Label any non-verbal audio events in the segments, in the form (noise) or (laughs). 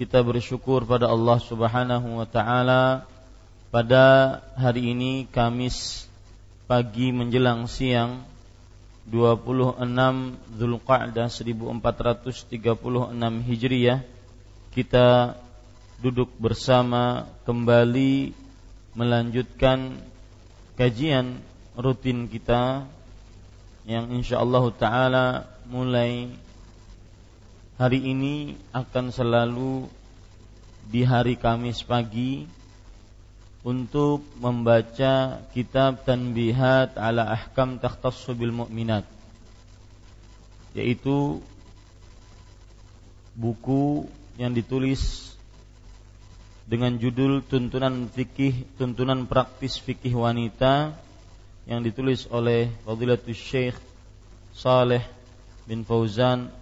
kita bersyukur pada Allah Subhanahu wa taala. Pada hari ini Kamis pagi menjelang siang 26 Zulqa'dah 1436 Hijriah kita duduk bersama kembali melanjutkan kajian rutin kita yang insyaallah taala mulai hari ini akan selalu di hari Kamis pagi untuk membaca kitab Tanbihat ala Ahkam Takhtassu bil Mu'minat yaitu buku yang ditulis dengan judul Tuntunan Fikih Tuntunan Praktis Fikih Wanita yang ditulis oleh Fadilatul Syekh Saleh bin Fauzan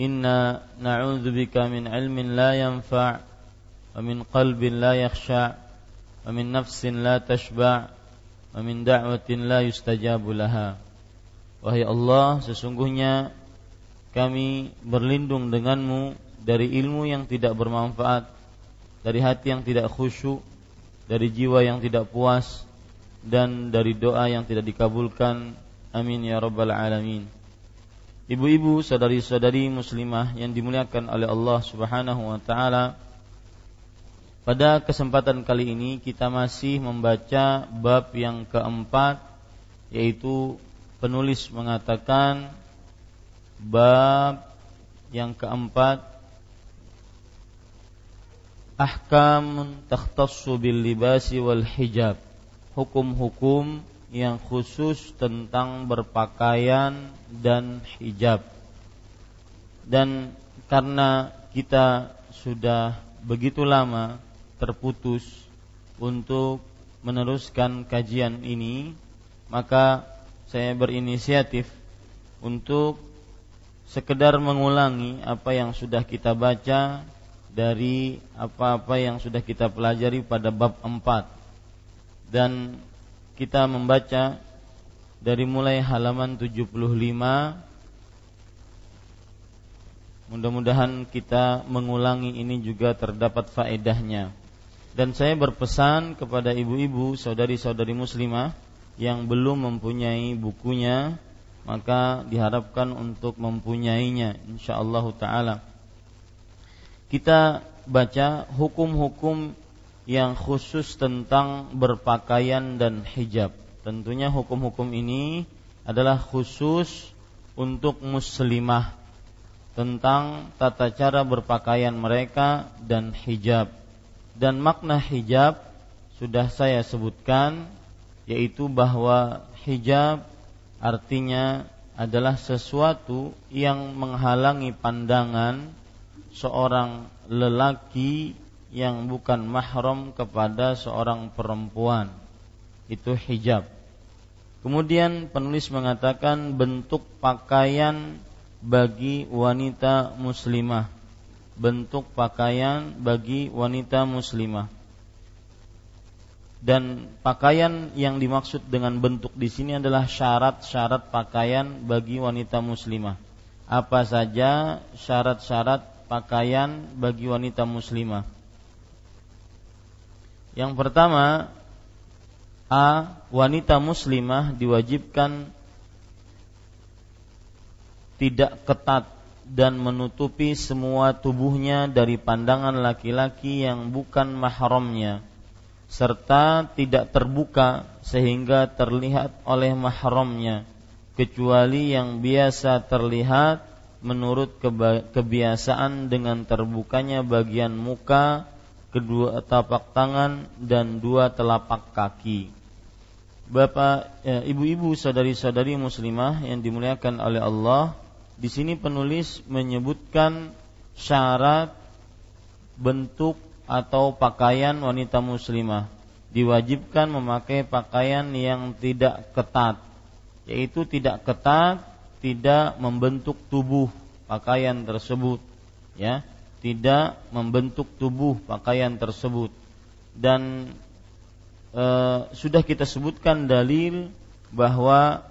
إنا نعوذ بك من علم لا ينفع ومن قلب لا يخشع ومن نفس لا تشبع ومن دعوة لا يستجاب لها Wahai Allah, sesungguhnya kami berlindung denganmu dari ilmu yang tidak bermanfaat, dari hati yang tidak khusyuk, dari jiwa yang tidak puas, dan dari doa yang tidak dikabulkan. Amin ya rabbal alamin. Ibu-ibu, saudari-saudari muslimah yang dimuliakan oleh Allah Subhanahu wa taala. Pada kesempatan kali ini kita masih membaca bab yang keempat yaitu penulis mengatakan bab yang keempat ahkam takhtassu bil libasi wal hijab hukum-hukum yang khusus tentang berpakaian dan hijab. Dan karena kita sudah begitu lama terputus untuk meneruskan kajian ini, maka saya berinisiatif untuk sekedar mengulangi apa yang sudah kita baca dari apa-apa yang sudah kita pelajari pada bab 4 dan kita membaca dari mulai halaman 75 Mudah-mudahan kita mengulangi ini juga terdapat faedahnya. Dan saya berpesan kepada ibu-ibu, saudari-saudari muslimah yang belum mempunyai bukunya maka diharapkan untuk mempunyainya insyaallah taala. Kita baca hukum-hukum yang khusus tentang berpakaian dan hijab. Tentunya hukum-hukum ini adalah khusus untuk muslimah tentang tata cara berpakaian mereka dan hijab. Dan makna hijab sudah saya sebutkan yaitu bahwa hijab artinya adalah sesuatu yang menghalangi pandangan seorang lelaki yang bukan mahram kepada seorang perempuan. Itu hijab. Kemudian penulis mengatakan bentuk pakaian bagi wanita muslimah. Bentuk pakaian bagi wanita muslimah. Dan pakaian yang dimaksud dengan bentuk di sini adalah syarat-syarat pakaian bagi wanita muslimah. Apa saja syarat-syarat pakaian bagi wanita muslimah? Yang pertama, A. Wanita muslimah diwajibkan tidak ketat dan menutupi semua tubuhnya dari pandangan laki-laki yang bukan mahramnya serta tidak terbuka sehingga terlihat oleh mahramnya kecuali yang biasa terlihat menurut kebiasaan dengan terbukanya bagian muka, kedua tapak tangan dan dua telapak kaki. Bapak, ya, ibu-ibu, saudari-saudari muslimah yang dimuliakan oleh Allah, di sini penulis menyebutkan syarat bentuk atau pakaian wanita muslimah. Diwajibkan memakai pakaian yang tidak ketat, yaitu tidak ketat, tidak membentuk tubuh pakaian tersebut, ya, tidak membentuk tubuh pakaian tersebut dan e, sudah kita sebutkan dalil bahwa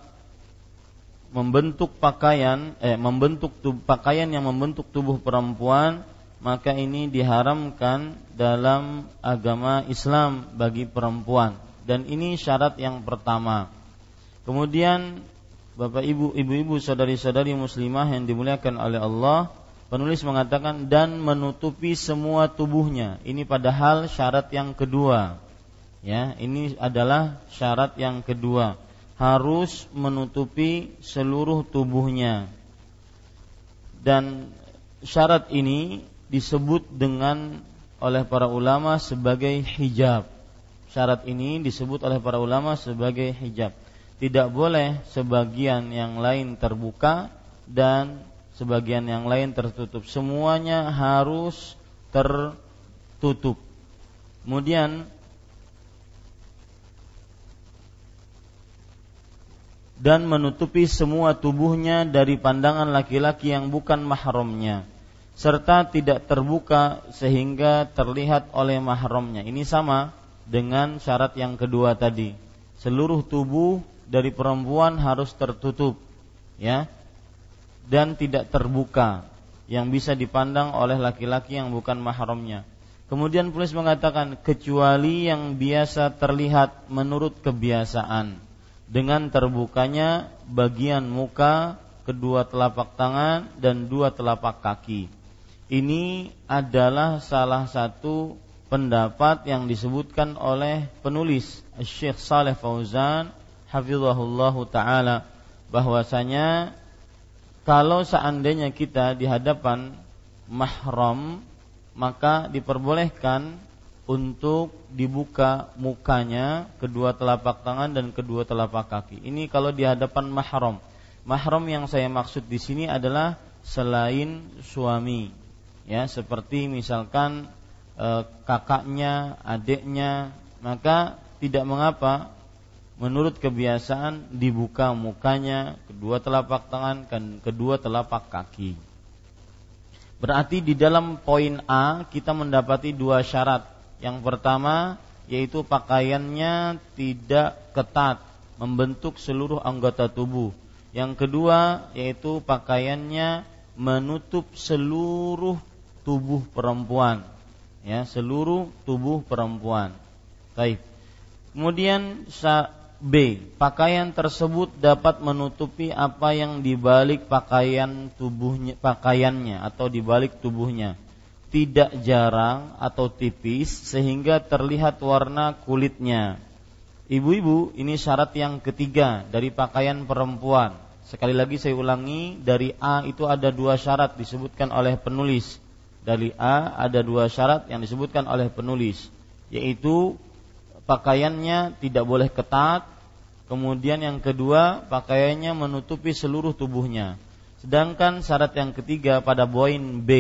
membentuk pakaian eh membentuk tubuh, pakaian yang membentuk tubuh perempuan maka ini diharamkan dalam agama Islam bagi perempuan dan ini syarat yang pertama. Kemudian Bapak Ibu, ibu-ibu, saudari-saudari muslimah yang dimuliakan oleh Allah, penulis mengatakan dan menutupi semua tubuhnya. Ini padahal syarat yang kedua Ya, ini adalah syarat yang kedua. Harus menutupi seluruh tubuhnya. Dan syarat ini disebut dengan oleh para ulama sebagai hijab. Syarat ini disebut oleh para ulama sebagai hijab. Tidak boleh sebagian yang lain terbuka dan sebagian yang lain tertutup. Semuanya harus tertutup. Kemudian dan menutupi semua tubuhnya dari pandangan laki-laki yang bukan mahramnya serta tidak terbuka sehingga terlihat oleh mahramnya. Ini sama dengan syarat yang kedua tadi. Seluruh tubuh dari perempuan harus tertutup, ya, dan tidak terbuka yang bisa dipandang oleh laki-laki yang bukan mahramnya. Kemudian polis mengatakan kecuali yang biasa terlihat menurut kebiasaan dengan terbukanya bagian muka, kedua telapak tangan dan dua telapak kaki. Ini adalah salah satu pendapat yang disebutkan oleh penulis Syekh Saleh Fauzan hafizahullah taala bahwasanya kalau seandainya kita di hadapan mahram maka diperbolehkan untuk dibuka mukanya, kedua telapak tangan dan kedua telapak kaki. Ini kalau di hadapan mahram. Mahram yang saya maksud di sini adalah selain suami. Ya, seperti misalkan e, kakaknya, adiknya, maka tidak mengapa menurut kebiasaan dibuka mukanya, kedua telapak tangan dan kedua telapak kaki. Berarti di dalam poin A kita mendapati dua syarat yang pertama yaitu pakaiannya tidak ketat, membentuk seluruh anggota tubuh. Yang kedua yaitu pakaiannya menutup seluruh tubuh perempuan. Ya, seluruh tubuh perempuan. Baik. Kemudian B. Pakaian tersebut dapat menutupi apa yang dibalik pakaian tubuhnya, pakaiannya atau dibalik tubuhnya. Tidak jarang atau tipis sehingga terlihat warna kulitnya. Ibu-ibu, ini syarat yang ketiga dari pakaian perempuan. Sekali lagi saya ulangi, dari A itu ada dua syarat disebutkan oleh penulis. Dari A ada dua syarat yang disebutkan oleh penulis, yaitu pakaiannya tidak boleh ketat, kemudian yang kedua pakaiannya menutupi seluruh tubuhnya. Sedangkan syarat yang ketiga pada poin B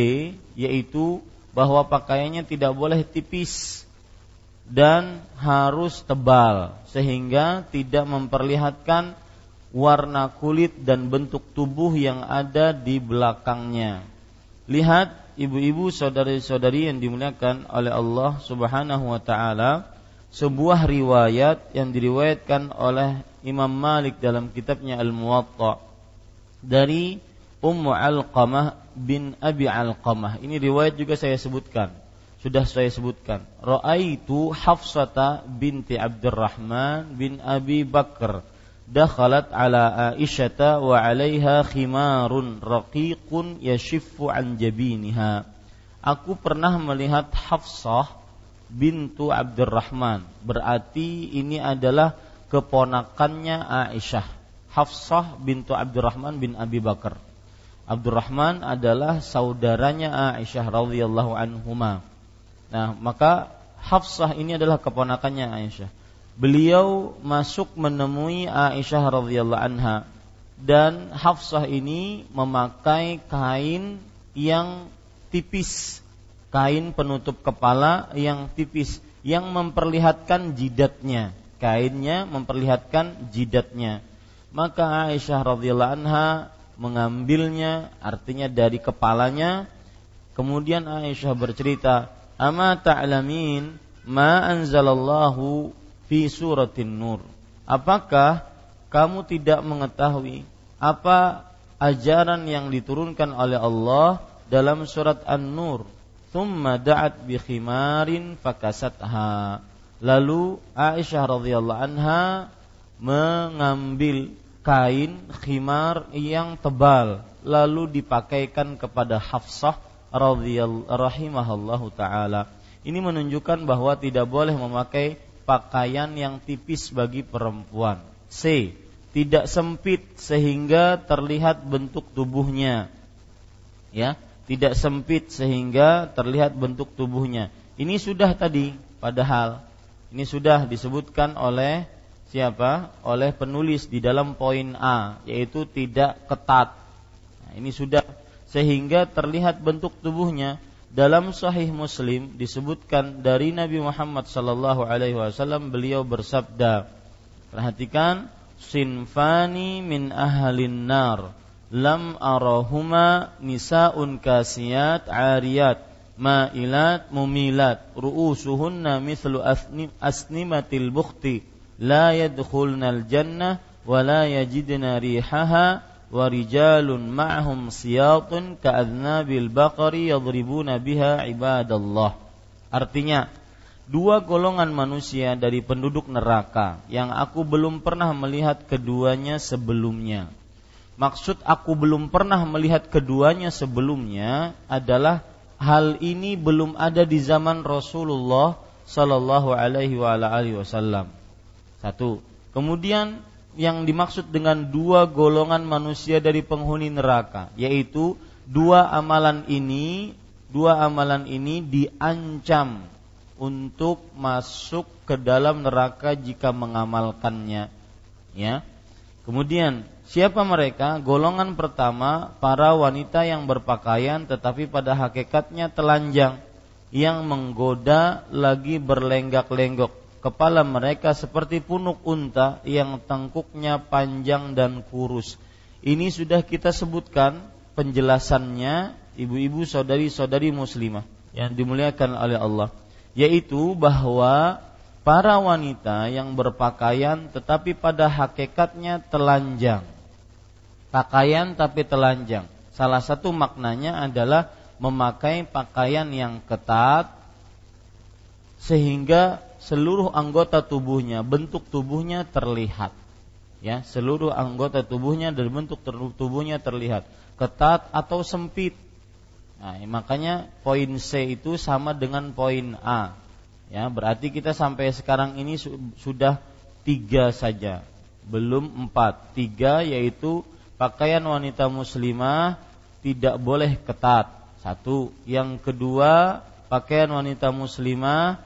yaitu bahwa pakaiannya tidak boleh tipis dan harus tebal sehingga tidak memperlihatkan warna kulit dan bentuk tubuh yang ada di belakangnya. Lihat ibu-ibu saudari-saudari yang dimuliakan oleh Allah Subhanahu wa taala, sebuah riwayat yang diriwayatkan oleh Imam Malik dalam kitabnya Al-Muwatta dari Ummu Al-Qamah bin Abi Al-Qamah. Ini riwayat juga saya sebutkan. Sudah saya sebutkan. Ra'aitu Hafsata binti Abdurrahman bin Abi Bakar dakhalat ala Aisyata wa 'alaiha khimarun raqiqun yashiffu an jabiniha. Aku pernah melihat Hafsah bintu Abdurrahman. Berarti ini adalah keponakannya Aisyah. Hafsah bintu Abdurrahman bin Abi Bakar. Abdurrahman adalah saudaranya Aisyah radhiyallahu anhuma. Nah, maka Hafsah ini adalah keponakannya Aisyah. Beliau masuk menemui Aisyah radhiyallahu anha dan Hafsah ini memakai kain yang tipis kain penutup kepala yang tipis yang memperlihatkan jidatnya. Kainnya memperlihatkan jidatnya. Maka Aisyah radhiyallahu anha mengambilnya artinya dari kepalanya. Kemudian Aisyah bercerita ama ta'lamin ma anzalallahu fi suratin nur? Apakah kamu tidak mengetahui apa ajaran yang diturunkan oleh Allah dalam surat An-Nur thumma da'at bi khimarin fakasatha. Lalu Aisyah radhiyallahu anha mengambil kain khimar yang tebal lalu dipakaikan kepada Hafsah radhiyallahu rahimahallahu taala. Ini menunjukkan bahwa tidak boleh memakai pakaian yang tipis bagi perempuan. C. Tidak sempit sehingga terlihat bentuk tubuhnya. Ya tidak sempit sehingga terlihat bentuk tubuhnya. Ini sudah tadi, padahal ini sudah disebutkan oleh siapa? Oleh penulis di dalam poin A, yaitu tidak ketat. Nah, ini sudah sehingga terlihat bentuk tubuhnya. Dalam Sahih Muslim disebutkan dari Nabi Muhammad sallallahu alaihi wasallam beliau bersabda, perhatikan sinfani min ahlin nar lam arahuma nisaun kasiyat ariyat ma'ilat mumilat ru'usuhunna mithlu asnimatil bukhti. La yadkhulnal jannah wa la yajidna rihaha wa rijalun ma'hum siyatun ka'adnabil baqari yadribuna biha ibadallah. Artinya dua golongan manusia dari penduduk neraka yang aku belum pernah melihat keduanya sebelumnya Maksud aku belum pernah melihat keduanya sebelumnya adalah hal ini belum ada di zaman Rasulullah Sallallahu Alaihi Wasallam. Satu. Kemudian yang dimaksud dengan dua golongan manusia dari penghuni neraka, yaitu dua amalan ini, dua amalan ini diancam untuk masuk ke dalam neraka jika mengamalkannya. Ya. Kemudian Siapa mereka? Golongan pertama para wanita yang berpakaian tetapi pada hakikatnya telanjang yang menggoda lagi berlenggak-lenggok. Kepala mereka seperti punuk unta yang tengkuknya panjang dan kurus. Ini sudah kita sebutkan penjelasannya ibu-ibu saudari-saudari muslimah yang dimuliakan oleh Allah yaitu bahwa para wanita yang berpakaian tetapi pada hakikatnya telanjang pakaian tapi telanjang. Salah satu maknanya adalah memakai pakaian yang ketat sehingga seluruh anggota tubuhnya, bentuk tubuhnya terlihat. Ya, seluruh anggota tubuhnya dan bentuk tubuhnya terlihat ketat atau sempit. Nah, makanya poin C itu sama dengan poin A. Ya, berarti kita sampai sekarang ini sudah tiga saja, belum empat. Tiga yaitu pakaian wanita muslimah tidak boleh ketat. Satu. Yang kedua, pakaian wanita muslimah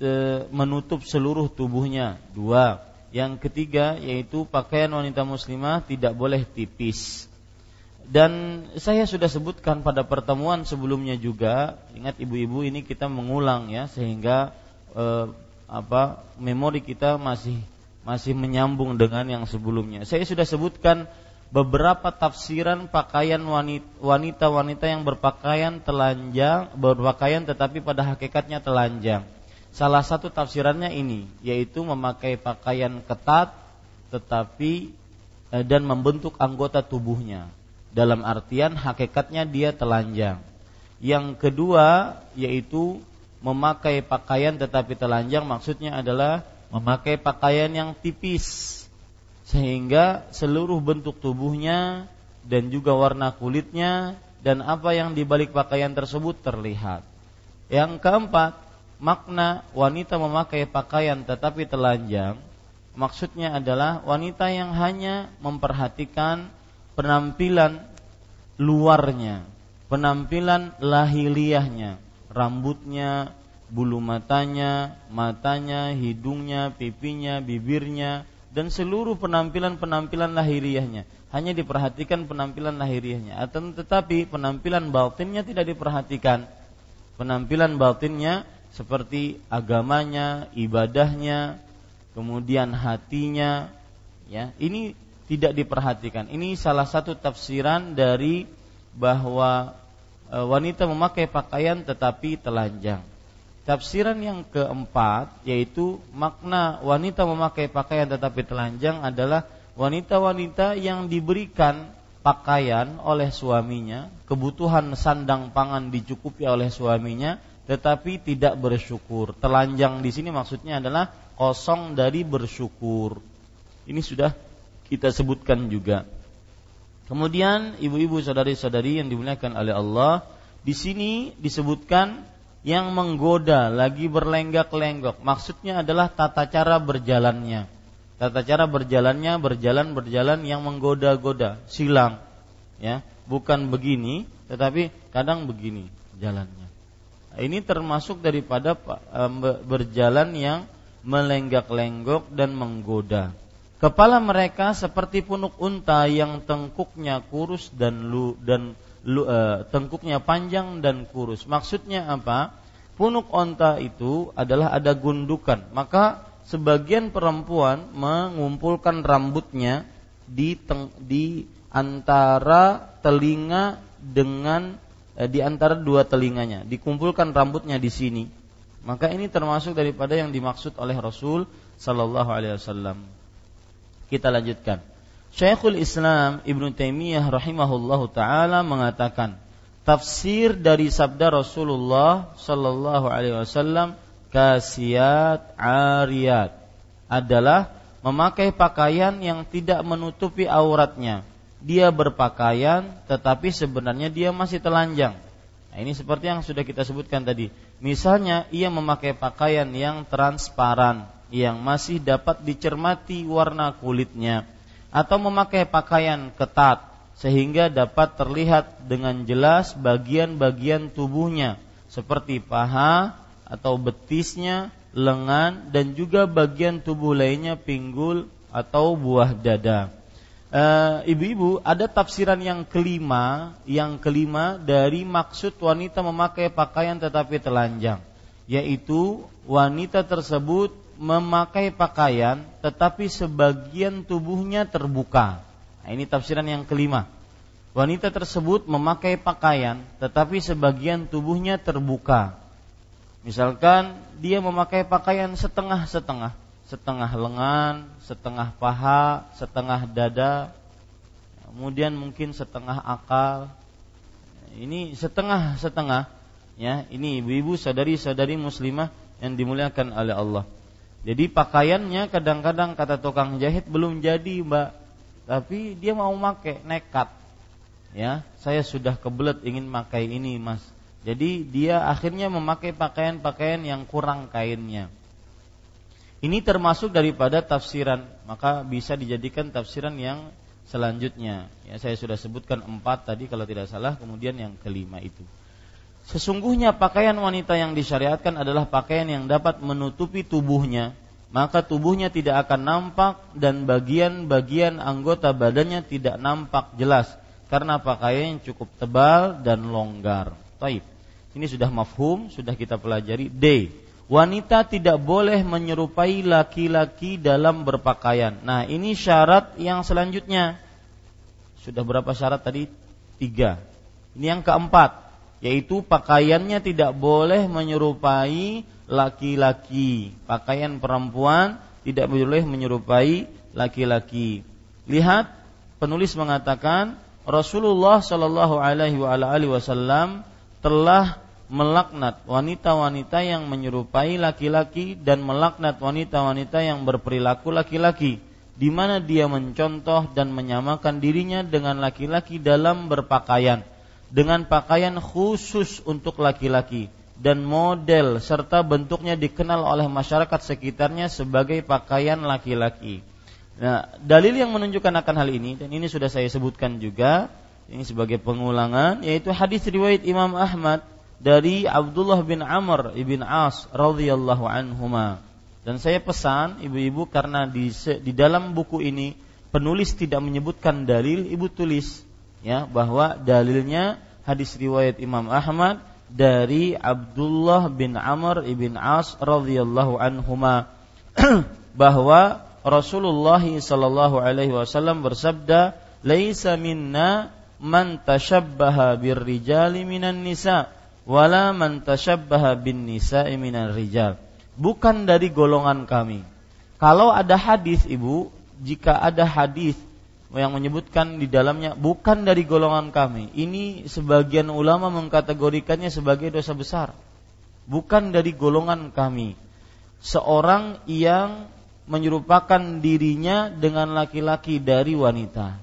e, menutup seluruh tubuhnya. Dua. Yang ketiga yaitu pakaian wanita muslimah tidak boleh tipis. Dan saya sudah sebutkan pada pertemuan sebelumnya juga, ingat ibu-ibu ini kita mengulang ya sehingga e, apa memori kita masih masih menyambung dengan yang sebelumnya. Saya sudah sebutkan beberapa tafsiran pakaian wanita-wanita yang berpakaian telanjang, berpakaian tetapi pada hakikatnya telanjang. Salah satu tafsirannya ini, yaitu memakai pakaian ketat tetapi eh, dan membentuk anggota tubuhnya. Dalam artian hakikatnya dia telanjang. Yang kedua yaitu memakai pakaian tetapi telanjang maksudnya adalah memakai pakaian yang tipis sehingga seluruh bentuk tubuhnya dan juga warna kulitnya dan apa yang dibalik pakaian tersebut terlihat. Yang keempat, makna wanita memakai pakaian tetapi telanjang maksudnya adalah wanita yang hanya memperhatikan penampilan luarnya, penampilan lahiriahnya, rambutnya, bulu matanya, matanya, hidungnya, pipinya, bibirnya, dan seluruh penampilan-penampilan lahiriahnya. Hanya diperhatikan penampilan lahiriahnya. Atau tetapi penampilan batinnya tidak diperhatikan. Penampilan batinnya seperti agamanya ibadahnya kemudian hatinya ya. Ini tidak diperhatikan. Ini salah satu tafsiran dari bahwa e, wanita memakai pakaian tetapi telanjang Tafsiran yang keempat yaitu makna wanita memakai pakaian tetapi telanjang adalah wanita-wanita yang diberikan pakaian oleh suaminya, kebutuhan sandang pangan dicukupi oleh suaminya, tetapi tidak bersyukur. Telanjang di sini maksudnya adalah kosong dari bersyukur. Ini sudah kita sebutkan juga. Kemudian ibu-ibu saudari-saudari yang dimuliakan oleh Allah, di sini disebutkan yang menggoda lagi berlenggak-lenggok. Maksudnya adalah tata cara berjalannya. Tata cara berjalannya berjalan berjalan yang menggoda-goda, silang. Ya, bukan begini, tetapi kadang begini jalannya. Ini termasuk daripada berjalan yang melenggak-lenggok dan menggoda. Kepala mereka seperti punuk unta yang tengkuknya kurus dan lu dan tengkuknya panjang dan kurus. Maksudnya apa? Punuk onta itu adalah ada gundukan. Maka sebagian perempuan mengumpulkan rambutnya di teng, di antara telinga dengan eh, di antara dua telinganya, dikumpulkan rambutnya di sini. Maka ini termasuk daripada yang dimaksud oleh Rasul sallallahu alaihi wasallam. Kita lanjutkan. Syekhul Islam Ibnu Taimiyah rahimahullahu taala mengatakan tafsir dari sabda Rasulullah sallallahu alaihi wasallam kasiat ariyat adalah memakai pakaian yang tidak menutupi auratnya. Dia berpakaian tetapi sebenarnya dia masih telanjang. Nah, ini seperti yang sudah kita sebutkan tadi. Misalnya ia memakai pakaian yang transparan yang masih dapat dicermati warna kulitnya atau memakai pakaian ketat sehingga dapat terlihat dengan jelas bagian-bagian tubuhnya seperti paha atau betisnya, lengan dan juga bagian tubuh lainnya pinggul atau buah dada. E, ibu-ibu, ada tafsiran yang kelima, yang kelima dari maksud wanita memakai pakaian tetapi telanjang, yaitu wanita tersebut memakai pakaian tetapi sebagian tubuhnya terbuka. Nah, ini tafsiran yang kelima. Wanita tersebut memakai pakaian tetapi sebagian tubuhnya terbuka. Misalkan dia memakai pakaian setengah-setengah, setengah lengan, setengah paha, setengah dada, kemudian mungkin setengah akal. Ini setengah-setengah ya. Ini ibu-ibu sadari-sadari muslimah yang dimuliakan oleh Allah. Jadi pakaiannya kadang-kadang kata tukang jahit belum jadi, Mbak. Tapi dia mau pakai nekat. Ya, saya sudah kebelet ingin pakai ini, Mas. Jadi dia akhirnya memakai pakaian-pakaian yang kurang kainnya. Ini termasuk daripada tafsiran, maka bisa dijadikan tafsiran yang selanjutnya. Ya, saya sudah sebutkan empat tadi kalau tidak salah, kemudian yang kelima itu. Sesungguhnya pakaian wanita yang disyariatkan adalah pakaian yang dapat menutupi tubuhnya, maka tubuhnya tidak akan nampak dan bagian-bagian anggota badannya tidak nampak jelas karena pakaian yang cukup tebal dan longgar. Taib. Ini sudah mafhum, sudah kita pelajari. D. Wanita tidak boleh menyerupai laki-laki dalam berpakaian. Nah, ini syarat yang selanjutnya. Sudah berapa syarat tadi? Tiga. Ini yang keempat yaitu pakaiannya tidak boleh menyerupai laki-laki. Pakaian perempuan tidak boleh menyerupai laki-laki. Lihat penulis mengatakan Rasulullah Shallallahu Alaihi Wasallam telah melaknat wanita-wanita yang menyerupai laki-laki dan melaknat wanita-wanita yang berperilaku laki-laki di mana dia mencontoh dan menyamakan dirinya dengan laki-laki dalam berpakaian dengan pakaian khusus untuk laki-laki dan model serta bentuknya dikenal oleh masyarakat sekitarnya sebagai pakaian laki-laki. Nah, dalil yang menunjukkan akan hal ini dan ini sudah saya sebutkan juga ini sebagai pengulangan yaitu hadis riwayat Imam Ahmad dari Abdullah bin Amr ibn As radhiyallahu anhuma. Dan saya pesan ibu-ibu karena di di dalam buku ini penulis tidak menyebutkan dalil, ibu tulis ya bahwa dalilnya hadis riwayat Imam Ahmad dari Abdullah bin Amr ibn As radhiyallahu anhuma (clears throat) bahwa Rasulullah sallallahu alaihi wasallam bersabda, "Laisa minna man tashabbaha birrijali minan nisa, wala man tashabbaha bin nisa'i minan rijal." Bukan dari golongan kami. Kalau ada hadis Ibu, jika ada hadis yang menyebutkan di dalamnya bukan dari golongan kami. Ini sebagian ulama mengkategorikannya sebagai dosa besar. Bukan dari golongan kami. Seorang yang menyerupakan dirinya dengan laki-laki dari wanita.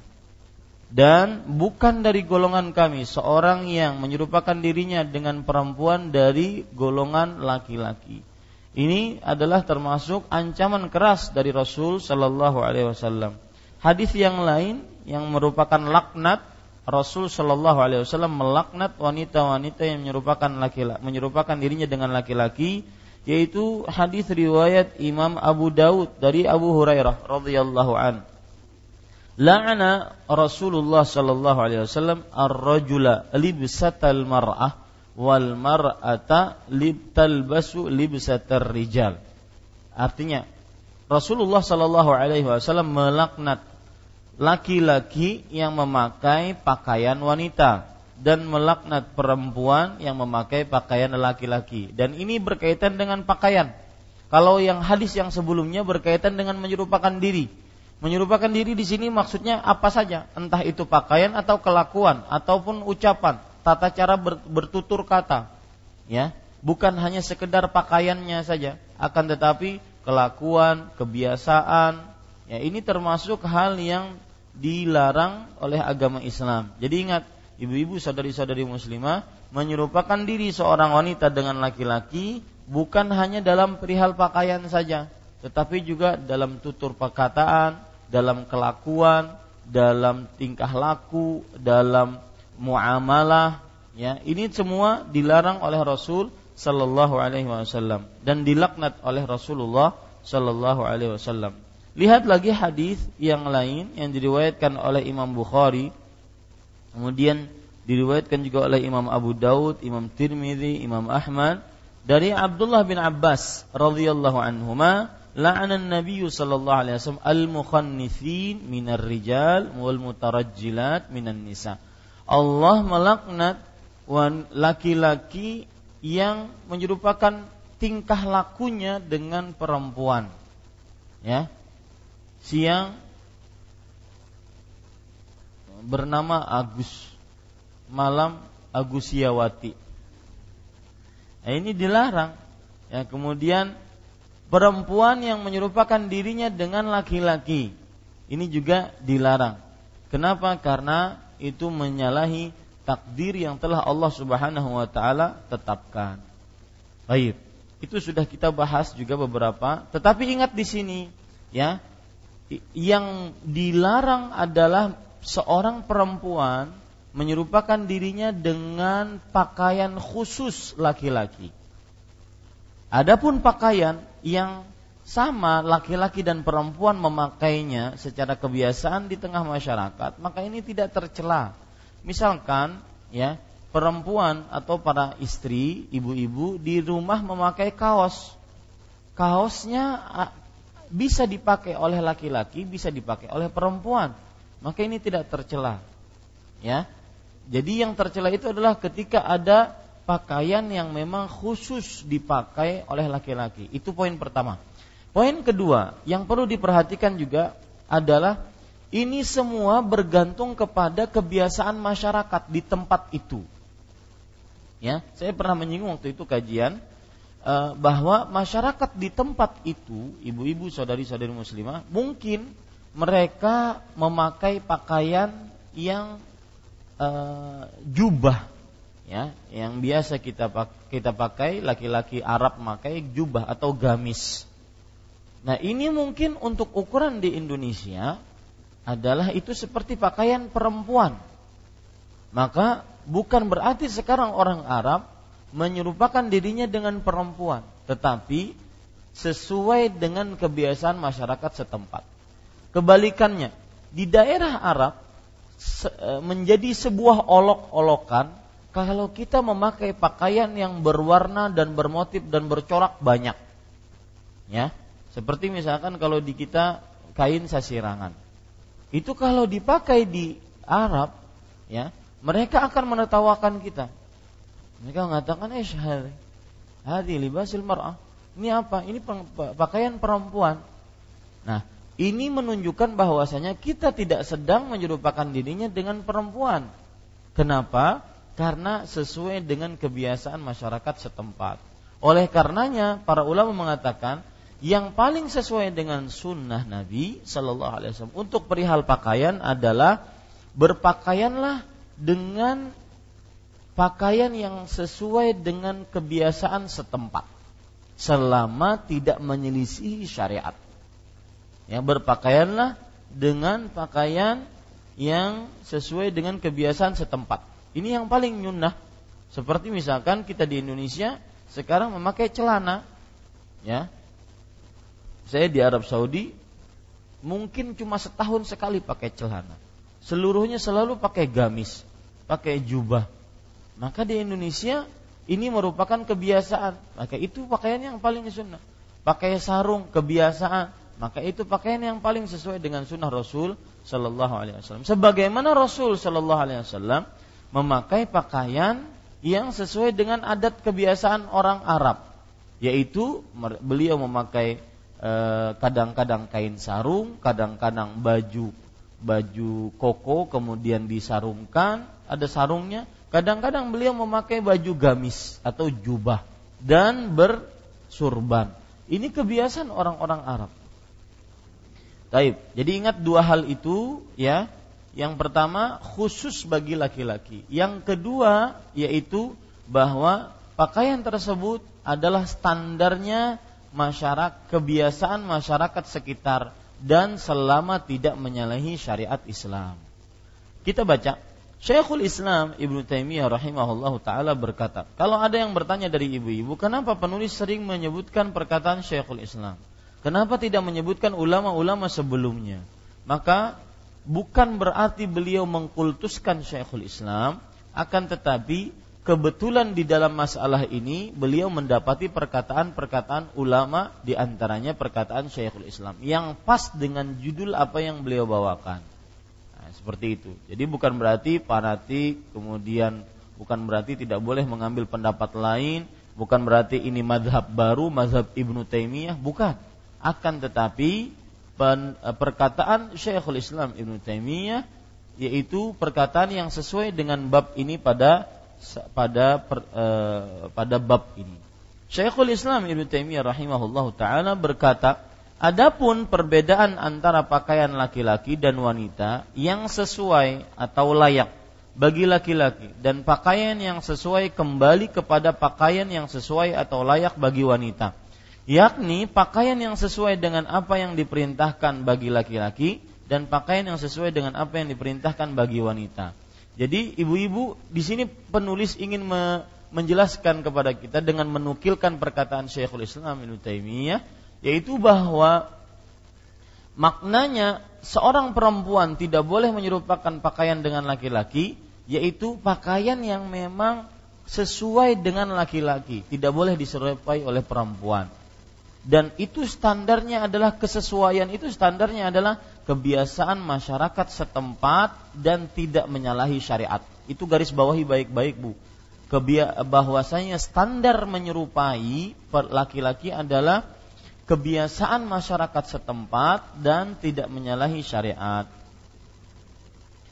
Dan bukan dari golongan kami seorang yang menyerupakan dirinya dengan perempuan dari golongan laki-laki. Ini adalah termasuk ancaman keras dari Rasul Shallallahu Alaihi Wasallam Hadis yang lain yang merupakan laknat Rasul Shallallahu Alaihi Wasallam melaknat wanita-wanita yang menyerupakan laki-laki, menyerupakan dirinya dengan laki-laki, yaitu hadis riwayat Imam Abu Daud dari Abu Hurairah radhiyallahu an. La'ana Rasulullah sallallahu alaihi wasallam ar-rajula libsatal mar'ah wal mar'ata libtalbasu libsatar rijal. Artinya Rasulullah sallallahu alaihi wasallam melaknat laki-laki yang memakai pakaian wanita dan melaknat perempuan yang memakai pakaian laki-laki. Dan ini berkaitan dengan pakaian. Kalau yang hadis yang sebelumnya berkaitan dengan menyerupakan diri. Menyerupakan diri di sini maksudnya apa saja, entah itu pakaian atau kelakuan ataupun ucapan, tata cara bertutur kata. Ya, bukan hanya sekedar pakaiannya saja, akan tetapi kelakuan, kebiasaan, ya ini termasuk hal yang dilarang oleh agama Islam. Jadi ingat, ibu-ibu saudari-saudari muslimah menyerupakan diri seorang wanita dengan laki-laki bukan hanya dalam perihal pakaian saja, tetapi juga dalam tutur perkataan, dalam kelakuan, dalam tingkah laku, dalam muamalah, ya. Ini semua dilarang oleh Rasul sallallahu alaihi wasallam dan dilaknat oleh Rasulullah sallallahu alaihi wasallam. Lihat lagi hadis yang lain yang diriwayatkan oleh Imam Bukhari, kemudian diriwayatkan juga oleh Imam Abu Daud, Imam Tirmidzi, Imam Ahmad dari Abdullah bin Abbas radhiyallahu anhuma la'ana an-nabiy sallallahu alaihi wasallam al-mukhannithin minar rijal wal mutarajjilat minan nisa. Allah melaknat laki-laki yang menyerupakan tingkah lakunya dengan perempuan. Ya, siang bernama Agus, malam Agusiawati. Nah, ini dilarang Ya, kemudian perempuan yang menyerupakan dirinya dengan laki-laki. Ini juga dilarang. Kenapa? Karena itu menyalahi takdir yang telah Allah Subhanahu wa taala tetapkan. Baik. Itu sudah kita bahas juga beberapa, tetapi ingat di sini ya, yang dilarang adalah seorang perempuan menyerupakan dirinya dengan pakaian khusus laki-laki. Adapun pakaian yang sama laki-laki dan perempuan memakainya secara kebiasaan di tengah masyarakat, maka ini tidak tercela. Misalkan ya, perempuan atau para istri, ibu-ibu di rumah memakai kaos. Kaosnya bisa dipakai oleh laki-laki, bisa dipakai oleh perempuan. Maka ini tidak tercela. Ya. Jadi yang tercela itu adalah ketika ada pakaian yang memang khusus dipakai oleh laki-laki. Itu poin pertama. Poin kedua yang perlu diperhatikan juga adalah ini semua bergantung kepada kebiasaan masyarakat di tempat itu. Ya, saya pernah menyinggung waktu itu kajian bahwa masyarakat di tempat itu, ibu-ibu, saudari-saudari muslimah, mungkin mereka memakai pakaian yang uh, jubah ya yang biasa kita kita pakai laki-laki Arab memakai jubah atau gamis. Nah, ini mungkin untuk ukuran di Indonesia adalah itu seperti pakaian perempuan. Maka bukan berarti sekarang orang Arab menyerupakan dirinya dengan perempuan, tetapi sesuai dengan kebiasaan masyarakat setempat. Kebalikannya, di daerah Arab e, menjadi sebuah olok-olokan kalau kita memakai pakaian yang berwarna dan bermotif dan bercorak banyak. Ya, seperti misalkan kalau di kita kain sasirangan. Itu kalau dipakai di Arab, ya, mereka akan menertawakan kita. Mereka mengatakan, "Eh, hadi libasil mar'ah." Ini apa? Ini pakaian perempuan. Nah, ini menunjukkan bahwasanya kita tidak sedang menyerupakan dirinya dengan perempuan. Kenapa? Karena sesuai dengan kebiasaan masyarakat setempat. Oleh karenanya, para ulama mengatakan yang paling sesuai dengan sunnah Nabi Shallallahu Alaihi Wasallam untuk perihal pakaian adalah berpakaianlah dengan pakaian yang sesuai dengan kebiasaan setempat selama tidak menyelisihi syariat. Ya, berpakaianlah dengan pakaian yang sesuai dengan kebiasaan setempat. Ini yang paling nyunnah. Seperti misalkan kita di Indonesia sekarang memakai celana, ya. Saya di Arab Saudi mungkin cuma setahun sekali pakai celana. Seluruhnya selalu pakai gamis, pakai jubah. Maka di Indonesia ini merupakan kebiasaan. Maka itu pakaian yang paling sunnah. Pakai sarung kebiasaan maka itu pakaian yang paling sesuai dengan sunnah Rasul Shallallahu Alaihi Wasallam. Sebagaimana Rasul Shallallahu Alaihi Wasallam memakai pakaian yang sesuai dengan adat kebiasaan orang Arab, yaitu beliau memakai eh, kadang-kadang kain sarung, kadang-kadang baju baju koko kemudian disarungkan, ada sarungnya. Kadang-kadang beliau memakai baju gamis atau jubah dan bersurban. Ini kebiasaan orang-orang Arab. Taib. Jadi ingat dua hal itu ya. Yang pertama khusus bagi laki-laki. Yang kedua yaitu bahwa pakaian tersebut adalah standarnya masyarakat kebiasaan masyarakat sekitar dan selama tidak menyalahi syariat Islam. Kita baca Syekhul Islam Ibnu Taimiyah rahimahullahu taala berkata, kalau ada yang bertanya dari ibu-ibu, kenapa penulis sering menyebutkan perkataan Syekhul Islam? Kenapa tidak menyebutkan ulama-ulama sebelumnya? Maka bukan berarti beliau mengkultuskan Syekhul Islam, akan tetapi kebetulan di dalam masalah ini beliau mendapati perkataan-perkataan ulama di antaranya perkataan Syekhul Islam yang pas dengan judul apa yang beliau bawakan. Seperti itu. Jadi bukan berarti fanatik kemudian bukan berarti tidak boleh mengambil pendapat lain, bukan berarti ini madhab baru, madhab Ibnu Taimiyah, bukan akan tetapi eh, perkataan Syekhul Islam Ibn Taimiyah yaitu perkataan yang sesuai dengan bab ini pada pada per, uh, pada bab ini. Syekhul Islam Ibnu Taimiyah rahimahullah taala berkata, adapun perbedaan antara pakaian laki-laki dan wanita yang sesuai atau layak bagi laki-laki dan pakaian yang sesuai kembali kepada pakaian yang sesuai atau layak bagi wanita. Yakni pakaian yang sesuai dengan apa yang diperintahkan bagi laki-laki dan pakaian yang sesuai dengan apa yang diperintahkan bagi wanita. Jadi ibu-ibu di sini penulis ingin me, menjelaskan kepada kita dengan menukilkan perkataan Syekhul Islam Ibnu Taimiyah yaitu bahwa maknanya seorang perempuan tidak boleh menyerupakan pakaian dengan laki-laki yaitu pakaian yang memang sesuai dengan laki-laki, tidak boleh diserupai oleh perempuan. Dan itu standarnya adalah kesesuaian itu standarnya adalah kebiasaan masyarakat setempat dan tidak menyalahi syariat. Itu garis bawahi baik-baik Bu. Kebia bahwasanya standar menyerupai laki-laki adalah kebiasaan masyarakat setempat dan tidak menyalahi syariat.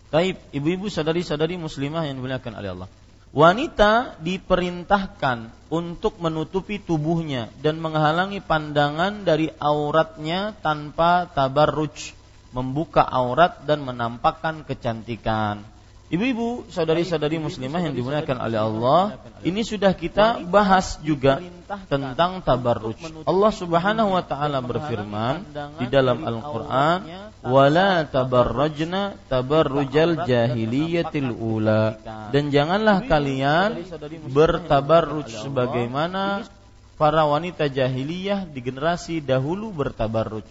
Taib, ibu-ibu sadari-sadari muslimah yang dimuliakan oleh Allah. Wanita diperintahkan untuk menutupi tubuhnya dan menghalangi pandangan dari auratnya tanpa tabarruj membuka aurat dan menampakkan kecantikan. Ibu-ibu, saudari-saudari muslimah yang dimuliakan oleh Allah, ini sudah kita bahas juga tentang tabarruj. Allah Subhanahu wa taala berfirman di dalam Al-Qur'an, "Wala tabarrajna tabarrujal jahiliyatil ula." Dan janganlah kalian bertabarruj sebagaimana para wanita jahiliyah di generasi dahulu bertabarruj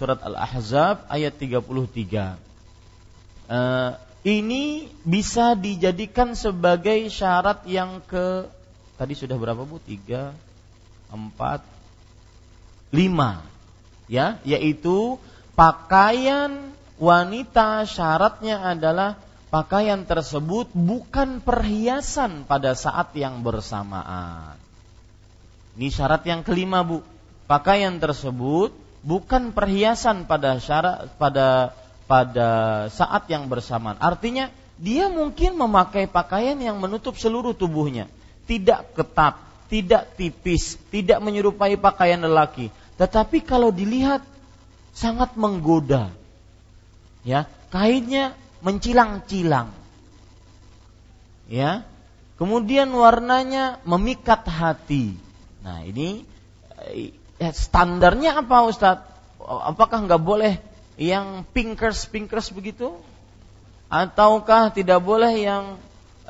surat Al-Ahzab ayat 33. Uh, ini bisa dijadikan sebagai syarat yang ke tadi sudah berapa Bu? Tiga, empat, lima, ya, yaitu pakaian wanita syaratnya adalah pakaian tersebut bukan perhiasan pada saat yang bersamaan. Ini syarat yang kelima Bu. Pakaian tersebut bukan perhiasan pada syarat pada pada saat yang bersamaan. Artinya dia mungkin memakai pakaian yang menutup seluruh tubuhnya, tidak ketat, tidak tipis, tidak menyerupai pakaian lelaki. Tetapi kalau dilihat sangat menggoda. Ya, kainnya mencilang-cilang. Ya. Kemudian warnanya memikat hati. Nah, ini ya, standarnya apa Ustadz? Apakah nggak boleh yang pinkers pinkers begitu? Ataukah tidak boleh yang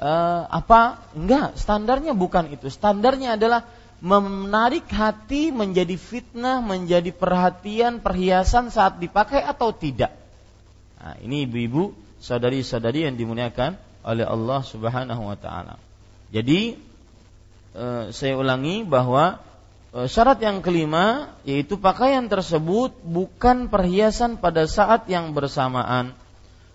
uh, apa? Enggak, standarnya bukan itu. Standarnya adalah menarik hati menjadi fitnah, menjadi perhatian, perhiasan saat dipakai atau tidak. Nah, ini ibu-ibu, saudari-saudari yang dimuliakan oleh Allah Subhanahu wa taala. Jadi uh, saya ulangi bahwa syarat yang kelima yaitu pakaian tersebut bukan perhiasan pada saat yang bersamaan.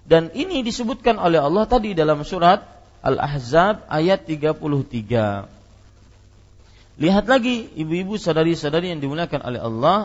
Dan ini disebutkan oleh Allah tadi dalam surat Al-Ahzab ayat 33. Lihat lagi ibu-ibu sadari-sadari yang dimuliakan oleh Allah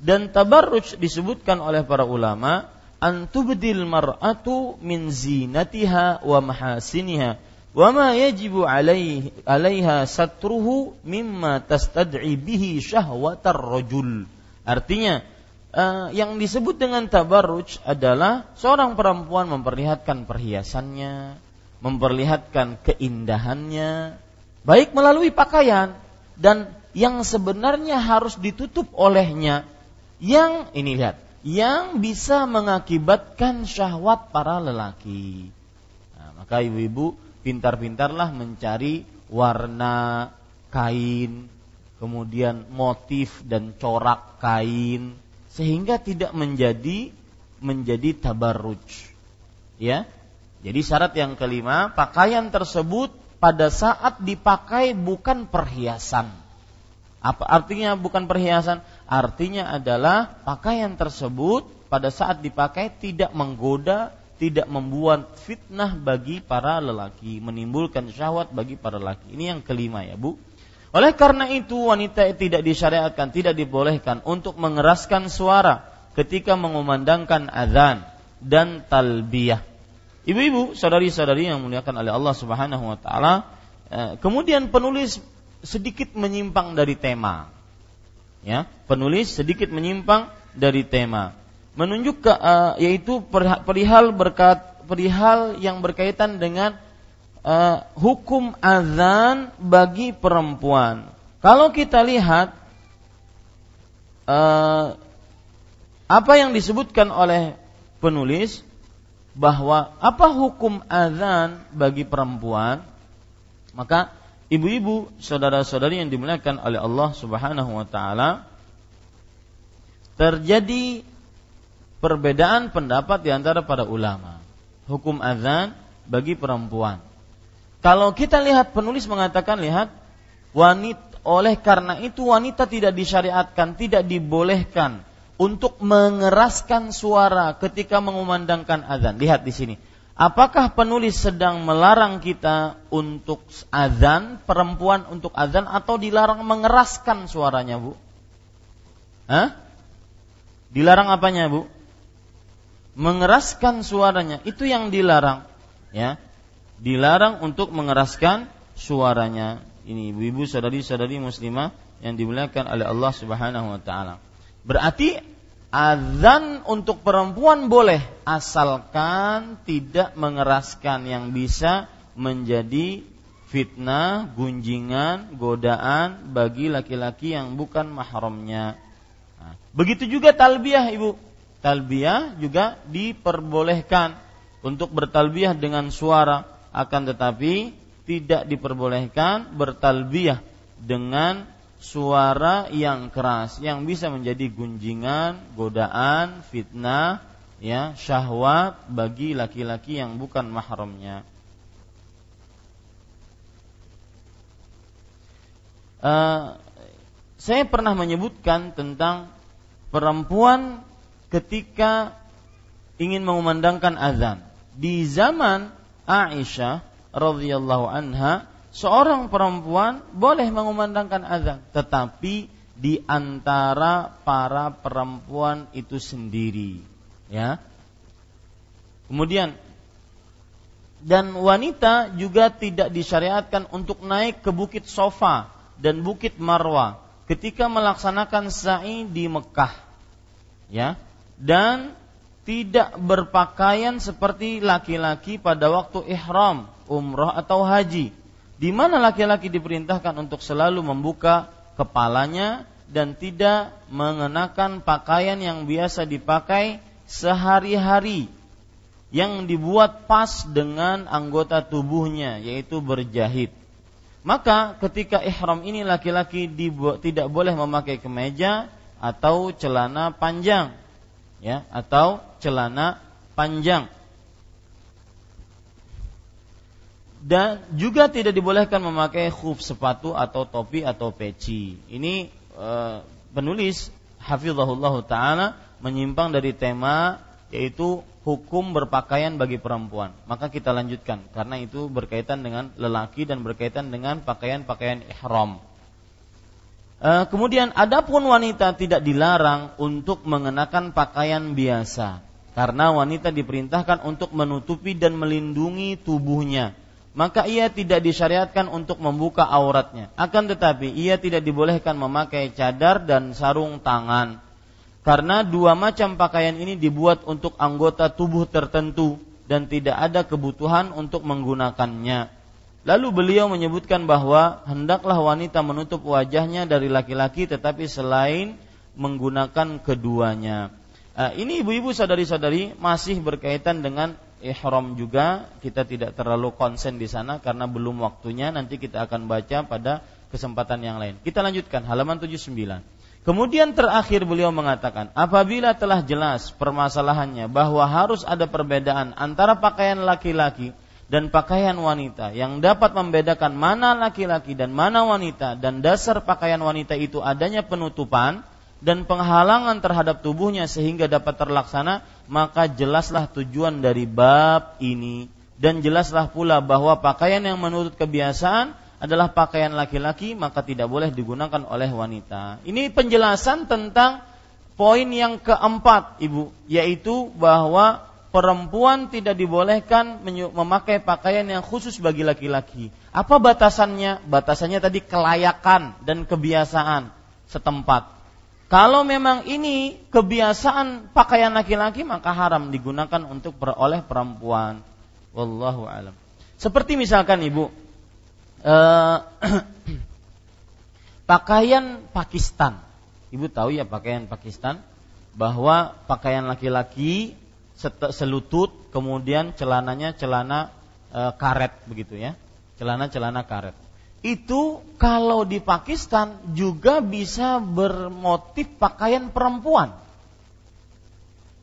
dan tabarruj disebutkan oleh para ulama antubdil mar'atu min zinatiha wa mahasiniha Wama yajibu alaih, alaiha satruhu mimma tastad'i bihi syahwatar rajul artinya uh, yang disebut dengan tabarruj adalah seorang perempuan memperlihatkan perhiasannya memperlihatkan keindahannya baik melalui pakaian dan yang sebenarnya harus ditutup olehnya. Yang ini lihat yang bisa mengakibatkan syahwat para lelaki. Nah, maka ibu-ibu pintar-pintarlah mencari warna kain, kemudian motif dan corak kain sehingga tidak menjadi menjadi tabarruj. Ya. Jadi syarat yang kelima, pakaian tersebut pada saat dipakai bukan perhiasan. Apa artinya bukan perhiasan? Artinya adalah pakaian tersebut pada saat dipakai tidak menggoda, tidak membuat fitnah bagi para lelaki, menimbulkan syahwat bagi para lelaki. Ini yang kelima ya, Bu. Oleh karena itu wanita tidak disyariatkan, tidak dibolehkan untuk mengeraskan suara ketika mengumandangkan azan dan talbiyah. Ibu-ibu, saudari-saudari yang muliakan oleh Allah Subhanahu wa taala, eh, kemudian penulis sedikit menyimpang dari tema. Ya, penulis sedikit menyimpang dari tema. Menunjuk ke, uh, yaitu perihal berkat perihal yang berkaitan dengan uh, hukum azan bagi perempuan. Kalau kita lihat uh, apa yang disebutkan oleh penulis bahwa apa hukum azan bagi perempuan, maka ibu-ibu, saudara-saudari yang dimuliakan oleh Allah Subhanahu wa taala terjadi perbedaan pendapat di antara para ulama. Hukum azan bagi perempuan. Kalau kita lihat penulis mengatakan lihat wanita oleh karena itu wanita tidak disyariatkan, tidak dibolehkan untuk mengeraskan suara ketika mengumandangkan azan. Lihat di sini. Apakah penulis sedang melarang kita untuk azan, perempuan untuk azan atau dilarang mengeraskan suaranya, Bu? Hah? Dilarang apanya, Bu? Mengeraskan suaranya. Itu yang dilarang, ya. Dilarang untuk mengeraskan suaranya. Ini ibu-ibu saudari-saudari muslimah yang dimuliakan oleh Allah Subhanahu wa taala. Berarti azan untuk perempuan boleh asalkan tidak mengeraskan yang bisa menjadi fitnah, gunjingan, godaan bagi laki-laki yang bukan mahramnya. Nah, begitu juga talbiyah Ibu. Talbiyah juga diperbolehkan untuk bertalbiyah dengan suara akan tetapi tidak diperbolehkan bertalbiyah dengan suara yang keras yang bisa menjadi gunjingan, godaan, fitnah, ya, syahwat bagi laki-laki yang bukan mahramnya. Uh, saya pernah menyebutkan tentang perempuan ketika ingin mengumandangkan azan di zaman Aisyah radhiyallahu anha seorang perempuan boleh mengumandangkan azan, tetapi di antara para perempuan itu sendiri, ya. Kemudian dan wanita juga tidak disyariatkan untuk naik ke bukit Sofa dan bukit Marwa ketika melaksanakan sa'i di Mekah. Ya. Dan tidak berpakaian seperti laki-laki pada waktu ihram, umrah atau haji di mana laki-laki diperintahkan untuk selalu membuka kepalanya dan tidak mengenakan pakaian yang biasa dipakai sehari-hari yang dibuat pas dengan anggota tubuhnya yaitu berjahit. Maka ketika ihram ini laki-laki tidak boleh memakai kemeja atau celana panjang ya atau celana panjang dan juga tidak dibolehkan memakai khuf sepatu atau topi atau peci. Ini e, penulis hafizahullah taala menyimpang dari tema yaitu hukum berpakaian bagi perempuan. Maka kita lanjutkan karena itu berkaitan dengan lelaki dan berkaitan dengan pakaian-pakaian ihram. E, kemudian adapun wanita tidak dilarang untuk mengenakan pakaian biasa karena wanita diperintahkan untuk menutupi dan melindungi tubuhnya maka ia tidak disyariatkan untuk membuka auratnya. Akan tetapi ia tidak dibolehkan memakai cadar dan sarung tangan. Karena dua macam pakaian ini dibuat untuk anggota tubuh tertentu dan tidak ada kebutuhan untuk menggunakannya. Lalu beliau menyebutkan bahwa hendaklah wanita menutup wajahnya dari laki-laki tetapi selain menggunakan keduanya. Uh, ini ibu-ibu sadari-sadari masih berkaitan dengan ihram juga kita tidak terlalu konsen di sana karena belum waktunya nanti kita akan baca pada kesempatan yang lain. Kita lanjutkan halaman 79. Kemudian terakhir beliau mengatakan, apabila telah jelas permasalahannya bahwa harus ada perbedaan antara pakaian laki-laki dan pakaian wanita yang dapat membedakan mana laki-laki dan mana wanita dan dasar pakaian wanita itu adanya penutupan, dan penghalangan terhadap tubuhnya sehingga dapat terlaksana, maka jelaslah tujuan dari bab ini dan jelaslah pula bahwa pakaian yang menurut kebiasaan adalah pakaian laki-laki maka tidak boleh digunakan oleh wanita. Ini penjelasan tentang poin yang keempat, Ibu, yaitu bahwa perempuan tidak dibolehkan memakai pakaian yang khusus bagi laki-laki. Apa batasannya? Batasannya tadi kelayakan dan kebiasaan setempat. Kalau memang ini kebiasaan pakaian laki-laki maka haram digunakan untuk beroleh perempuan. Wallahu alam. Seperti misalkan ibu eh, (clears throat) pakaian Pakistan. Ibu tahu ya pakaian Pakistan bahwa pakaian laki-laki selutut, kemudian celananya celana e, karet begitu ya. Celana-celana karet. Itu kalau di Pakistan juga bisa bermotif pakaian perempuan.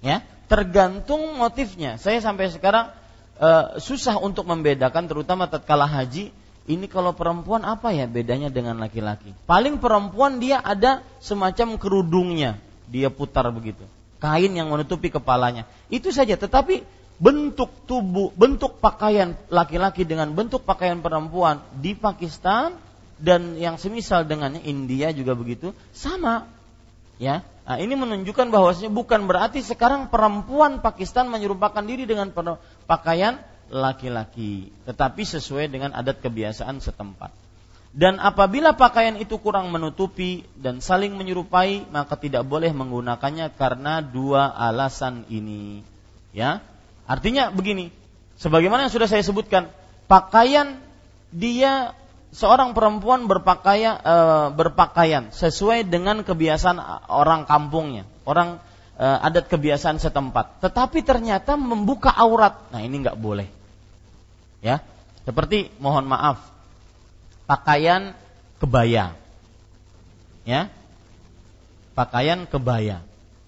Ya, tergantung motifnya. Saya sampai sekarang e, susah untuk membedakan terutama tatkala haji ini kalau perempuan apa ya bedanya dengan laki-laki? Paling perempuan dia ada semacam kerudungnya, dia putar begitu kain yang menutupi kepalanya. Itu saja, tetapi bentuk tubuh, bentuk pakaian laki-laki dengan bentuk pakaian perempuan di Pakistan dan yang semisal dengannya India juga begitu, sama. Ya. Nah, ini menunjukkan bahwasanya bukan berarti sekarang perempuan Pakistan menyerupakan diri dengan pakaian laki-laki, tetapi sesuai dengan adat kebiasaan setempat. Dan apabila pakaian itu kurang menutupi dan saling menyerupai, maka tidak boleh menggunakannya karena dua alasan ini. Ya. Artinya begini, sebagaimana yang sudah saya sebutkan, pakaian dia seorang perempuan berpakaian e, berpakaian sesuai dengan kebiasaan orang kampungnya, orang e, adat kebiasaan setempat. Tetapi ternyata membuka aurat, nah ini nggak boleh. Ya, seperti mohon maaf, pakaian kebaya. Ya. Pakaian kebaya.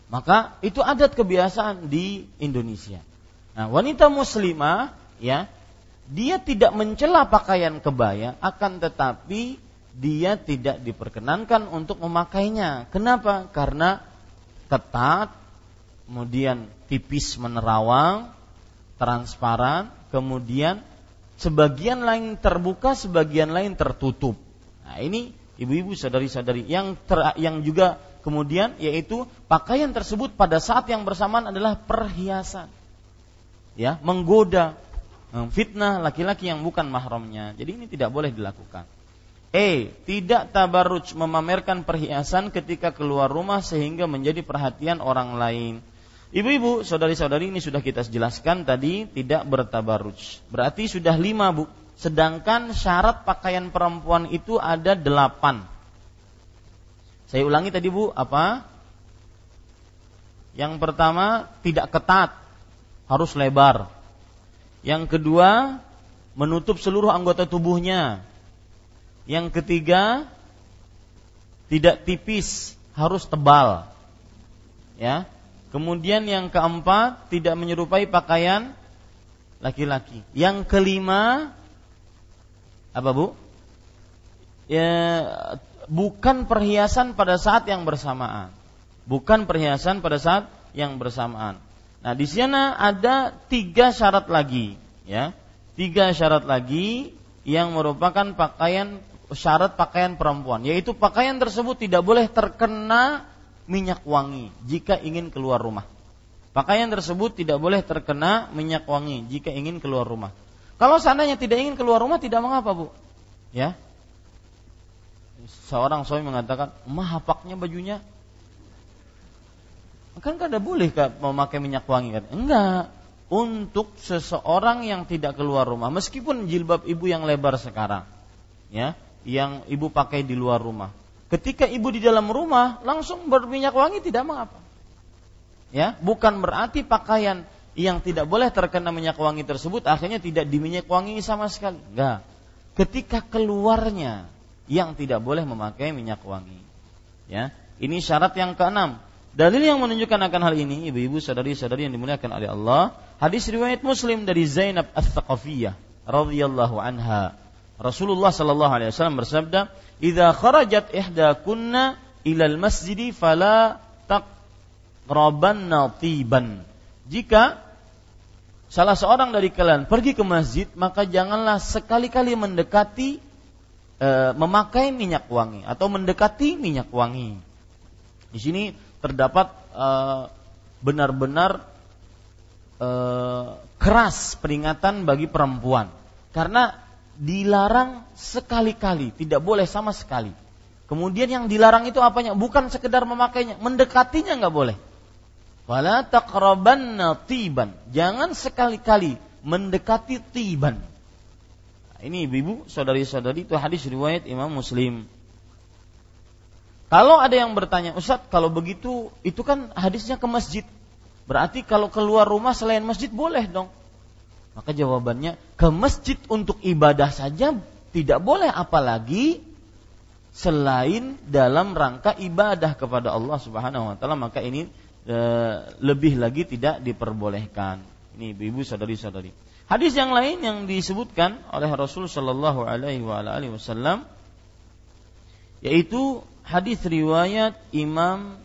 Maka itu adat kebiasaan di Indonesia. Nah, wanita muslimah ya, dia tidak mencela pakaian kebaya akan tetapi dia tidak diperkenankan untuk memakainya. Kenapa? Karena ketat, kemudian tipis menerawang, transparan, kemudian sebagian lain terbuka, sebagian lain tertutup. Nah, ini ibu-ibu sadari-sadari yang ter, yang juga kemudian yaitu pakaian tersebut pada saat yang bersamaan adalah perhiasan. Ya, menggoda, fitnah laki-laki yang bukan mahramnya. Jadi ini tidak boleh dilakukan. E. Tidak tabarruj memamerkan perhiasan ketika keluar rumah sehingga menjadi perhatian orang lain. Ibu-ibu, saudari-saudari ini sudah kita jelaskan tadi tidak bertabaruj. Berarti sudah lima bu. Sedangkan syarat pakaian perempuan itu ada delapan. Saya ulangi tadi bu, apa? Yang pertama tidak ketat, harus lebar. Yang kedua menutup seluruh anggota tubuhnya. Yang ketiga tidak tipis, harus tebal. Ya, Kemudian yang keempat tidak menyerupai pakaian laki-laki. Yang kelima apa bu? Ya, bukan perhiasan pada saat yang bersamaan. Bukan perhiasan pada saat yang bersamaan. Nah di sana ada tiga syarat lagi, ya, tiga syarat lagi yang merupakan pakaian syarat pakaian perempuan, yaitu pakaian tersebut tidak boleh terkena minyak wangi jika ingin keluar rumah. Pakaian tersebut tidak boleh terkena minyak wangi jika ingin keluar rumah. Kalau seandainya tidak ingin keluar rumah tidak mengapa, Bu. Ya. Seorang suami mengatakan, "Mah hapaknya bajunya." Kan kada boleh memakai minyak wangi kan? Enggak. Untuk seseorang yang tidak keluar rumah, meskipun jilbab ibu yang lebar sekarang, ya, yang ibu pakai di luar rumah, Ketika ibu di dalam rumah langsung berminyak wangi tidak mengapa. Ya, bukan berarti pakaian yang tidak boleh terkena minyak wangi tersebut akhirnya tidak diminyak wangi sama sekali. Enggak. Ketika keluarnya yang tidak boleh memakai minyak wangi. Ya, ini syarat yang keenam. Dalil yang menunjukkan akan hal ini, ibu-ibu, saudari-saudari yang dimuliakan oleh Allah, hadis riwayat Muslim dari Zainab Ats-Tsaqafiyah radhiyallahu anha. Rasulullah sallallahu alaihi wasallam bersabda, idza kharajat ihdakunna ilal masjidi fala taqrabanna tiban. Jika salah seorang dari kalian pergi ke masjid, maka janganlah sekali-kali mendekati e, memakai minyak wangi atau mendekati minyak wangi. Di sini terdapat e, benar-benar eh, keras peringatan bagi perempuan karena dilarang sekali-kali, tidak boleh sama sekali. Kemudian yang dilarang itu apanya? Bukan sekedar memakainya, mendekatinya nggak boleh. Wala taqrabanna tiban. Jangan sekali-kali mendekati tiban. Nah, ini ibu, saudari-saudari itu hadis riwayat Imam Muslim. Kalau ada yang bertanya, Ustaz, kalau begitu itu kan hadisnya ke masjid. Berarti kalau keluar rumah selain masjid boleh dong. Maka jawabannya ke masjid untuk ibadah saja tidak boleh apalagi selain dalam rangka ibadah kepada Allah Subhanahu wa taala maka ini e, lebih lagi tidak diperbolehkan. Ini ibu-ibu saudari-saudari. Hadis yang lain yang disebutkan oleh Rasul Shallallahu alaihi wasallam yaitu hadis riwayat Imam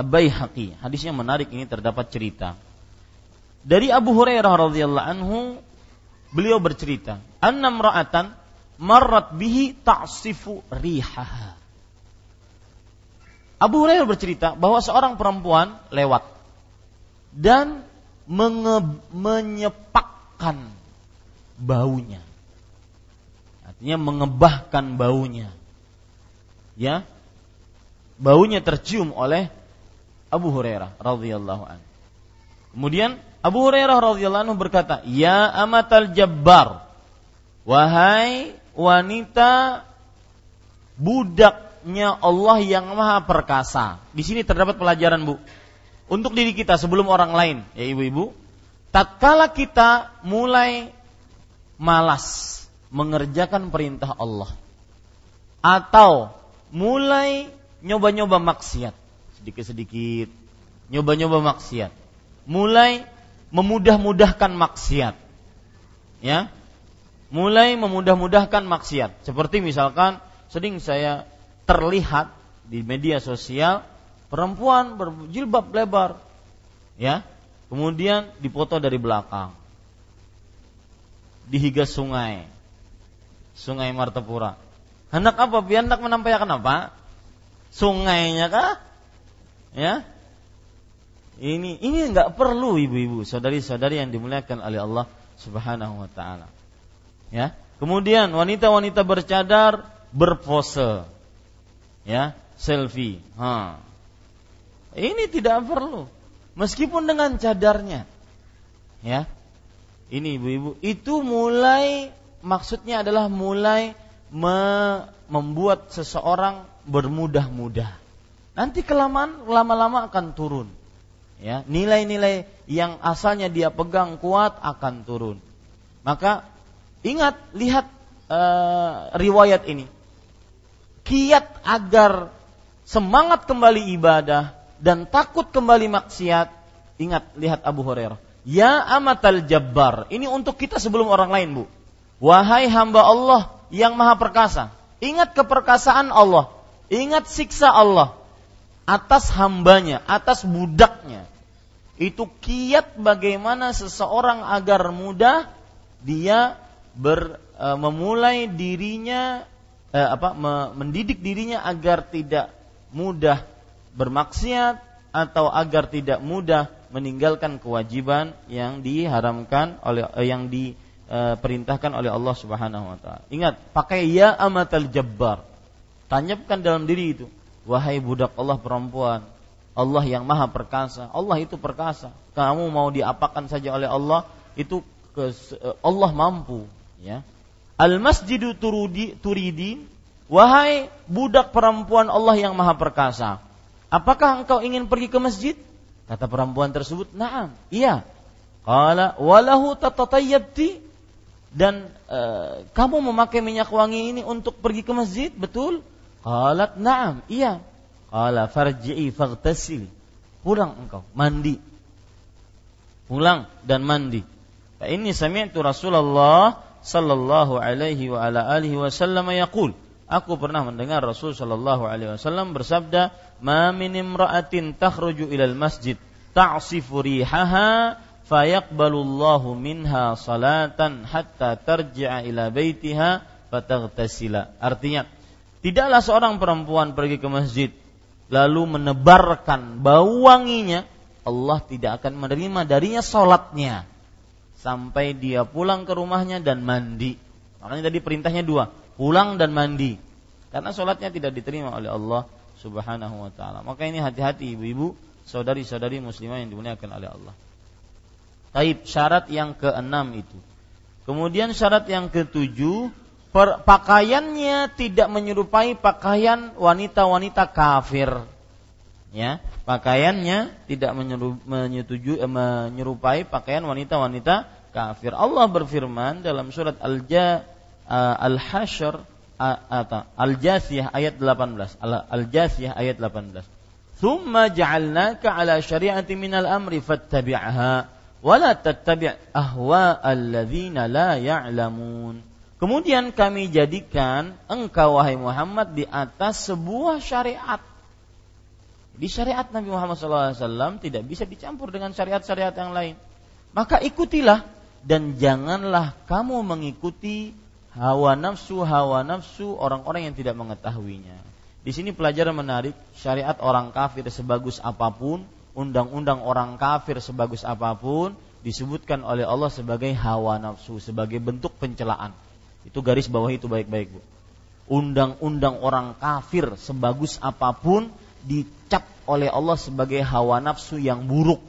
Baihaqi. Hadisnya menarik ini terdapat cerita. Dari Abu Hurairah radhiyallahu anhu beliau bercerita, "Annam ra'atan marrat bihi ta'sifu rihaha." Abu Hurairah bercerita bahwa seorang perempuan lewat dan menge- menyepakkan baunya. Artinya mengebahkan baunya. Ya. Baunya tercium oleh Abu Hurairah radhiyallahu anhu. Kemudian Abu Hurairah radhiyallahu anhu berkata, "Ya amatal jabbar, wahai wanita budaknya Allah yang maha perkasa." Di sini terdapat pelajaran, Bu. Untuk diri kita sebelum orang lain, ya ibu-ibu. Tatkala kita mulai malas mengerjakan perintah Allah atau mulai nyoba-nyoba maksiat sedikit-sedikit nyoba-nyoba maksiat mulai memudah-mudahkan maksiat. Ya. Mulai memudah-mudahkan maksiat. Seperti misalkan sering saya terlihat di media sosial perempuan berjilbab lebar. Ya. Kemudian dipoto dari belakang. Dihigas sungai. Sungai Martapura. Hendak apa? Biar hendak menampilkan apa? Sungainya kah? Ya, ini ini nggak perlu ibu-ibu, saudari-saudari yang dimuliakan oleh Allah Subhanahu wa taala. Ya. Kemudian wanita-wanita bercadar berpose. Ya, selfie. Ha. Ini tidak perlu. Meskipun dengan cadarnya. Ya. Ini ibu-ibu, itu mulai maksudnya adalah mulai me, membuat seseorang bermudah-mudah. Nanti kelamaan lama-lama akan turun ya nilai-nilai yang asalnya dia pegang kuat akan turun. Maka ingat lihat uh, riwayat ini. Kiat agar semangat kembali ibadah dan takut kembali maksiat ingat lihat Abu Hurairah. Ya amatal jabbar ini untuk kita sebelum orang lain Bu. Wahai hamba Allah yang maha perkasa ingat keperkasaan Allah ingat siksa Allah atas hambanya, atas budaknya. Itu kiat bagaimana seseorang agar mudah dia ber, e, memulai dirinya e, apa me, mendidik dirinya agar tidak mudah bermaksiat atau agar tidak mudah meninggalkan kewajiban yang diharamkan oleh e, yang diperintahkan oleh Allah Subhanahu wa taala. Ingat, pakai ya amatal jabbar. Tanyapkan dalam diri itu Wahai budak Allah perempuan, Allah yang maha perkasa, Allah itu perkasa. Kamu mau diapakan saja oleh Allah, itu Allah mampu. Ya. Al masjidu turudi, turidi, wahai budak perempuan Allah yang maha perkasa. Apakah engkau ingin pergi ke masjid? Kata perempuan tersebut, naam, iya. Qala walahu tatatayyabti dan e, kamu memakai minyak wangi ini untuk pergi ke masjid, betul? Qalat na'am, iya. Qala farji'i faghtasil. Pulang engkau, mandi. Pulang dan mandi. Fa inni sami'tu Rasulullah sallallahu alaihi wa ala alihi wasallam yaqul Aku pernah mendengar Rasul sallallahu alaihi wasallam bersabda, "Ma min imra'atin takhruju ilal masjid ta'sifu rihaha fayaqbalullahu minha salatan hatta tarji'a ila baitiha fataghtasila." Artinya, Tidaklah seorang perempuan pergi ke masjid lalu menebarkan bau wanginya, Allah tidak akan menerima darinya sholatnya sampai dia pulang ke rumahnya dan mandi. Makanya tadi perintahnya dua, pulang dan mandi. Karena sholatnya tidak diterima oleh Allah Subhanahu wa taala. Maka ini hati-hati ibu-ibu, saudari-saudari muslimah yang dimuliakan oleh Allah. Taib syarat yang keenam itu. Kemudian syarat yang ketujuh, pakaiannya tidak menyerupai pakaian wanita-wanita kafir. Ya, pakaiannya tidak eh, menyerupai pakaian wanita-wanita kafir. Allah berfirman dalam surat Al-Ja uh, Al-Hasyr Al-Jasiyah ayat 18. Al-Jasiyah ayat 18. Thumma ja'alnaka ala syari'ati minal amri fattabi'ha wala tattabi' ahwa alladzina la ya'lamun. Kemudian kami jadikan engkau wahai Muhammad di atas sebuah syariat. Di syariat Nabi Muhammad SAW tidak bisa dicampur dengan syariat-syariat yang lain. Maka ikutilah dan janganlah kamu mengikuti hawa nafsu hawa nafsu orang-orang yang tidak mengetahuinya. Di sini pelajaran menarik syariat orang kafir sebagus apa pun undang-undang orang kafir sebagus apa pun disebutkan oleh Allah sebagai hawa nafsu, sebagai bentuk pencelaan. Itu garis bawah itu baik-baik, Bu. Undang-undang orang kafir sebagus apa pun dicap oleh Allah sebagai hawa nafsu yang buruk.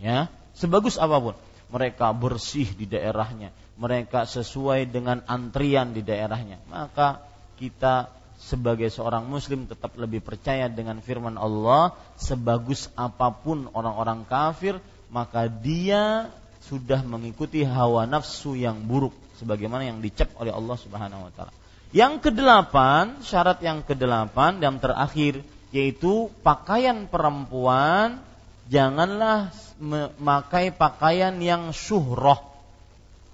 Ya, sebagus apa pun. Mereka bersih di daerahnya, mereka sesuai dengan antrian di daerahnya. Maka kita sebagai seorang muslim tetap lebih percaya dengan firman Allah sebagus apa pun orang-orang kafir maka dia sudah mengikuti hawa nafsu yang buruk sebagaimana yang dicap oleh Allah Subhanahu wa taala. Yang kedelapan, syarat yang kedelapan dan terakhir yaitu pakaian perempuan janganlah memakai pakaian yang syuhroh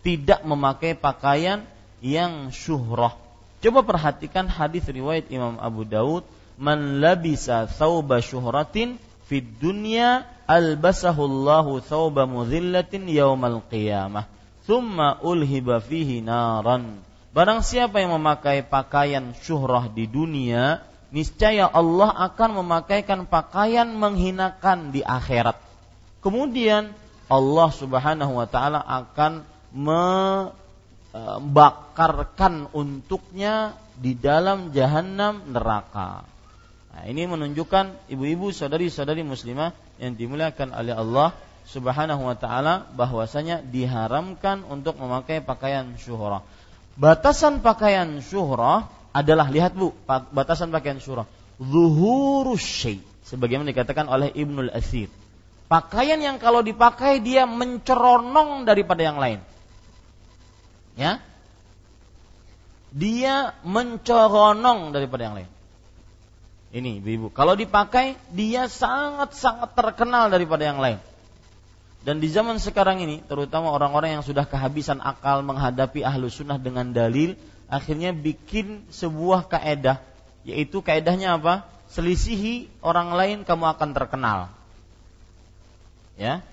tidak memakai pakaian yang syuhroh Coba perhatikan hadis riwayat Imam Abu Daud, "Man labisa thawba syuhratin fid dunya albasahullahu thawba mudhillatin yaumal qiyamah, thumma ulhiba fihi naran." Barang siapa yang memakai pakaian syuhrah di dunia, niscaya Allah akan memakaikan pakaian menghinakan di akhirat. Kemudian Allah Subhanahu wa taala akan me bakarkan untuknya di dalam jahanam neraka. Nah, ini menunjukkan ibu-ibu saudari-saudari muslimah yang dimuliakan oleh Allah Subhanahu wa taala bahwasanya diharamkan untuk memakai pakaian syuhrah. Batasan pakaian syuhrah adalah lihat Bu, batasan pakaian syuhrah. Zuhurus syai sebagaimana dikatakan oleh Ibnul Asir. Pakaian yang kalau dipakai dia menceronong daripada yang lain ya dia mencoronong daripada yang lain. Ini ibu-ibu. Kalau dipakai dia sangat-sangat terkenal daripada yang lain. Dan di zaman sekarang ini, terutama orang-orang yang sudah kehabisan akal menghadapi ahlu sunnah dengan dalil, akhirnya bikin sebuah kaedah, yaitu kaedahnya apa? Selisihi orang lain kamu akan terkenal. Ya,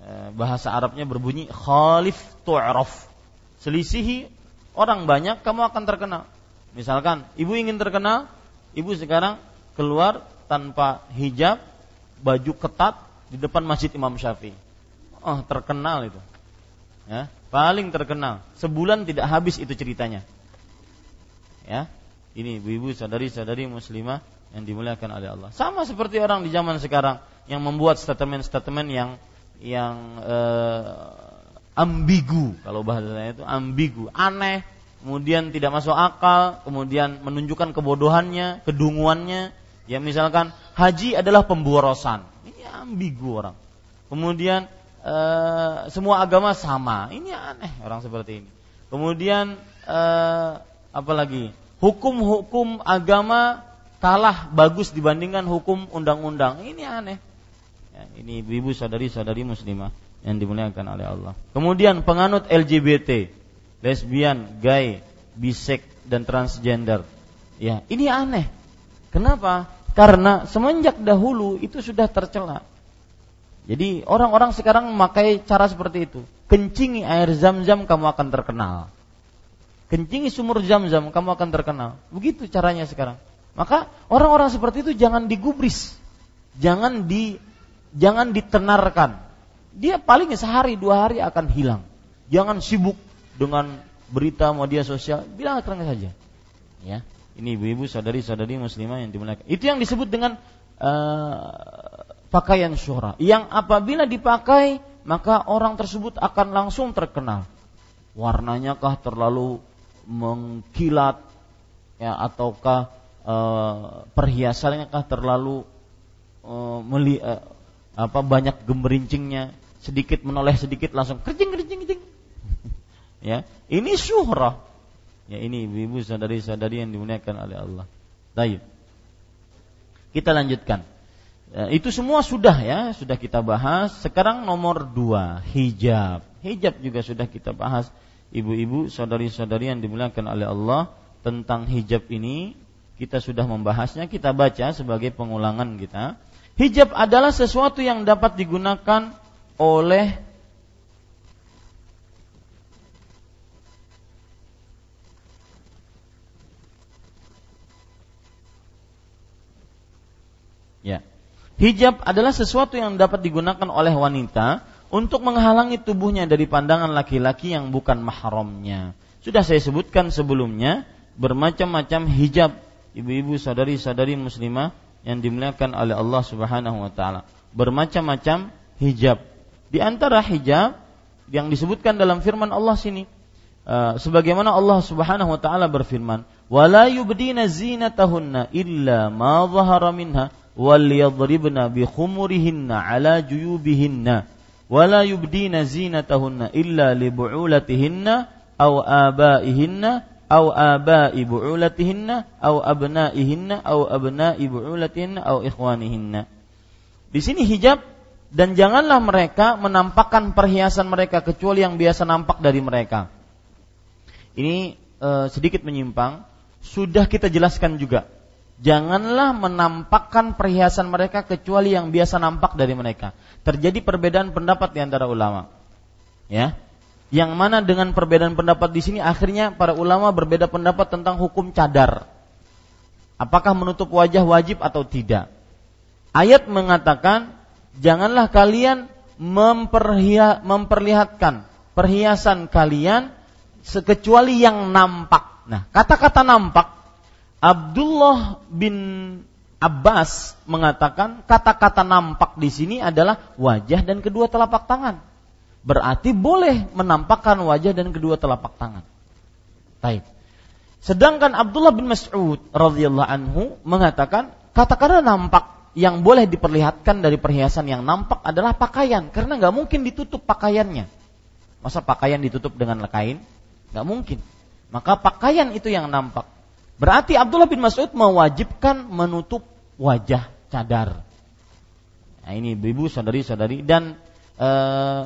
eh, bahasa Arabnya berbunyi khalif tu'raf selisihi orang banyak, kamu akan terkenal. Misalkan, ibu ingin terkenal, ibu sekarang keluar tanpa hijab, baju ketat di depan masjid Imam Syafi'i. Oh, terkenal itu. Ya, paling terkenal. Sebulan tidak habis itu ceritanya. Ya, ini ibu-ibu, sadari-sadari muslimah yang dimuliakan oleh Allah. Sama seperti orang di zaman sekarang yang membuat statement-statement yang yang eh, ambigu kalau bahasanya itu ambigu aneh kemudian tidak masuk akal kemudian menunjukkan kebodohannya kedunguannya ya misalkan haji adalah pemborosan ini ambigu orang kemudian e, semua agama sama ini aneh orang seperti ini kemudian e, apa lagi hukum-hukum agama kalah bagus dibandingkan hukum undang-undang ini aneh ya, ini ibu-ibu saudari-saudari muslimah yang dimuliakan oleh Allah. Kemudian penganut LGBT, lesbian, gay, bisek dan transgender. Ya, ini aneh. Kenapa? Karena semenjak dahulu itu sudah tercela. Jadi orang-orang sekarang memakai cara seperti itu. Kencingi air zam-zam kamu akan terkenal. Kencingi sumur zam-zam kamu akan terkenal. Begitu caranya sekarang. Maka orang-orang seperti itu jangan digubris. jangan di jangan ditenarkan. Dia paling sehari dua hari akan hilang. Jangan sibuk dengan berita media sosial, bilang terang saja. Ya, ini ibu-ibu, saudari-saudari muslimah yang dimuliakan. Itu yang disebut dengan uh, pakaian syuhra. Yang apabila dipakai, maka orang tersebut akan langsung terkenal. Warnanya kah terlalu mengkilat ya ataukah uh, perhiasannya kah terlalu uh, meli, uh, apa banyak gemerincingnya sedikit menoleh sedikit langsung kerjing kerjing kerjing (laughs) ya ini syuhrah Ya ini ibu-ibu saudari-saudari yang dimuliakan oleh Allah. Baik. Kita lanjutkan. Ya, itu semua sudah ya, sudah kita bahas. Sekarang nomor dua, hijab. Hijab juga sudah kita bahas. Ibu-ibu, saudari-saudari yang dimuliakan oleh Allah tentang hijab ini kita sudah membahasnya. Kita baca sebagai pengulangan kita. Hijab adalah sesuatu yang dapat digunakan oleh Ya. Hijab adalah sesuatu yang dapat digunakan oleh wanita untuk menghalangi tubuhnya dari pandangan laki-laki yang bukan mahramnya. Sudah saya sebutkan sebelumnya bermacam-macam hijab ibu-ibu sadari-sadari muslimah yang dimuliakan oleh Allah Subhanahu wa taala. Bermacam-macam hijab. Di antara hijab yang disebutkan dalam firman Allah sini uh, sebagaimana Allah Subhanahu wa taala berfirman, "Wala yubdina zinatahunna illa ma dhahara minha." وليضربن بخمرهن على جيوبهن ولا يبدين زينتهن إلا لبعولتهن أو آبائهن أو آباء بعولتهن أو أبنائهن أو أبناء بعولتهن أو إخوانهن Di sini hijab dan janganlah mereka menampakkan perhiasan mereka kecuali yang biasa nampak dari mereka. Ini e, sedikit menyimpang, sudah kita jelaskan juga janganlah menampakkan perhiasan mereka kecuali yang biasa nampak dari mereka. Terjadi perbedaan pendapat di antara ulama. Ya. Yang mana dengan perbedaan pendapat di sini akhirnya para ulama berbeda pendapat tentang hukum cadar. Apakah menutup wajah wajib atau tidak? Ayat mengatakan janganlah kalian memperlihatkan perhiasan kalian sekecuali yang nampak. Nah, kata-kata nampak Abdullah bin Abbas mengatakan kata-kata nampak di sini adalah wajah dan kedua telapak tangan. Berarti boleh menampakkan wajah dan kedua telapak tangan. Baik. Sedangkan Abdullah bin Mas'ud radhiyallahu anhu mengatakan kata-kata nampak yang boleh diperlihatkan dari perhiasan yang nampak adalah pakaian karena nggak mungkin ditutup pakaiannya. Masa pakaian ditutup dengan kain? Nggak mungkin. Maka pakaian itu yang nampak. Berarti Abdullah bin Mas'ud mewajibkan menutup wajah cadar. Nah, ini ibu saudari-saudari dan e,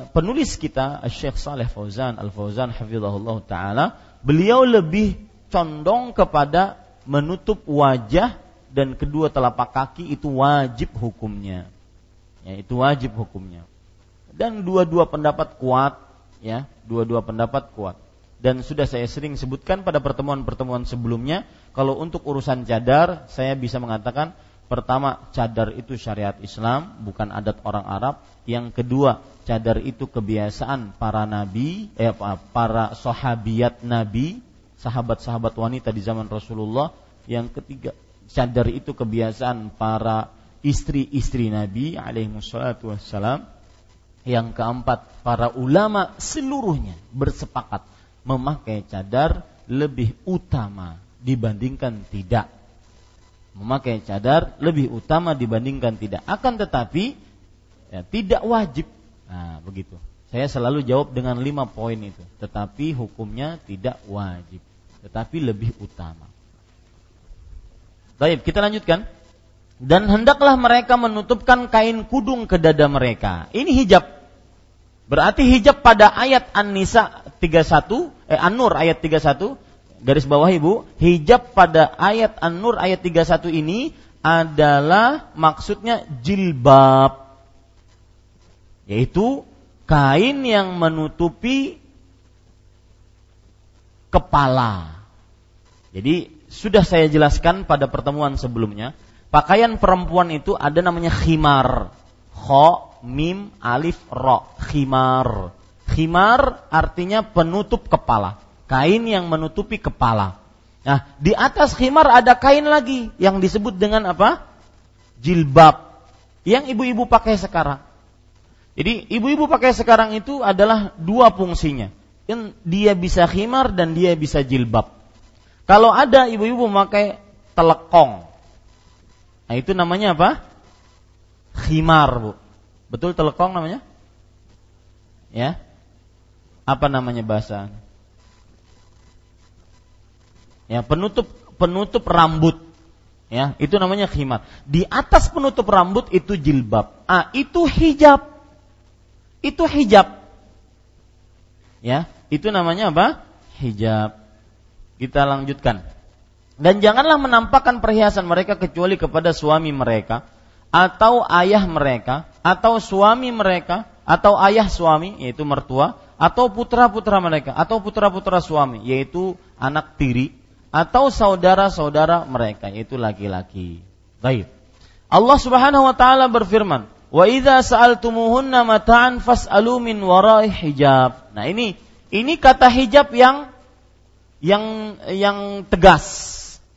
penulis kita Syekh Saleh Fauzan Al Fauzan hafizahullah taala, beliau lebih condong kepada menutup wajah dan kedua telapak kaki itu wajib hukumnya. Ya, itu wajib hukumnya. Dan dua-dua pendapat kuat, ya, dua-dua pendapat kuat dan sudah saya sering sebutkan pada pertemuan-pertemuan sebelumnya kalau untuk urusan cadar saya bisa mengatakan pertama cadar itu syariat Islam bukan adat orang Arab. Yang kedua cadar itu kebiasaan para nabi eh, para sahabiat nabi sahabat-sahabat wanita di zaman Rasulullah. Yang ketiga cadar itu kebiasaan para istri-istri nabi alaihi wassalam. Yang keempat para ulama seluruhnya bersepakat memakai cadar lebih utama dibandingkan tidak. Memakai cadar lebih utama dibandingkan tidak. Akan tetapi ya, tidak wajib. Nah, begitu. Saya selalu jawab dengan lima poin itu. Tetapi hukumnya tidak wajib. Tetapi lebih utama. Baik, kita lanjutkan. Dan hendaklah mereka menutupkan kain kudung ke dada mereka. Ini hijab Berarti hijab pada ayat An-Nisa 31, eh An-Nur ayat 31, garis bawah Ibu, hijab pada ayat An-Nur ayat 31 ini adalah maksudnya jilbab. Yaitu kain yang menutupi kepala. Jadi sudah saya jelaskan pada pertemuan sebelumnya Pakaian perempuan itu ada namanya khimar. Kho, mim, alif, ro. Khimar. Khimar artinya penutup kepala. Kain yang menutupi kepala. Nah, di atas khimar ada kain lagi yang disebut dengan apa? Jilbab. Yang ibu-ibu pakai sekarang. Jadi ibu-ibu pakai sekarang itu adalah dua fungsinya. Dia bisa khimar dan dia bisa jilbab. Kalau ada ibu-ibu memakai telekong, nah itu namanya apa? Khimar, bu. Betul telekong namanya? Ya. Apa namanya bahasa? Ya, penutup penutup rambut. Ya, itu namanya khimar. Di atas penutup rambut itu jilbab. Ah, itu hijab. Itu hijab. Ya, itu namanya apa? Hijab. Kita lanjutkan. Dan janganlah menampakkan perhiasan mereka kecuali kepada suami mereka atau ayah mereka atau suami mereka atau ayah suami yaitu mertua atau putra-putra mereka atau putra-putra suami yaitu anak tiri atau saudara-saudara mereka yaitu laki-laki. Baik. Allah Subhanahu wa taala berfirman, "Wa idza sa'altumuhunna mata'an fas'alu min wara'i hijab." Nah, ini ini kata hijab yang yang yang tegas.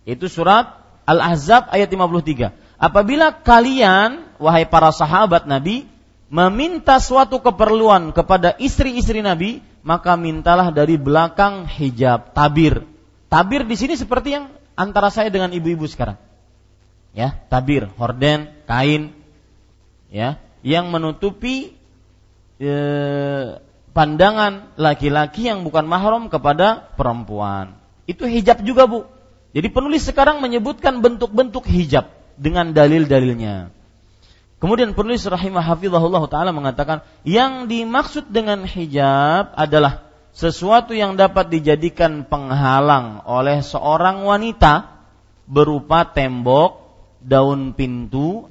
Itu surat Al-Ahzab ayat 53. Apabila kalian wahai para sahabat Nabi meminta suatu keperluan kepada istri-istri Nabi, maka mintalah dari belakang hijab tabir. Tabir di sini seperti yang antara saya dengan ibu-ibu sekarang. Ya, tabir, horden, kain ya, yang menutupi eh, pandangan laki-laki yang bukan mahram kepada perempuan. Itu hijab juga, Bu. Jadi penulis sekarang menyebutkan bentuk-bentuk hijab dengan dalil-dalilnya. Kemudian penulis rahimah hafizahullah taala mengatakan yang dimaksud dengan hijab adalah sesuatu yang dapat dijadikan penghalang oleh seorang wanita berupa tembok, daun pintu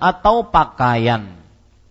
atau pakaian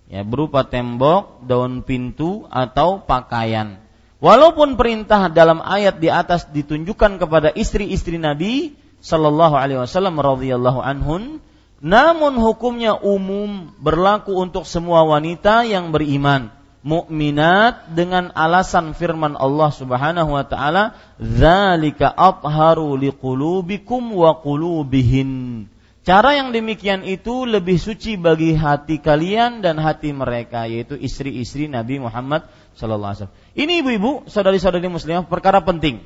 ya berupa tembok, daun pintu atau pakaian. Walaupun perintah dalam ayat di atas ditunjukkan kepada istri-istri Nabi sallallahu alaihi wasallam radhiyallahu anhun, namun hukumnya umum berlaku untuk semua wanita yang beriman, mukminat dengan alasan firman Allah Subhanahu wa taala, "Dzalika atharu liqulubikum wa qulubihin." Cara yang demikian itu lebih suci bagi hati kalian dan hati mereka yaitu istri-istri Nabi Muhammad sallallahu alaihi wasallam. Ini ibu-ibu, saudari-saudari muslimah perkara penting.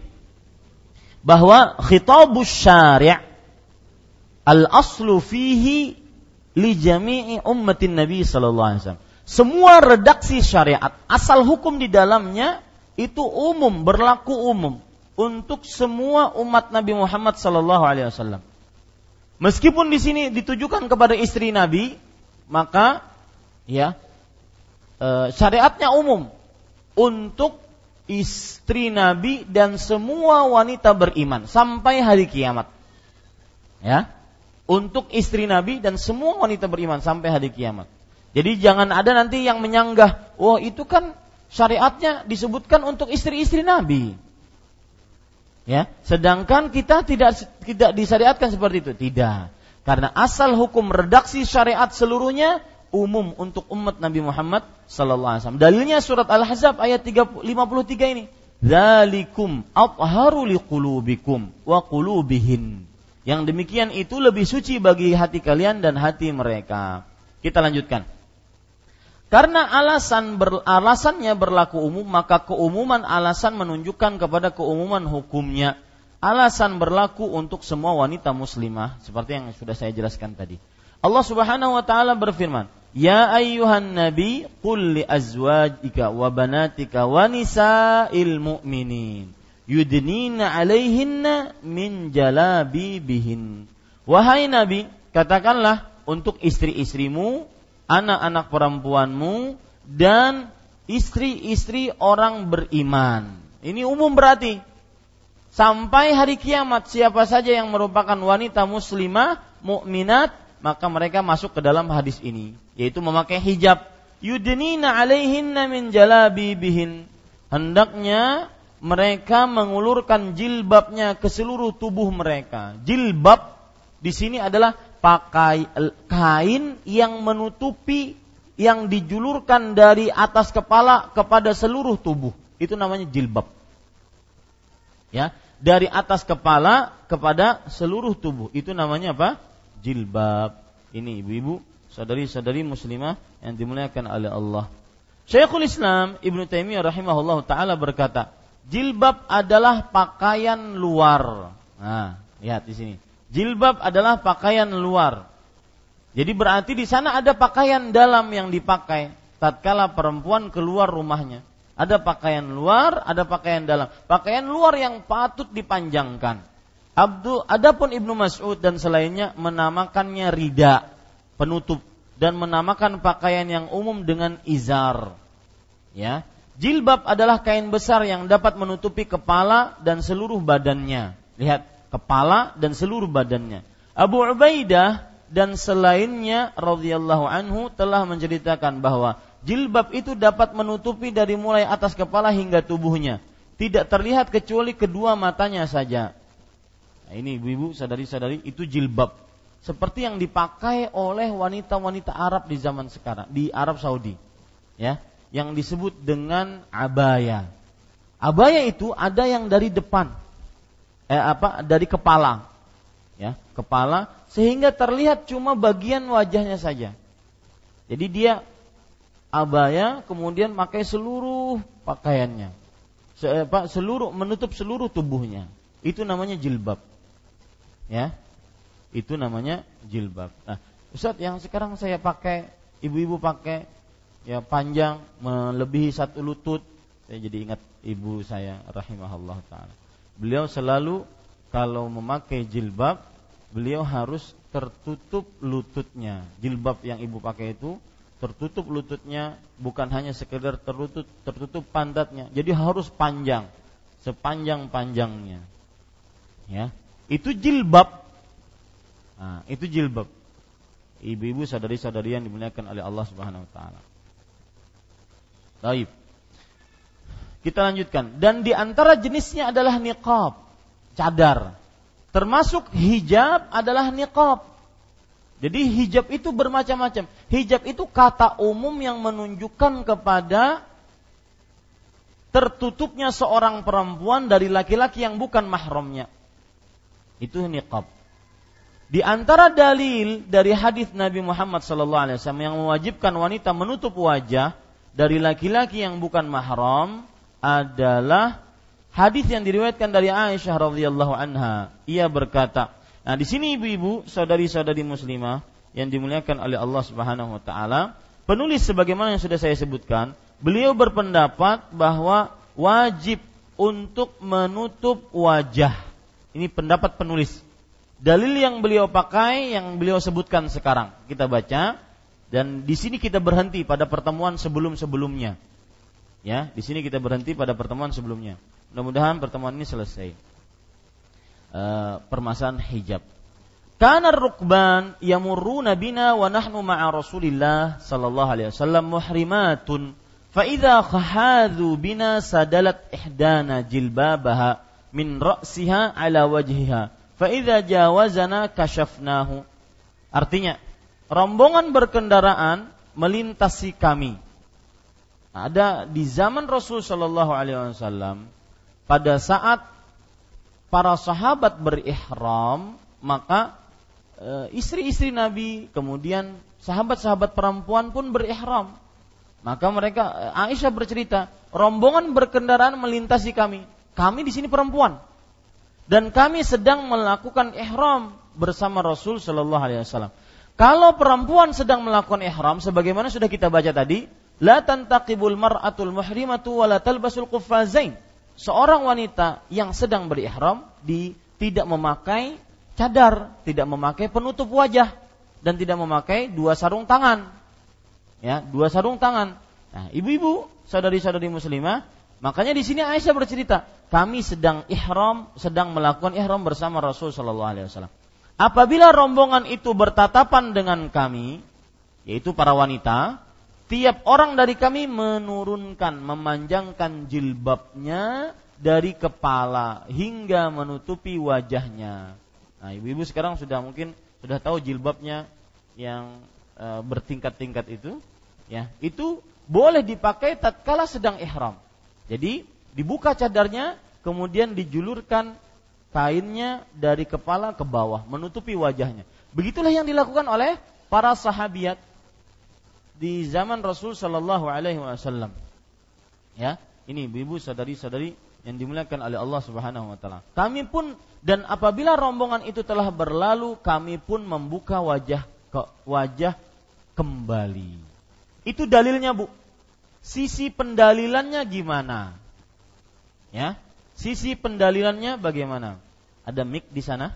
Bahwa khitabus syari' al-aslu fihi li jami'i ummatin Nabi sallallahu alaihi wasallam. Semua redaksi syariat, asal hukum di dalamnya itu umum, berlaku umum untuk semua umat Nabi Muhammad sallallahu alaihi wasallam Meskipun di sini ditujukan kepada istri Nabi, maka ya e, syariatnya umum untuk istri Nabi dan semua wanita beriman sampai hari kiamat. Ya. Untuk istri Nabi dan semua wanita beriman sampai hari kiamat. Jadi jangan ada nanti yang menyanggah, "Oh, itu kan syariatnya disebutkan untuk istri-istri Nabi." Ya, sedangkan kita tidak tidak disyariatkan seperti itu. Tidak. Karena asal hukum redaksi syariat seluruhnya umum untuk umat Nabi Muhammad sallallahu alaihi wasallam. Dalilnya surat Al-Ahzab ayat 53 ini. Zalikum atharu liqulubikum wa qulubihin. Yang demikian itu lebih suci bagi hati kalian dan hati mereka. Kita lanjutkan. Karena alasan ber, alasannya berlaku umum, maka keumuman alasan menunjukkan kepada keumuman hukumnya. Alasan berlaku untuk semua wanita muslimah seperti yang sudah saya jelaskan tadi. Allah Subhanahu wa taala berfirman, "Ya ayyuhan nabi, qul li azwajika wa banatika wa nisa'il mu'minin yudnina 'alaihinna min jalabibihin." Wahai nabi, katakanlah untuk istri-istrimu anak-anak perempuanmu dan istri-istri orang beriman. Ini umum berarti sampai hari kiamat siapa saja yang merupakan wanita muslimah mukminat maka mereka masuk ke dalam hadis ini yaitu memakai hijab yudnina alaihinna min jalabibihin hendaknya mereka mengulurkan jilbabnya ke seluruh tubuh mereka jilbab di sini adalah pakai kain yang menutupi yang dijulurkan dari atas kepala kepada seluruh tubuh. Itu namanya jilbab. Ya, dari atas kepala kepada seluruh tubuh. Itu namanya apa? Jilbab. Ini ibu-ibu, saudari-saudari muslimah yang dimuliakan oleh Allah. Syekhul Islam Ibnu Taimiyah rahimahullah taala berkata, jilbab adalah pakaian luar. Nah, lihat di sini. Jilbab adalah pakaian luar. Jadi berarti di sana ada pakaian dalam yang dipakai tatkala perempuan keluar rumahnya. Ada pakaian luar, ada pakaian dalam. Pakaian luar yang patut dipanjangkan. Abdul adapun Ibnu Mas'ud dan selainnya menamakannya rida, penutup dan menamakan pakaian yang umum dengan izar. Ya. Jilbab adalah kain besar yang dapat menutupi kepala dan seluruh badannya. Lihat, kepala dan seluruh badannya. Abu Ubaidah dan selainnya radhiyallahu anhu telah menceritakan bahwa jilbab itu dapat menutupi dari mulai atas kepala hingga tubuhnya. Tidak terlihat kecuali kedua matanya saja. Nah, ini ibu-ibu, sadari-sadari, itu jilbab. Seperti yang dipakai oleh wanita-wanita Arab di zaman sekarang, di Arab Saudi. Ya, yang disebut dengan abaya. Abaya itu ada yang dari depan, eh, apa? Dari kepala. Ya kepala sehingga terlihat cuma bagian wajahnya saja. Jadi dia abaya kemudian pakai seluruh pakaiannya. Seluruh menutup seluruh tubuhnya. Itu namanya jilbab. Ya itu namanya jilbab. Nah Ustaz yang sekarang saya pakai ibu-ibu pakai ya panjang melebihi satu lutut saya jadi ingat ibu saya rahimahullah taala beliau selalu kalau memakai jilbab beliau harus tertutup lututnya. Jilbab yang ibu pakai itu tertutup lututnya bukan hanya sekedar tertutup tertutup pantatnya. Jadi harus panjang, sepanjang-panjangnya. Ya. Itu jilbab. Nah, itu jilbab. Ibu-ibu sadari-sadari yang dimuliakan oleh Allah Subhanahu wa taala. Baik. Kita lanjutkan. Dan di antara jenisnya adalah niqab cadar. Termasuk hijab adalah niqab. Jadi hijab itu bermacam-macam. Hijab itu kata umum yang menunjukkan kepada tertutupnya seorang perempuan dari laki-laki yang bukan mahramnya. Itu niqab. Di antara dalil dari hadis Nabi Muhammad SAW yang mewajibkan wanita menutup wajah dari laki-laki yang bukan mahram adalah hadis yang diriwayatkan dari Aisyah radhiyallahu anha. Ia berkata, nah di sini ibu-ibu, saudari-saudari muslimah yang dimuliakan oleh Allah Subhanahu wa taala, penulis sebagaimana yang sudah saya sebutkan, beliau berpendapat bahwa wajib untuk menutup wajah. Ini pendapat penulis. Dalil yang beliau pakai yang beliau sebutkan sekarang. Kita baca dan di sini kita berhenti pada pertemuan sebelum-sebelumnya. Ya, di sini kita berhenti pada pertemuan sebelumnya. Mudah-mudahan pertemuan ini selesai. Uh, permasalahan hijab. Kana rukban yamurruna bina wa nahnu ma'a Rasulillah sallallahu alaihi wasallam muhrimatun fa idza khahadhu bina sadalat ihdana jilbabaha min ra'siha ala wajhiha fa idza jawazana kashafnahu artinya rombongan berkendaraan melintasi kami. Ada di zaman Rasul sallallahu alaihi wasallam pada saat para sahabat berihram maka e, istri-istri Nabi kemudian sahabat-sahabat perempuan pun berihram. Maka mereka e, Aisyah bercerita rombongan berkendaraan melintasi kami. Kami di sini perempuan. Dan kami sedang melakukan ihram bersama Rasul Shallallahu Alaihi Wasallam kalau perempuan sedang melakukan ihram sebagaimana sudah kita baca tadi la tantaqibul mar'atul muhrimatu wa la talbasul quffazain seorang wanita yang sedang berihram di tidak memakai cadar, tidak memakai penutup wajah dan tidak memakai dua sarung tangan. Ya, dua sarung tangan. Nah, ibu-ibu, saudari-saudari muslimah, makanya di sini Aisyah bercerita, kami sedang ihram, sedang melakukan ihram bersama Rasul sallallahu alaihi wasallam. Apabila rombongan itu bertatapan dengan kami, yaitu para wanita, tiap orang dari kami menurunkan, memanjangkan jilbabnya dari kepala hingga menutupi wajahnya. Nah, ibu-ibu sekarang sudah mungkin sudah tahu jilbabnya yang e, bertingkat-tingkat itu, ya, itu boleh dipakai tatkala sedang ihram. Jadi dibuka cadarnya, kemudian dijulurkan kainnya dari kepala ke bawah, menutupi wajahnya. Begitulah yang dilakukan oleh para sahabiat di zaman Rasul Shallallahu Alaihi Wasallam. Ya, ini ibu-ibu sadari-sadari yang dimuliakan oleh Allah Subhanahu Wa Taala. Kami pun dan apabila rombongan itu telah berlalu, kami pun membuka wajah ke wajah kembali. Itu dalilnya bu. Sisi pendalilannya gimana? Ya, sisi pendalilannya bagaimana? Ada mic di sana?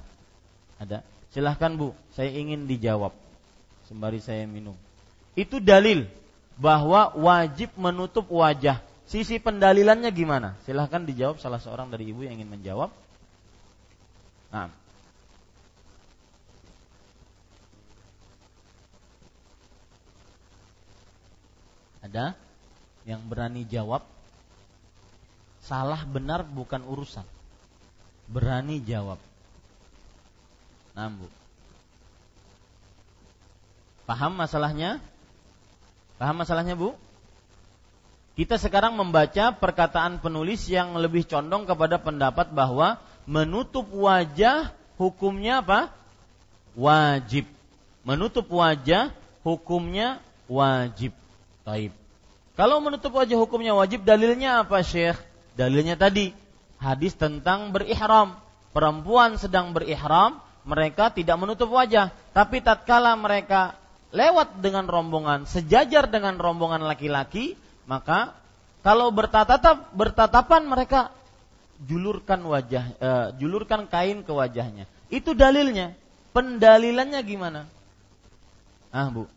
Ada. Silahkan bu, saya ingin dijawab sembari saya minum. Itu dalil bahwa wajib menutup wajah. Sisi pendalilannya gimana? Silahkan dijawab salah seorang dari ibu yang ingin menjawab. Nah. Ada yang berani jawab? Salah benar bukan urusan. Berani jawab. Nah, Bu. Paham masalahnya? Paham masalahnya, Bu? Kita sekarang membaca perkataan penulis yang lebih condong kepada pendapat bahwa menutup wajah hukumnya apa? Wajib. Menutup wajah hukumnya wajib. Taib. Kalau menutup wajah hukumnya wajib, dalilnya apa, Syekh? Dalilnya tadi hadis tentang berihram. Perempuan sedang berihram, mereka tidak menutup wajah, tapi tatkala mereka lewat dengan rombongan sejajar dengan rombongan laki-laki, maka kalau bertatap bertatapan mereka julurkan wajah e, julurkan kain ke wajahnya. Itu dalilnya. Pendalilannya gimana? Ah, Bu.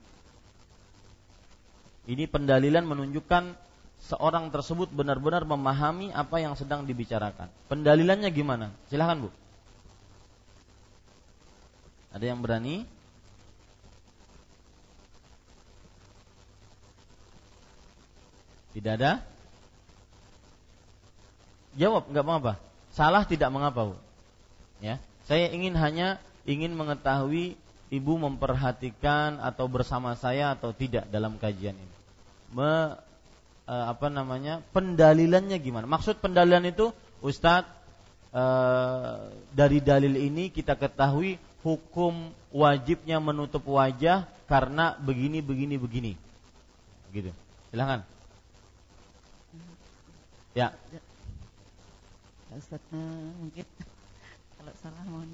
Ini pendalilan menunjukkan seorang tersebut benar-benar memahami apa yang sedang dibicarakan. Pendalilannya gimana? Silahkan Bu. Ada yang berani? Tidak ada? Jawab, nggak mengapa. Salah tidak mengapa, Bu. Ya, saya ingin hanya ingin mengetahui ibu memperhatikan atau bersama saya atau tidak dalam kajian ini. Uh, apa namanya pendalilannya gimana? Maksud pendalilan itu, Ustadz uh, dari dalil ini kita ketahui hukum wajibnya menutup wajah karena begini begini begini. Gitu. Silakan. Ya. Ustaz, uh, mungkin kalau salah mohon.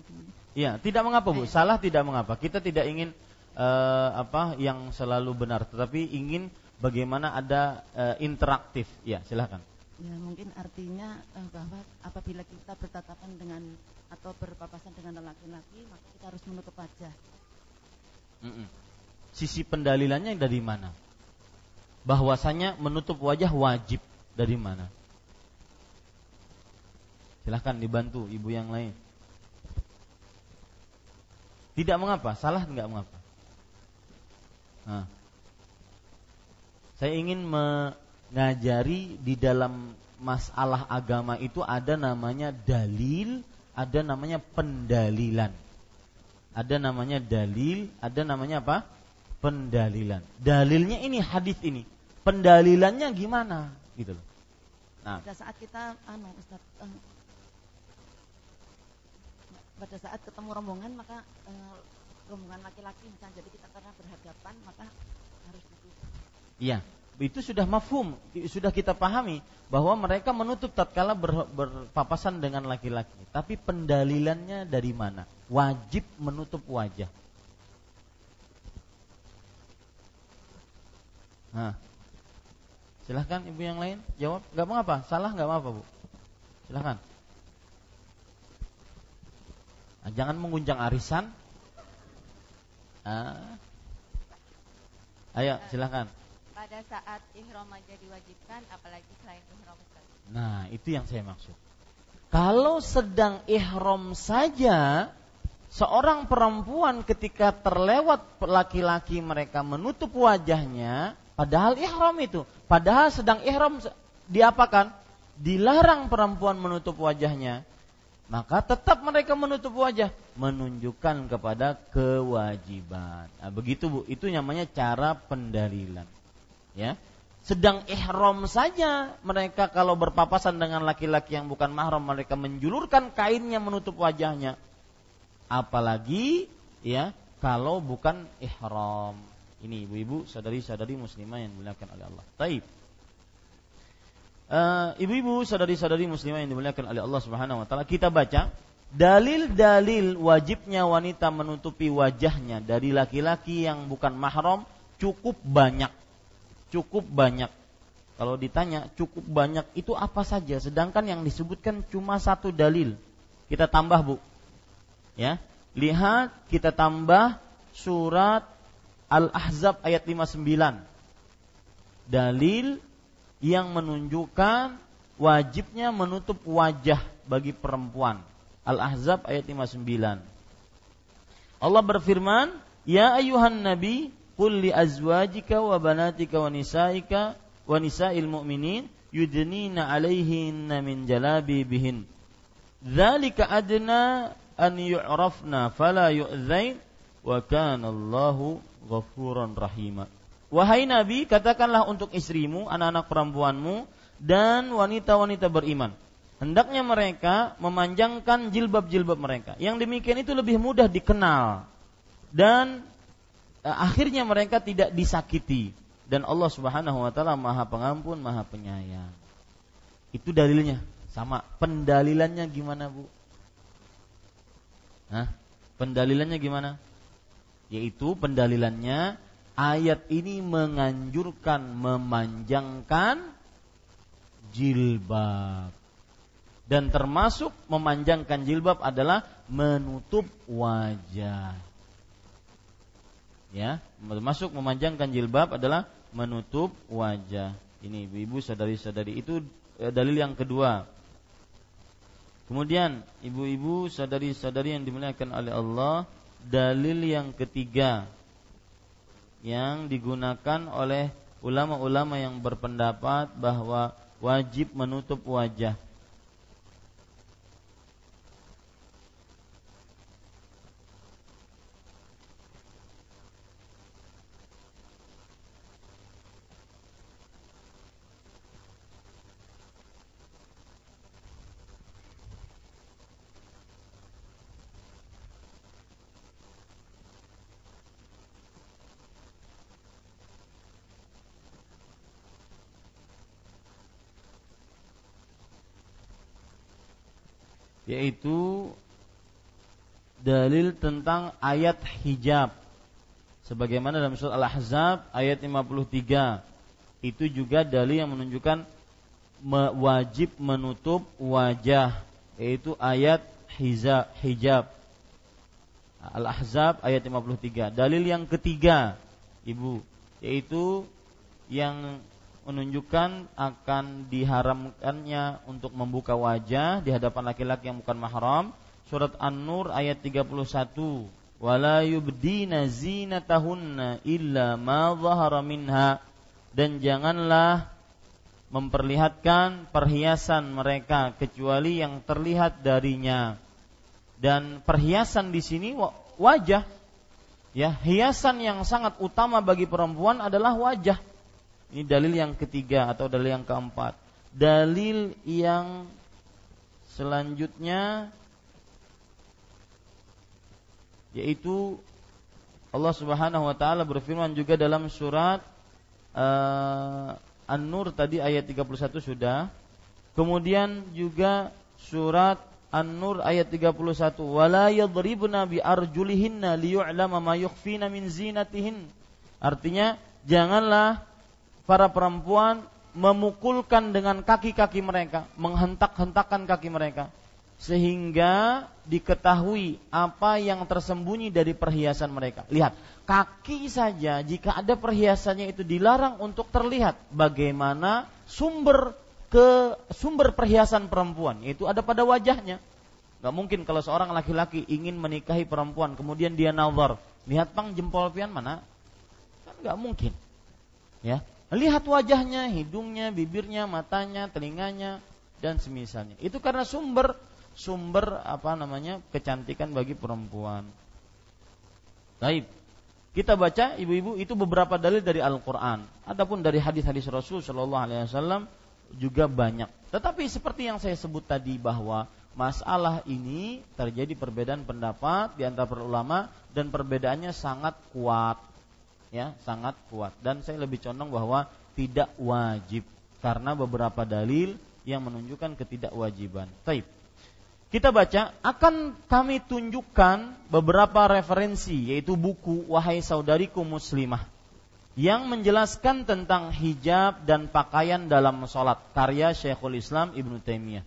Iya, tidak mengapa Bu. Salah tidak mengapa. Kita tidak ingin uh, apa yang selalu benar, tetapi ingin bagaimana ada uh, interaktif. Ya, silahkan. Ya, mungkin artinya uh, bahwa apabila kita bertatapan dengan atau berpapasan dengan laki-laki, maka kita harus menutup wajah. Mm-mm. Sisi pendalilannya dari mana? Bahwasanya menutup wajah wajib dari mana? Silahkan dibantu ibu yang lain. Tidak mengapa, salah tidak mengapa. Nah, saya ingin mengajari di dalam masalah agama itu ada namanya dalil, ada namanya pendalilan. Ada namanya dalil, ada namanya apa? Pendalilan. Dalilnya ini hadis ini. Pendalilannya gimana? Gitu loh. Nah, pada saat kita anu Ustaz, uh, pada saat ketemu rombongan maka uh, rombongan laki-laki misalnya jadi kita karena berhadapan maka. Iya, itu sudah mafhum, sudah kita pahami bahwa mereka menutup tatkala ber, berpapasan dengan laki-laki. Tapi pendalilannya dari mana? Wajib menutup wajah. Nah, silahkan ibu yang lain jawab. Gak mengapa, salah gak mengapa bu. Silahkan. Nah, jangan mengguncang arisan. Ah. Ayo, silahkan pada saat ihram aja diwajibkan apalagi selain ihram. Nah, itu yang saya maksud. Kalau sedang ihram saja seorang perempuan ketika terlewat laki-laki mereka menutup wajahnya padahal ihram itu, padahal sedang ihram diapakan? Dilarang perempuan menutup wajahnya. maka tetap mereka menutup wajah menunjukkan kepada kewajiban. Nah, begitu Bu, itu namanya cara pendalilan. Ya. Sedang ihram saja mereka kalau berpapasan dengan laki-laki yang bukan mahram mereka menjulurkan kainnya menutup wajahnya. Apalagi ya kalau bukan ihram. Ini ibu-ibu, sadari-sadari muslimah yang dimuliakan oleh Allah. Taib. Uh, ibu-ibu, sadari-sadari muslimah yang dimuliakan oleh Allah Subhanahu wa taala, kita baca dalil-dalil wajibnya wanita menutupi wajahnya dari laki-laki yang bukan mahram cukup banyak. Cukup banyak. Kalau ditanya cukup banyak itu apa saja? Sedangkan yang disebutkan cuma satu dalil. Kita tambah, Bu. Ya. Lihat kita tambah surat Al-Ahzab ayat 59. Dalil yang menunjukkan wajibnya menutup wajah bagi perempuan. Al-Ahzab ayat 59. Allah berfirman, "Ya ayuhan nabi, qul li azwajika wa banatika wa nisaika wa nisa'il mu'minin yudnina 'alaihinna min jalabibihin." Dzalika adna an yu'rafna fala yu'dzain wa kana Allahu ghafuran rahima. Wahai Nabi, katakanlah untuk istrimu, anak-anak perempuanmu dan wanita-wanita beriman. Hendaknya mereka memanjangkan jilbab-jilbab mereka. Yang demikian itu lebih mudah dikenal dan akhirnya mereka tidak disakiti dan Allah Subhanahu wa taala Maha Pengampun, Maha Penyayang. Itu dalilnya. Sama. Pendalilannya gimana, Bu? Hah? Pendalilannya gimana? yaitu pendalilannya ayat ini menganjurkan memanjangkan jilbab dan termasuk memanjangkan jilbab adalah menutup wajah ya termasuk memanjangkan jilbab adalah menutup wajah. Ini ibu-ibu sadari-sadari itu eh, dalil yang kedua. Kemudian ibu-ibu sadari-sadari yang dimuliakan oleh Allah dalil yang ketiga yang digunakan oleh ulama-ulama yang berpendapat bahwa wajib menutup wajah yaitu dalil tentang ayat hijab. Sebagaimana dalam surat Al-Ahzab ayat 53 itu juga dalil yang menunjukkan wajib menutup wajah yaitu ayat hijab. Al-Ahzab ayat 53 dalil yang ketiga Ibu yaitu yang menunjukkan akan diharamkannya untuk membuka wajah di hadapan laki-laki yang bukan mahram. Surat An-Nur ayat 31. Wala yubdina zinatahunna illa ma zahara minha dan janganlah memperlihatkan perhiasan mereka kecuali yang terlihat darinya. Dan perhiasan di sini wajah. Ya, hiasan yang sangat utama bagi perempuan adalah wajah ini dalil yang ketiga atau dalil yang keempat. Dalil yang selanjutnya yaitu Allah Subhanahu wa taala berfirman juga dalam surat uh, An-Nur tadi ayat 31 sudah. Kemudian juga surat An-Nur ayat 31 wala yadribna bi arjulihinna liyu'lama ma yukhfina min zinatihin. Artinya janganlah para perempuan memukulkan dengan kaki-kaki mereka, menghentak-hentakkan kaki mereka sehingga diketahui apa yang tersembunyi dari perhiasan mereka. Lihat, kaki saja jika ada perhiasannya itu dilarang untuk terlihat bagaimana sumber ke sumber perhiasan perempuan yaitu ada pada wajahnya. Gak mungkin kalau seorang laki-laki ingin menikahi perempuan kemudian dia nazar, lihat pang jempol pian mana? Kan gak mungkin. Ya, Lihat wajahnya, hidungnya, bibirnya, matanya, telinganya, dan semisalnya. Itu karena sumber sumber apa namanya kecantikan bagi perempuan. Baik. Kita baca ibu-ibu itu beberapa dalil dari Al-Qur'an. Adapun dari hadis-hadis Rasul Shallallahu alaihi wasallam juga banyak. Tetapi seperti yang saya sebut tadi bahwa masalah ini terjadi perbedaan pendapat di antara para ulama dan perbedaannya sangat kuat. Ya, sangat kuat. Dan saya lebih condong bahwa tidak wajib karena beberapa dalil yang menunjukkan ketidakwajiban. Taib. Kita baca, akan kami tunjukkan beberapa referensi, yaitu buku Wahai Saudariku Muslimah, yang menjelaskan tentang hijab dan pakaian dalam sholat, karya Syekhul Islam Ibnu Taimiyah.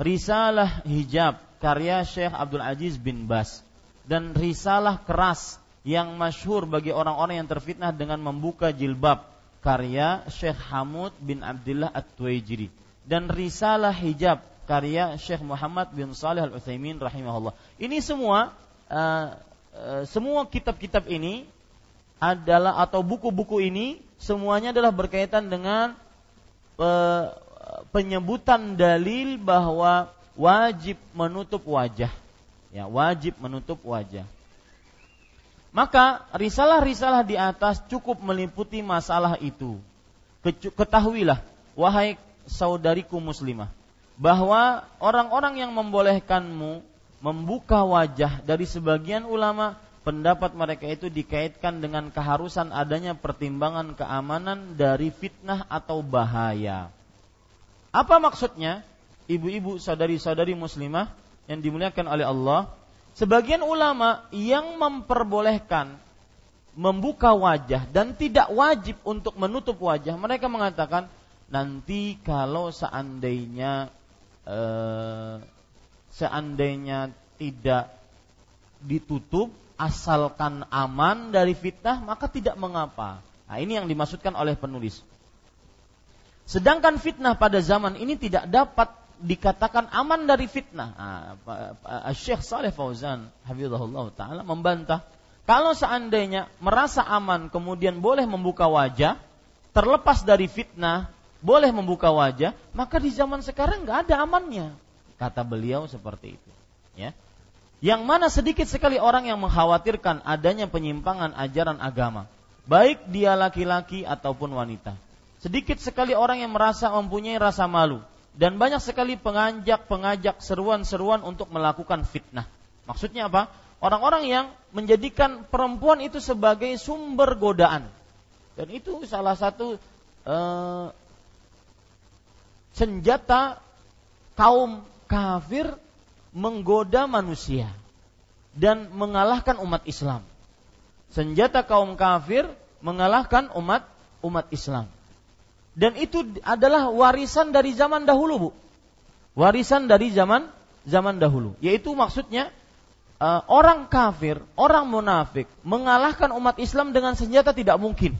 Risalah Hijab, karya Syekh Abdul Aziz bin Bas. Dan risalah keras yang masyhur bagi orang-orang yang terfitnah dengan membuka jilbab, karya Syekh Hamud bin Abdullah At-Tuwaijiri. Dan risalah hijab karya Syekh Muhammad bin Saleh Al Utsaimin rahimahullah. Ini semua uh, uh, semua kitab-kitab ini adalah atau buku-buku ini semuanya adalah berkaitan dengan uh, penyebutan dalil bahwa wajib menutup wajah. Ya, wajib menutup wajah. Maka risalah-risalah di atas cukup meliputi masalah itu. Ketahuilah, wahai saudariku muslimah, bahwa orang-orang yang membolehkanmu membuka wajah dari sebagian ulama pendapat mereka itu dikaitkan dengan keharusan adanya pertimbangan keamanan dari fitnah atau bahaya. Apa maksudnya? Ibu-ibu, saudari-saudari muslimah yang dimuliakan oleh Allah, sebagian ulama yang memperbolehkan membuka wajah dan tidak wajib untuk menutup wajah, mereka mengatakan nanti kalau seandainya eh, seandainya tidak ditutup asalkan aman dari fitnah maka tidak mengapa. Nah, ini yang dimaksudkan oleh penulis. Sedangkan fitnah pada zaman ini tidak dapat dikatakan aman dari fitnah. Nah, Syekh Saleh Fauzan hafizahullah taala membantah kalau seandainya merasa aman kemudian boleh membuka wajah terlepas dari fitnah boleh membuka wajah, maka di zaman sekarang nggak ada amannya. Kata beliau seperti itu. Ya. Yang mana sedikit sekali orang yang mengkhawatirkan adanya penyimpangan ajaran agama, baik dia laki-laki ataupun wanita. Sedikit sekali orang yang merasa mempunyai rasa malu dan banyak sekali pengajak-pengajak seruan-seruan untuk melakukan fitnah. Maksudnya apa? Orang-orang yang menjadikan perempuan itu sebagai sumber godaan. Dan itu salah satu eh, senjata kaum kafir menggoda manusia dan mengalahkan umat Islam. Senjata kaum kafir mengalahkan umat umat Islam. Dan itu adalah warisan dari zaman dahulu, Bu. Warisan dari zaman zaman dahulu, yaitu maksudnya uh, orang kafir, orang munafik mengalahkan umat Islam dengan senjata tidak mungkin.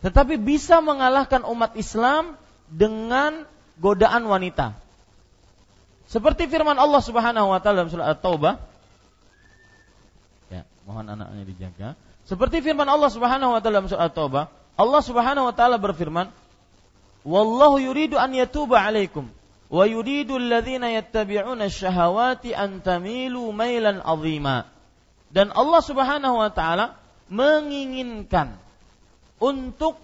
Tetapi bisa mengalahkan umat Islam dengan godaan wanita. Seperti firman Allah Subhanahu wa taala dalam surah At-Taubah. Ya, mohon anaknya dijaga. Seperti firman Allah Subhanahu wa taala dalam surah At-Taubah, Allah Subhanahu wa taala berfirman, "Wallahu yuridu an yatuba 'alaikum wa yuridu alladhina yattabi'una asy-syahawati an tamilu mailan 'azima." Dan Allah Subhanahu wa taala menginginkan untuk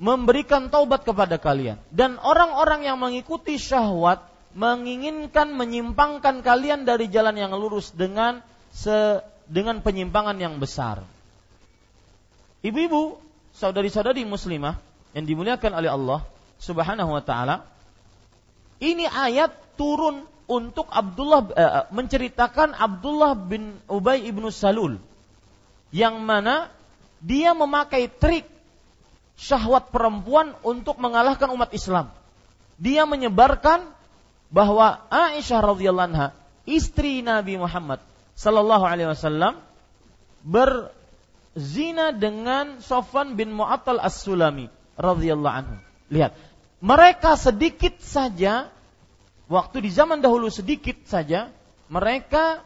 memberikan taubat kepada kalian dan orang-orang yang mengikuti syahwat menginginkan menyimpangkan kalian dari jalan yang lurus dengan se, dengan penyimpangan yang besar. Ibu-ibu, saudari-saudari muslimah yang dimuliakan oleh Allah Subhanahu wa taala, ini ayat turun untuk Abdullah eh, menceritakan Abdullah bin Ubay ibnu Salul yang mana dia memakai trik syahwat perempuan untuk mengalahkan umat Islam. Dia menyebarkan bahwa Aisyah radhiyallahu anha, istri Nabi Muhammad sallallahu alaihi wasallam berzina dengan Sofwan bin Mu'attal As-Sulami radhiyallahu anhu. Lihat, mereka sedikit saja waktu di zaman dahulu sedikit saja mereka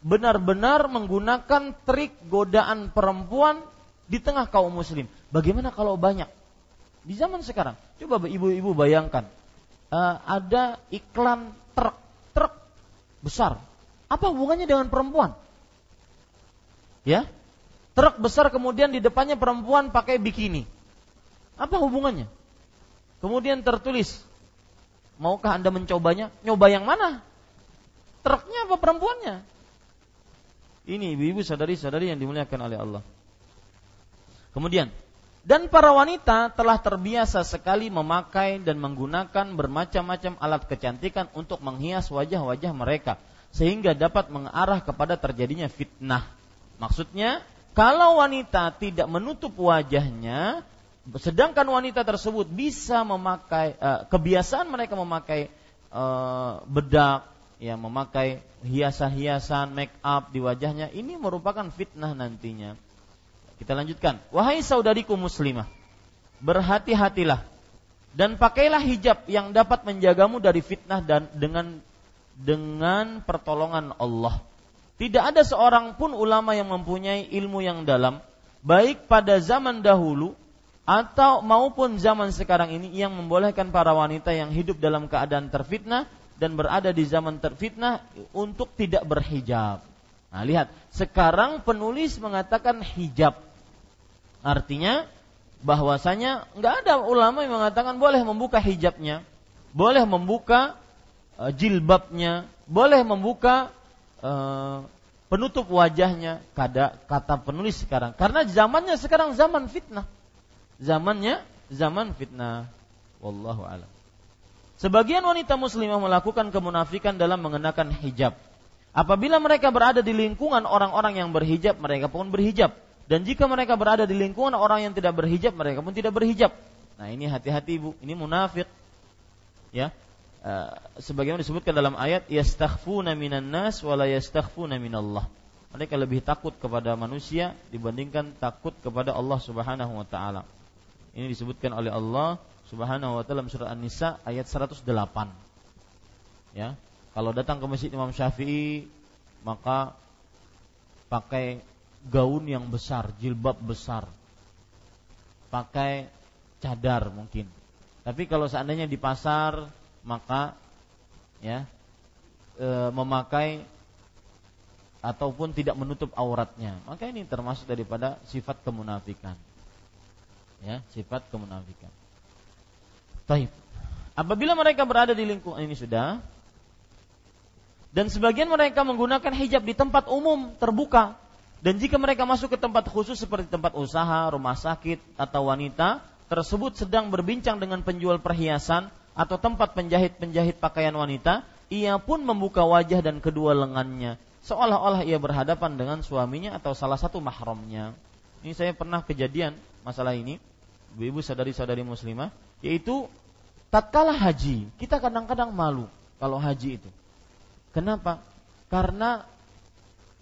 benar-benar menggunakan trik godaan perempuan di tengah kaum muslim. Bagaimana kalau banyak? Di zaman sekarang, coba ibu-ibu bayangkan, uh, ada iklan truk, truk besar. Apa hubungannya dengan perempuan? Ya, truk besar kemudian di depannya perempuan pakai bikini. Apa hubungannya? Kemudian tertulis, maukah anda mencobanya? Nyoba yang mana? Truknya apa perempuannya? Ini ibu-ibu sadari-sadari yang dimuliakan oleh Allah. Kemudian, dan para wanita telah terbiasa sekali memakai dan menggunakan bermacam-macam alat kecantikan untuk menghias wajah-wajah mereka sehingga dapat mengarah kepada terjadinya fitnah. Maksudnya, kalau wanita tidak menutup wajahnya, sedangkan wanita tersebut bisa memakai uh, kebiasaan mereka memakai uh, bedak, ya memakai hiasan-hiasan make up di wajahnya, ini merupakan fitnah nantinya. Kita lanjutkan. Wahai saudariku muslimah, berhati-hatilah dan pakailah hijab yang dapat menjagamu dari fitnah dan dengan dengan pertolongan Allah. Tidak ada seorang pun ulama yang mempunyai ilmu yang dalam, baik pada zaman dahulu atau maupun zaman sekarang ini yang membolehkan para wanita yang hidup dalam keadaan terfitnah dan berada di zaman terfitnah untuk tidak berhijab. Nah, lihat, sekarang penulis mengatakan hijab. Artinya bahwasanya nggak ada ulama yang mengatakan boleh membuka hijabnya, boleh membuka uh, jilbabnya, boleh membuka uh, penutup wajahnya kata penulis sekarang karena zamannya sekarang zaman fitnah zamannya zaman fitnah. Wallahu alam. Sebagian wanita muslimah melakukan kemunafikan dalam mengenakan hijab. Apabila mereka berada di lingkungan orang-orang yang berhijab mereka pun berhijab. Dan jika mereka berada di lingkungan orang yang tidak berhijab mereka pun tidak berhijab. Nah ini hati-hati ibu. Ini munafik. Ya. Uh, sebagaimana disebutkan dalam ayat yastakhfuna minan nas wala yastakhfuna minallah. Mereka lebih takut kepada manusia dibandingkan takut kepada Allah Subhanahu wa taala. Ini disebutkan oleh Allah Subhanahu wa taala surah An-Nisa ayat 108. Ya. Kalau datang ke masjid Imam Syafi'i maka pakai gaun yang besar, jilbab besar. Pakai cadar mungkin. Tapi kalau seandainya di pasar maka ya e, memakai ataupun tidak menutup auratnya maka ini termasuk daripada sifat kemunafikan ya sifat kemunafikan. Taib. apabila mereka berada di lingkungan ini sudah. Dan sebagian mereka menggunakan hijab di tempat umum terbuka. Dan jika mereka masuk ke tempat khusus seperti tempat usaha, rumah sakit atau wanita tersebut sedang berbincang dengan penjual perhiasan atau tempat penjahit-penjahit pakaian wanita, ia pun membuka wajah dan kedua lengannya, seolah-olah ia berhadapan dengan suaminya atau salah satu mahramnya. Ini saya pernah kejadian masalah ini, ibu-ibu sadari-sadari muslimah, yaitu tatkala haji, kita kadang-kadang malu kalau haji itu. Kenapa? Karena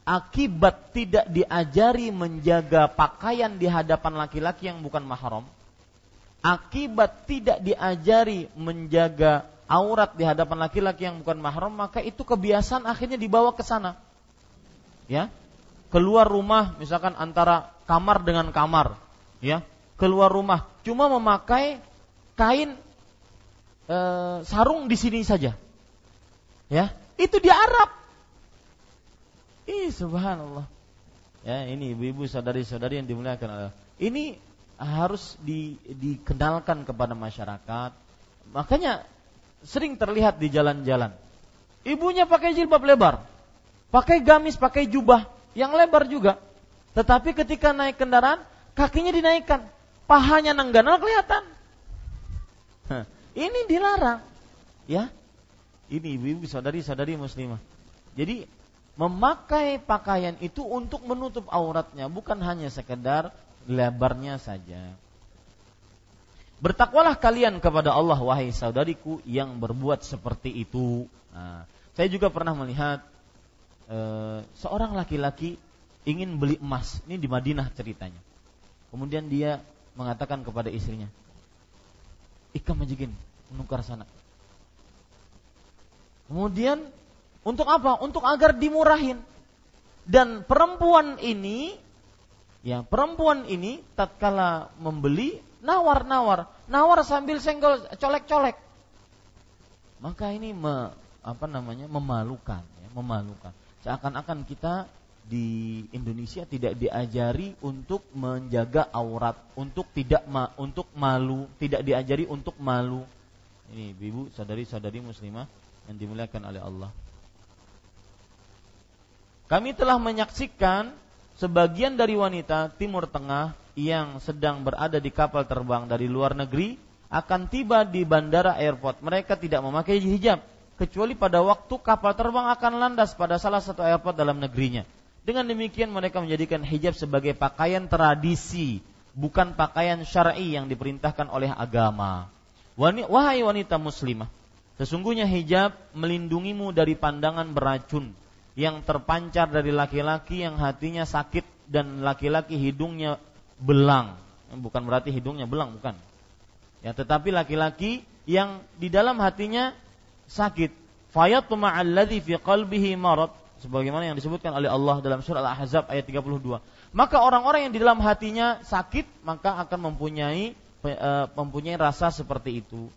akibat tidak diajari menjaga pakaian di hadapan laki-laki yang bukan mahram, akibat tidak diajari menjaga aurat di hadapan laki-laki yang bukan mahram, maka itu kebiasaan akhirnya dibawa ke sana. Ya. Keluar rumah misalkan antara kamar dengan kamar, ya. Keluar rumah cuma memakai kain e, sarung di sini saja. Ya, itu di Arab. Ih, subhanallah. Ya, ini ibu-ibu saudari-saudari yang dimuliakan Allah. Ini harus di, dikenalkan kepada masyarakat. Makanya sering terlihat di jalan-jalan. Ibunya pakai jilbab lebar, pakai gamis, pakai jubah yang lebar juga. Tetapi ketika naik kendaraan, kakinya dinaikkan, pahanya nengganal kelihatan. ini dilarang, ya. Ini ibu-ibu saudari-saudari muslimah. Jadi memakai pakaian itu untuk menutup auratnya, bukan hanya sekedar lebarnya saja. Bertakwalah kalian kepada Allah wahai saudariku yang berbuat seperti itu. Nah, saya juga pernah melihat e, seorang laki-laki ingin beli emas. Ini di Madinah ceritanya. Kemudian dia mengatakan kepada istrinya, "Ika majigin, menukar sana." Kemudian untuk apa? Untuk agar dimurahin. Dan perempuan ini Ya, perempuan ini tatkala membeli nawar-nawar, nawar sambil senggol colek-colek. Maka ini me, apa namanya? memalukan ya, memalukan. Seakan-akan kita di Indonesia tidak diajari untuk menjaga aurat, untuk tidak ma, untuk malu, tidak diajari untuk malu. Ini ibu, saudari-saudari muslimah yang dimuliakan oleh Allah. Kami telah menyaksikan sebagian dari wanita Timur Tengah yang sedang berada di kapal terbang dari luar negeri akan tiba di bandara airport. Mereka tidak memakai hijab kecuali pada waktu kapal terbang akan landas pada salah satu airport dalam negerinya. Dengan demikian mereka menjadikan hijab sebagai pakaian tradisi, bukan pakaian syar'i yang diperintahkan oleh agama. Wahai wanita muslimah, sesungguhnya hijab melindungimu dari pandangan beracun yang terpancar dari laki-laki yang hatinya sakit dan laki-laki hidungnya belang. Bukan berarti hidungnya belang, bukan. Ya, tetapi laki-laki yang di dalam hatinya sakit. Fayatma alladhi fi qalbihi marad sebagaimana yang disebutkan oleh Allah dalam surah Al-Ahzab ayat 32. Maka orang-orang yang di dalam hatinya sakit maka akan mempunyai e, mempunyai rasa seperti itu.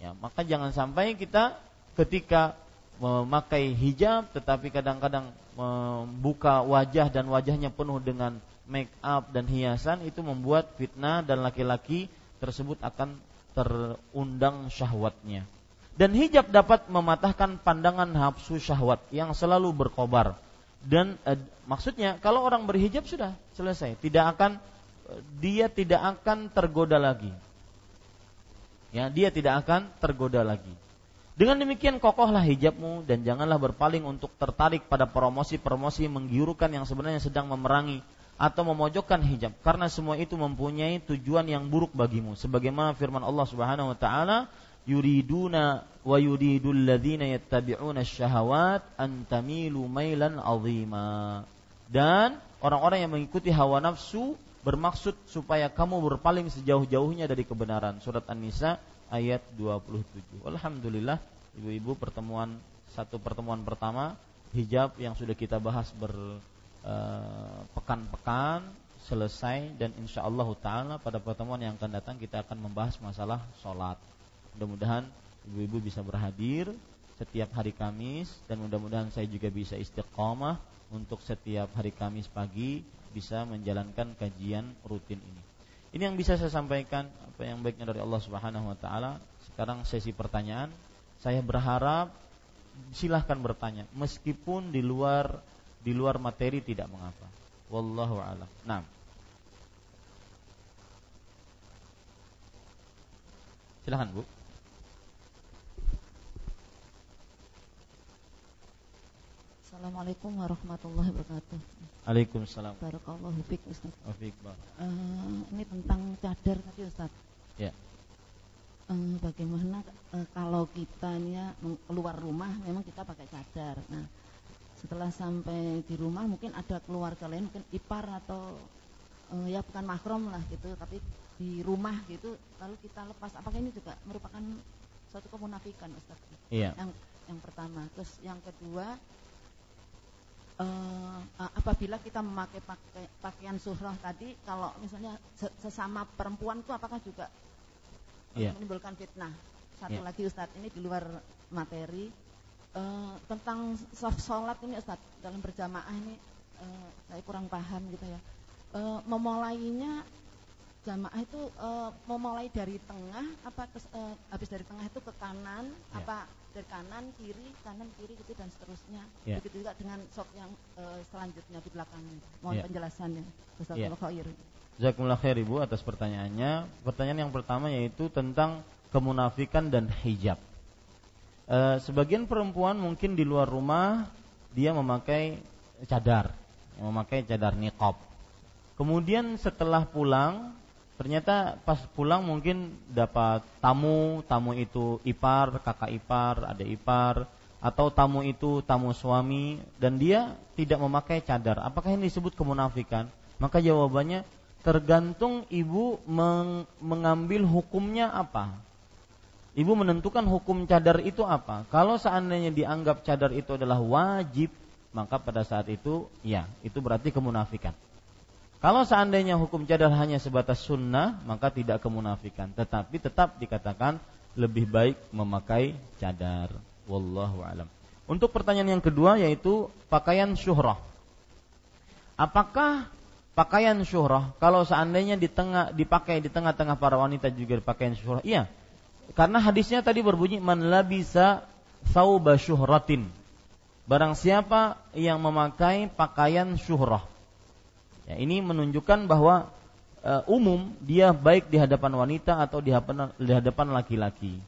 Ya, maka jangan sampai kita ketika memakai hijab tetapi kadang-kadang membuka wajah dan wajahnya penuh dengan make up dan hiasan itu membuat fitnah dan laki-laki tersebut akan terundang syahwatnya. Dan hijab dapat mematahkan pandangan nafsu syahwat yang selalu berkobar. Dan eh, maksudnya kalau orang berhijab sudah selesai, tidak akan dia tidak akan tergoda lagi. Ya, dia tidak akan tergoda lagi. Dengan demikian kokohlah hijabmu dan janganlah berpaling untuk tertarik pada promosi-promosi menggiurkan yang sebenarnya sedang memerangi atau memojokkan hijab karena semua itu mempunyai tujuan yang buruk bagimu sebagaimana firman Allah Subhanahu wa taala yuriduna wa yuridul ladzina yattabi'una syahawat an tamilu mailan azima dan orang-orang yang mengikuti hawa nafsu bermaksud supaya kamu berpaling sejauh-jauhnya dari kebenaran surat An-Nisa ayat 27. Alhamdulillah ibu-ibu pertemuan satu pertemuan pertama hijab yang sudah kita bahas berpekan-pekan eh, selesai dan insya Allah taala pada pertemuan yang akan datang kita akan membahas masalah sholat. Mudah-mudahan ibu-ibu bisa berhadir setiap hari Kamis dan mudah-mudahan saya juga bisa istiqomah untuk setiap hari Kamis pagi bisa menjalankan kajian rutin ini. Ini yang bisa saya sampaikan apa yang baiknya dari Allah Subhanahu wa taala. Sekarang sesi pertanyaan. Saya berharap silahkan bertanya meskipun di luar di luar materi tidak mengapa. Wallahu a'lam. Nah. Silahkan Bu. Assalamualaikum warahmatullahi wabarakatuh. Waalaikumsalam. Barakallahu fiik Ustaz. Wafik, uh, ini tentang cadar tadi Ustaz. Ya. Uh, bagaimana uh, kalau kita ini ya, keluar rumah memang kita pakai cadar. Nah, setelah sampai di rumah mungkin ada keluarga lain mungkin ipar atau uh, ya bukan mahram lah gitu, tapi di rumah gitu lalu kita lepas apakah ini juga merupakan suatu kemunafikan Ustaz? Iya. Yang yang pertama, terus yang kedua uh, apabila kita memakai pakai, pakaian surah tadi kalau misalnya sesama perempuan itu apakah juga yeah. menimbulkan fitnah satu yeah. lagi Ustadz ini di luar materi uh, tentang sholat ini Ustadz dalam berjamaah ini uh, saya kurang paham gitu ya uh, memulainya jamaah itu uh, memulai dari tengah apa ke, uh, habis dari tengah itu ke kanan yeah. apa dari kanan kiri kanan kiri gitu dan seterusnya yeah. begitu juga dengan sok yang uh, selanjutnya di belakangnya mohon yeah. penjelasannya Jazakumullah yeah. khair Jazakumullah khair Ibu atas pertanyaannya pertanyaan yang pertama yaitu tentang kemunafikan dan hijab uh, sebagian perempuan mungkin di luar rumah dia memakai cadar memakai cadar niqab kemudian setelah pulang Ternyata pas pulang mungkin dapat tamu, tamu itu ipar, kakak ipar, adik ipar, atau tamu itu tamu suami dan dia tidak memakai cadar. Apakah ini disebut kemunafikan? Maka jawabannya tergantung ibu meng mengambil hukumnya apa. Ibu menentukan hukum cadar itu apa. Kalau seandainya dianggap cadar itu adalah wajib, maka pada saat itu ya, itu berarti kemunafikan. Kalau seandainya hukum cadar hanya sebatas sunnah, maka tidak kemunafikan. Tetapi tetap dikatakan lebih baik memakai cadar. Wallahu alam. Untuk pertanyaan yang kedua yaitu pakaian syuhrah. Apakah pakaian syuhrah kalau seandainya di tengah dipakai di tengah-tengah para wanita juga pakaian syuhrah? Iya. Karena hadisnya tadi berbunyi man labisa thawba syuhratin. Barang siapa yang memakai pakaian syuhrah. Ya, ini menunjukkan bahwa uh, umum dia baik di hadapan wanita atau di hadapan laki-laki.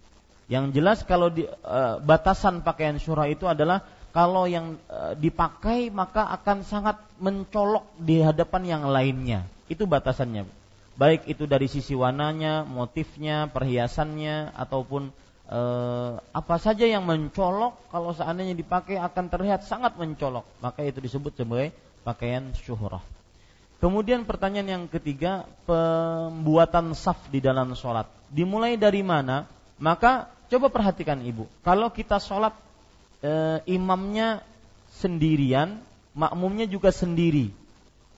Yang jelas kalau di, uh, batasan pakaian syuhrah itu adalah kalau yang e, dipakai maka akan sangat mencolok di hadapan yang lainnya. Itu batasannya. Baik itu dari sisi warnanya, motifnya, perhiasannya ataupun e, apa saja yang mencolok kalau seandainya dipakai akan terlihat sangat mencolok. Maka itu disebut sebagai pakaian syuhrah. Kemudian pertanyaan yang ketiga, pembuatan saf di dalam sholat. Dimulai dari mana? Maka coba perhatikan ibu. Kalau kita sholat e, imamnya sendirian, makmumnya juga sendiri.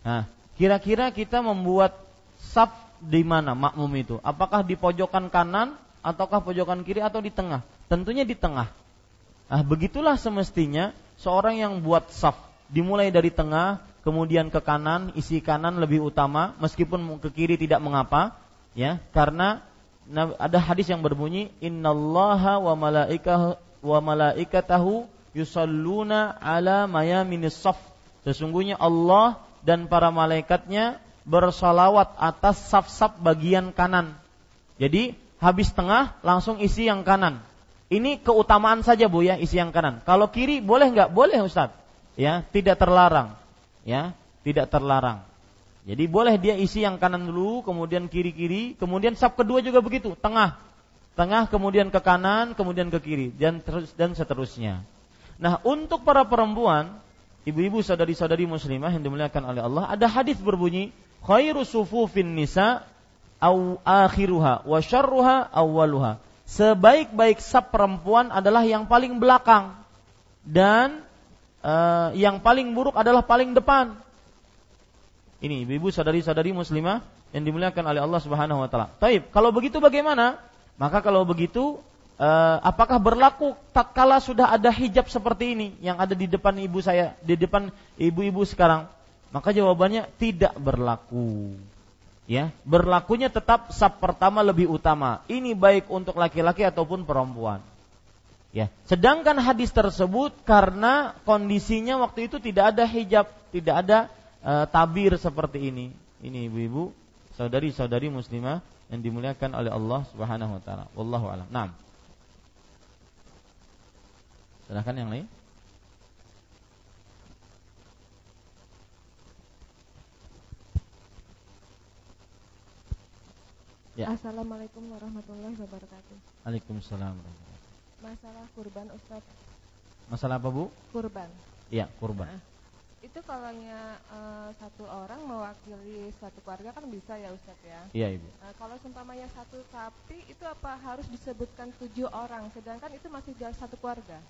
Nah, kira-kira kita membuat saf di mana makmum itu? Apakah di pojokan kanan ataukah pojokan kiri atau di tengah? Tentunya di tengah. Nah, begitulah semestinya seorang yang buat saf dimulai dari tengah, kemudian ke kanan, isi kanan lebih utama meskipun ke kiri tidak mengapa, ya, karena ada hadis yang berbunyi innallaha wa malaikatahu wa malaikatahu yusalluna ala mayaminis saf. Sesungguhnya Allah dan para malaikatnya bersalawat atas saf-saf bagian kanan. Jadi habis tengah langsung isi yang kanan. Ini keutamaan saja bu ya isi yang kanan. Kalau kiri boleh nggak? Boleh Ustaz. Ya tidak terlarang. Ya tidak terlarang. Jadi boleh dia isi yang kanan dulu, kemudian kiri-kiri, kemudian saf kedua juga begitu, tengah tengah kemudian ke kanan, kemudian ke kiri dan terus dan seterusnya. Nah, untuk para perempuan, ibu-ibu saudari-saudari muslimah yang dimuliakan oleh Allah, ada hadis berbunyi, khairu sufufin nisa au akhiruha wa syarruha awwaluha. Sebaik-baik sap perempuan adalah yang paling belakang dan uh, yang paling buruk adalah paling depan. Ini ibu-ibu saudari-saudari muslimah yang dimuliakan oleh Allah Subhanahu wa taala. Taib, kalau begitu bagaimana? Maka kalau begitu eh, apakah berlaku tatkala sudah ada hijab seperti ini yang ada di depan ibu saya, di depan ibu-ibu sekarang? Maka jawabannya tidak berlaku. Ya, berlakunya tetap sab pertama lebih utama. Ini baik untuk laki-laki ataupun perempuan. Ya, sedangkan hadis tersebut karena kondisinya waktu itu tidak ada hijab, tidak ada uh, tabir seperti ini. Ini ibu-ibu, saudari-saudari muslimah yang dimuliakan oleh Allah Subhanahu wa taala. Wallahu a'lam. Naam. Silakan yang lain. Ya. Assalamualaikum warahmatullahi wabarakatuh. Waalaikumsalam Masalah kurban Ustaz. Masalah apa Bu? Kurban. Iya, kurban. Nah, itu kalau uh, satu orang mewakili satu keluarga kan bisa ya Ustadz ya? Iya Ibu. Uh, kalau seumpamanya satu sapi itu apa harus disebutkan tujuh orang, sedangkan itu masih satu keluarga?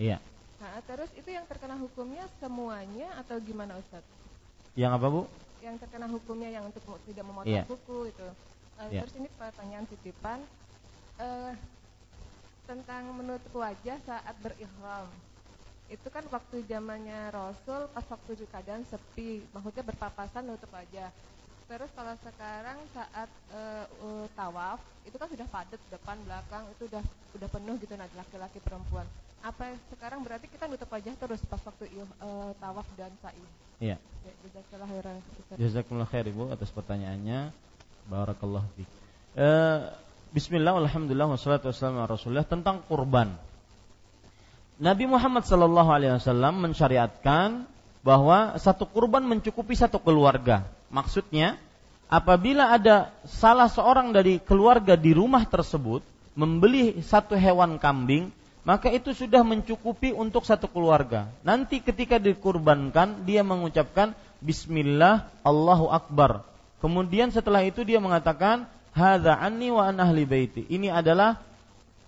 Iya. Nah terus itu yang terkena hukumnya semuanya atau gimana Ustadz? Yang apa Bu? Yang terkena hukumnya yang untuk tidak memotong iya. kuku itu. Uh, iya. Terus ini pertanyaan titipan uh, tentang menutup wajah saat berihram itu kan waktu zamannya Rasul pas waktu di keadaan sepi maksudnya berpapasan nutup aja terus kalau sekarang saat uh, uh, tawaf itu kan sudah padat depan belakang itu udah udah penuh gitu nah laki-laki perempuan. Apa sekarang berarti kita nutup aja terus pas waktu uh, tawaf dan sa'i? Iya. Ya, jazakallah khairan. Jazakallah khair ibu atas pertanyaannya. Barakallahu fiik uh, Bismillah, Alhamdulillah, wassalatu wassalamu Rasulullah tentang kurban. Nabi Muhammad Sallallahu Alaihi Wasallam mensyariatkan bahwa satu kurban mencukupi satu keluarga. Maksudnya, apabila ada salah seorang dari keluarga di rumah tersebut membeli satu hewan kambing, maka itu sudah mencukupi untuk satu keluarga. Nanti ketika dikurbankan, dia mengucapkan Bismillah, Allahu Akbar. Kemudian setelah itu dia mengatakan, Hadza anni wa an ahli baiti. Ini adalah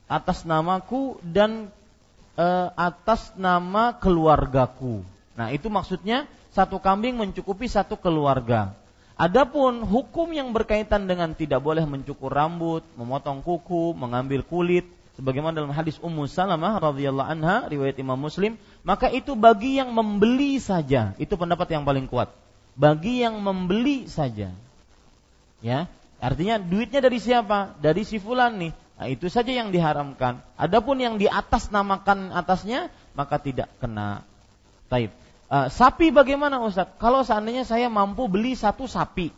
atas namaku dan uh, atas nama keluargaku. Nah, itu maksudnya satu kambing mencukupi satu keluarga. Adapun hukum yang berkaitan dengan tidak boleh mencukur rambut, memotong kuku, mengambil kulit, sebagaimana dalam hadis Ummu Salamah radhiyallahu anha riwayat Imam Muslim, maka itu bagi yang membeli saja. Itu pendapat yang paling kuat. Bagi yang membeli saja. Ya, artinya duitnya dari siapa? Dari si fulan nih. Nah, itu saja yang diharamkan. Adapun yang di atas namakan atasnya maka tidak kena. Taib. Uh, sapi bagaimana Ustaz? Kalau seandainya saya mampu beli satu sapi,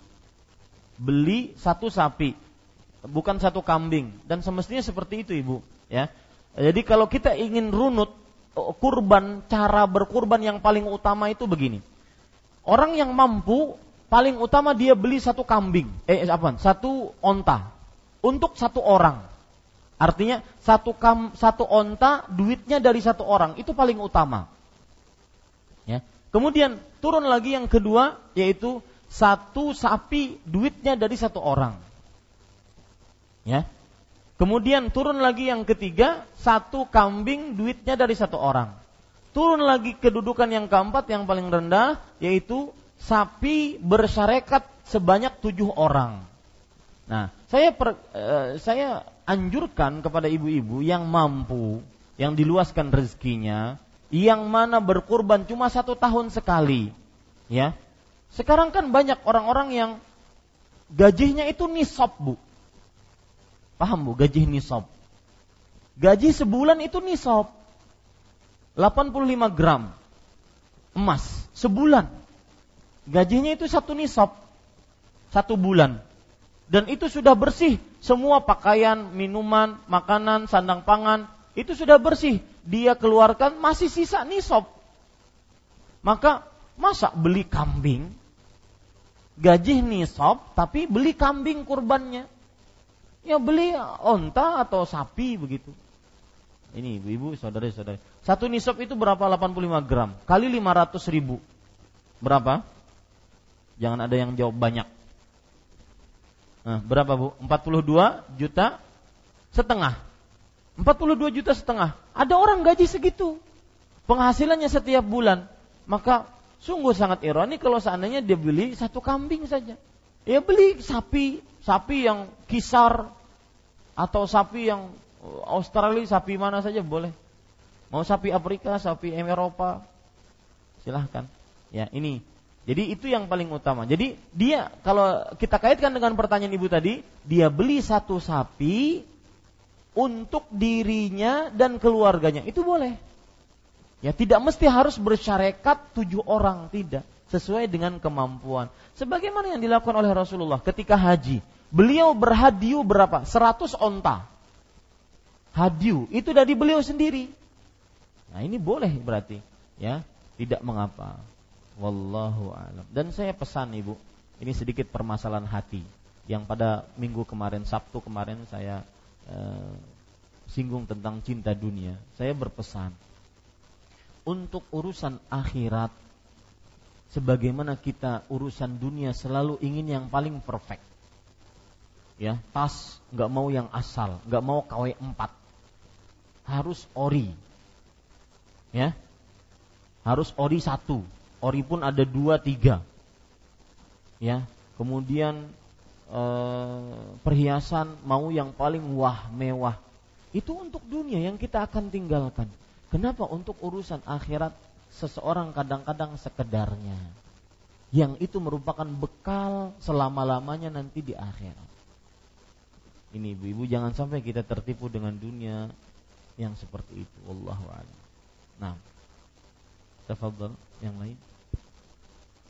beli satu sapi, bukan satu kambing dan semestinya seperti itu ibu ya jadi kalau kita ingin runut oh, kurban cara berkurban yang paling utama itu begini orang yang mampu paling utama dia beli satu kambing. Eh apa satu onta. Untuk satu orang. Artinya satu kam satu onta duitnya dari satu orang. Itu paling utama. Ya. Kemudian turun lagi yang kedua yaitu satu sapi duitnya dari satu orang. Ya. Kemudian turun lagi yang ketiga, satu kambing duitnya dari satu orang. Turun lagi kedudukan yang keempat yang paling rendah, yaitu sapi bersyarekat sebanyak tujuh orang. Nah, saya per, eh, saya anjurkan kepada ibu-ibu yang mampu, yang diluaskan rezekinya, yang mana berkurban cuma satu tahun sekali, ya. Sekarang kan banyak orang-orang yang gajinya itu nisab bu, Paham Bu, gaji nisab. Gaji sebulan itu nisab. 85 gram emas sebulan. Gajinya itu satu nisab. Satu bulan. Dan itu sudah bersih. Semua pakaian, minuman, makanan, sandang pangan. Itu sudah bersih. Dia keluarkan masih sisa nisab. Maka masa beli kambing gaji nisab tapi beli kambing kurbannya Ya beli onta atau sapi begitu. Ini ibu-ibu, saudara-saudara. Satu nisab itu berapa? 85 gram. Kali 500 ribu. Berapa? Jangan ada yang jawab banyak. Nah, berapa bu? 42 juta setengah. 42 juta setengah. Ada orang gaji segitu. Penghasilannya setiap bulan. Maka sungguh sangat ironi kalau seandainya dia beli satu kambing saja. Ya beli sapi, sapi yang kisar atau sapi yang uh, Australia, sapi mana saja boleh. Mau sapi Afrika, sapi Eropa, silahkan. Ya ini. Jadi itu yang paling utama. Jadi dia kalau kita kaitkan dengan pertanyaan ibu tadi, dia beli satu sapi untuk dirinya dan keluarganya itu boleh. Ya tidak mesti harus bersyarekat tujuh orang tidak sesuai dengan kemampuan. Sebagaimana yang dilakukan oleh Rasulullah ketika haji. Beliau berhadiu berapa? 100 onta. Hadiu itu dari beliau sendiri. Nah, ini boleh berarti, ya. Tidak mengapa. Wallahu alam. Dan saya pesan Ibu, ini sedikit permasalahan hati yang pada minggu kemarin, Sabtu kemarin saya eh, singgung tentang cinta dunia. Saya berpesan untuk urusan akhirat sebagaimana kita urusan dunia selalu ingin yang paling perfect. Ya, tas nggak mau yang asal, nggak mau KW 4 harus ori. Ya, harus ori satu, ori pun ada dua tiga. Ya, kemudian eh, perhiasan mau yang paling wah mewah. Itu untuk dunia yang kita akan tinggalkan. Kenapa untuk urusan akhirat seseorang kadang-kadang sekedarnya yang itu merupakan bekal selama-lamanya nanti di akhirat. Ini ibu-ibu jangan sampai kita tertipu dengan dunia yang seperti itu. Wallahu a'lam. Nah. Tafadhal yang lain.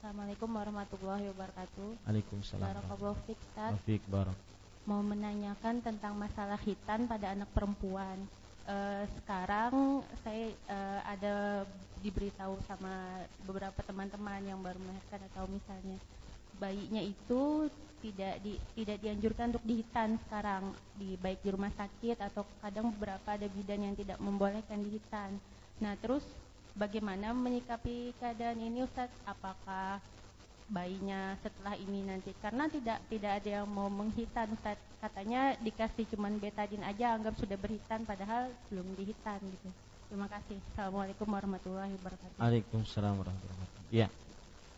Assalamualaikum warahmatullahi wabarakatuh. Waalaikumsalam. Barakallahu fiik, Fiik barak. Mau menanyakan tentang masalah hitan pada anak perempuan. E, sekarang saya e, ada diberitahu sama beberapa teman-teman yang baru melahirkan atau misalnya bayinya itu tidak di, tidak dianjurkan untuk dihitan sekarang di baik di rumah sakit atau kadang beberapa ada bidan yang tidak membolehkan dihitan. Nah, terus bagaimana menyikapi keadaan ini Ustaz? Apakah bayinya setelah ini nanti karena tidak tidak ada yang mau menghitan Ustaz. Katanya dikasih cuman betadin aja anggap sudah berhitan padahal belum dihitan gitu. Terima kasih. Assalamualaikum warahmatullahi wabarakatuh. Waalaikumsalam warahmatullahi wabarakatuh. Ya.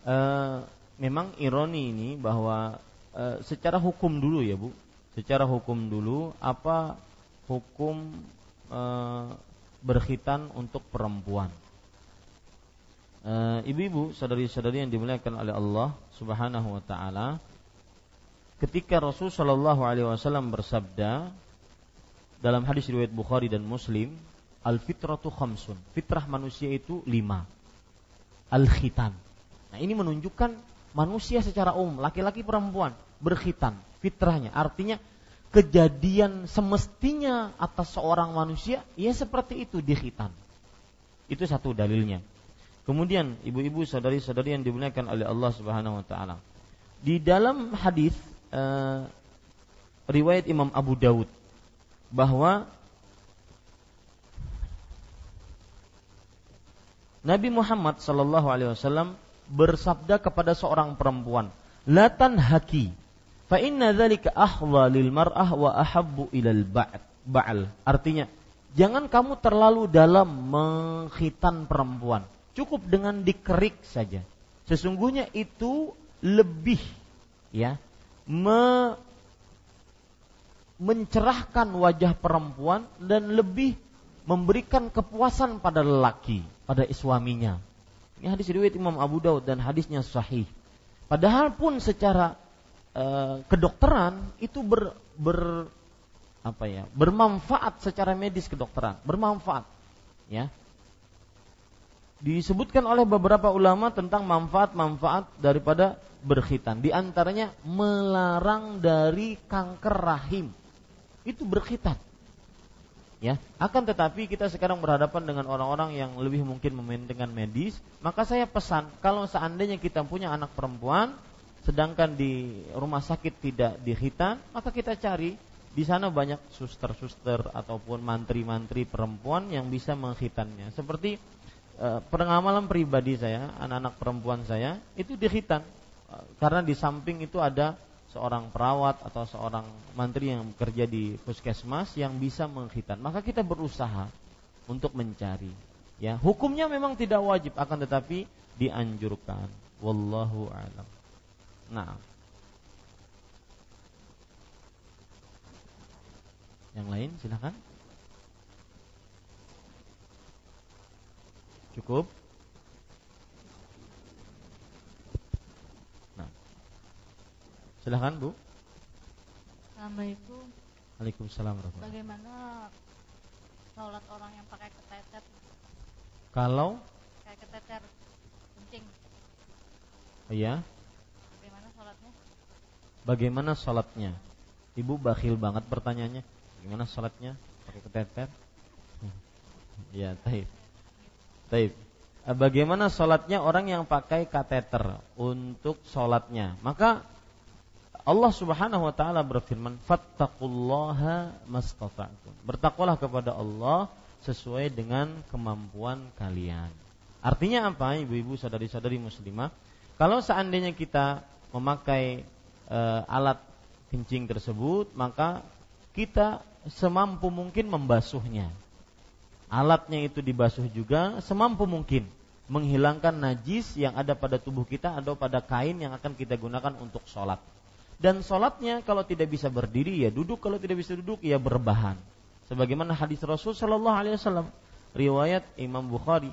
Uh, memang ironi ini bahwa uh, secara hukum dulu ya Bu. Secara hukum dulu apa hukum e, berkhitan untuk perempuan. E, ibu-ibu, saudari-saudari yang dimuliakan oleh Allah Subhanahu wa taala, ketika Rasul Shallallahu alaihi wasallam bersabda dalam hadis riwayat Bukhari dan Muslim, al fitratu khamsun. Fitrah manusia itu lima. Al khitan. Nah, ini menunjukkan manusia secara umum, laki-laki perempuan berkhitan, fitrahnya. Artinya kejadian semestinya atas seorang manusia ya seperti itu di khitan. Itu satu dalilnya. Kemudian ibu-ibu saudari-saudari yang dimuliakan oleh Allah Subhanahu wa taala. Di dalam hadis uh, riwayat Imam Abu Dawud bahwa Nabi Muhammad Shallallahu Alaihi Wasallam bersabda kepada seorang perempuan, "Latan haki Fa inna dzalika ahwa lil mar'ah wa ahabbu ilal ba'al. Artinya, jangan kamu terlalu dalam menghitan perempuan. Cukup dengan dikerik saja. Sesungguhnya itu lebih ya me, mencerahkan wajah perempuan dan lebih memberikan kepuasan pada lelaki, pada suaminya. Ini hadis riwayat Imam Abu Daud dan hadisnya sahih. Padahal pun secara Eh, kedokteran itu ber, ber apa ya bermanfaat secara medis kedokteran bermanfaat ya disebutkan oleh beberapa ulama tentang manfaat-manfaat daripada berkhitan. Di antaranya melarang dari kanker rahim. Itu berkhitan. Ya akan tetapi kita sekarang berhadapan dengan orang-orang yang lebih mungkin mementingkan medis. Maka saya pesan kalau seandainya kita punya anak perempuan sedangkan di rumah sakit tidak dihitan, maka kita cari di sana banyak suster-suster ataupun mantri-mantri perempuan yang bisa menghitannya. Seperti pengamalan pribadi saya, anak-anak perempuan saya itu dihitan e, karena di samping itu ada seorang perawat atau seorang mantri yang bekerja di puskesmas yang bisa menghitan. Maka kita berusaha untuk mencari. Ya, hukumnya memang tidak wajib akan tetapi dianjurkan. Wallahu a'lam. Nah. Yang lain silahkan. Cukup. Nah. Silahkan Bu. Assalamualaikum. Waalaikumsalam Bagaimana sholat orang yang pakai keteter? Kalau? Pakai keteter kencing. Iya. Bagaimana sholatnya? Ibu bakhil banget pertanyaannya. Gimana sholatnya? Pakai keteter? (laughs) ya, taib. Taib. Eh, bagaimana sholatnya orang yang pakai kateter untuk sholatnya? Maka Allah Subhanahu wa taala berfirman, "Fattaqullaha mastata'tum." Bertakwalah kepada Allah sesuai dengan kemampuan kalian. Artinya apa, ibu-ibu, saudari-saudari muslimah? Kalau seandainya kita memakai e, alat kencing tersebut, maka kita semampu mungkin membasuhnya. Alatnya itu dibasuh juga semampu mungkin menghilangkan najis yang ada pada tubuh kita atau pada kain yang akan kita gunakan untuk sholat. Dan sholatnya kalau tidak bisa berdiri ya duduk, kalau tidak bisa duduk ya berbahan. Sebagaimana hadis Rasul Shallallahu Alaihi Wasallam riwayat Imam Bukhari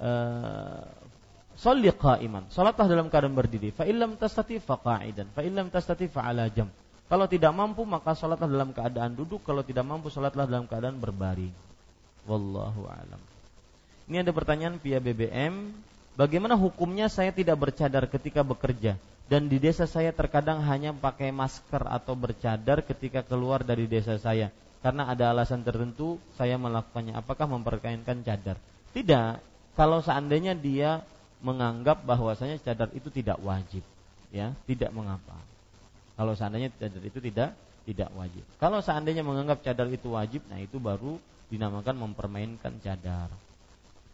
eh, Salli qa'iman. Salatlah dalam keadaan berdiri. Fa illam tastati fa qa'idan. Fa illam tastati fa ala jam. Kalau tidak mampu maka salatlah dalam keadaan duduk, kalau tidak mampu salatlah dalam keadaan berbaring. Wallahu alam. Ini ada pertanyaan via BBM, bagaimana hukumnya saya tidak bercadar ketika bekerja dan di desa saya terkadang hanya pakai masker atau bercadar ketika keluar dari desa saya karena ada alasan tertentu saya melakukannya. Apakah memperkainkan cadar? Tidak. Kalau seandainya dia menganggap bahwasanya cadar itu tidak wajib, ya tidak mengapa. Kalau seandainya cadar itu tidak tidak wajib. Kalau seandainya menganggap cadar itu wajib, nah itu baru dinamakan mempermainkan cadar.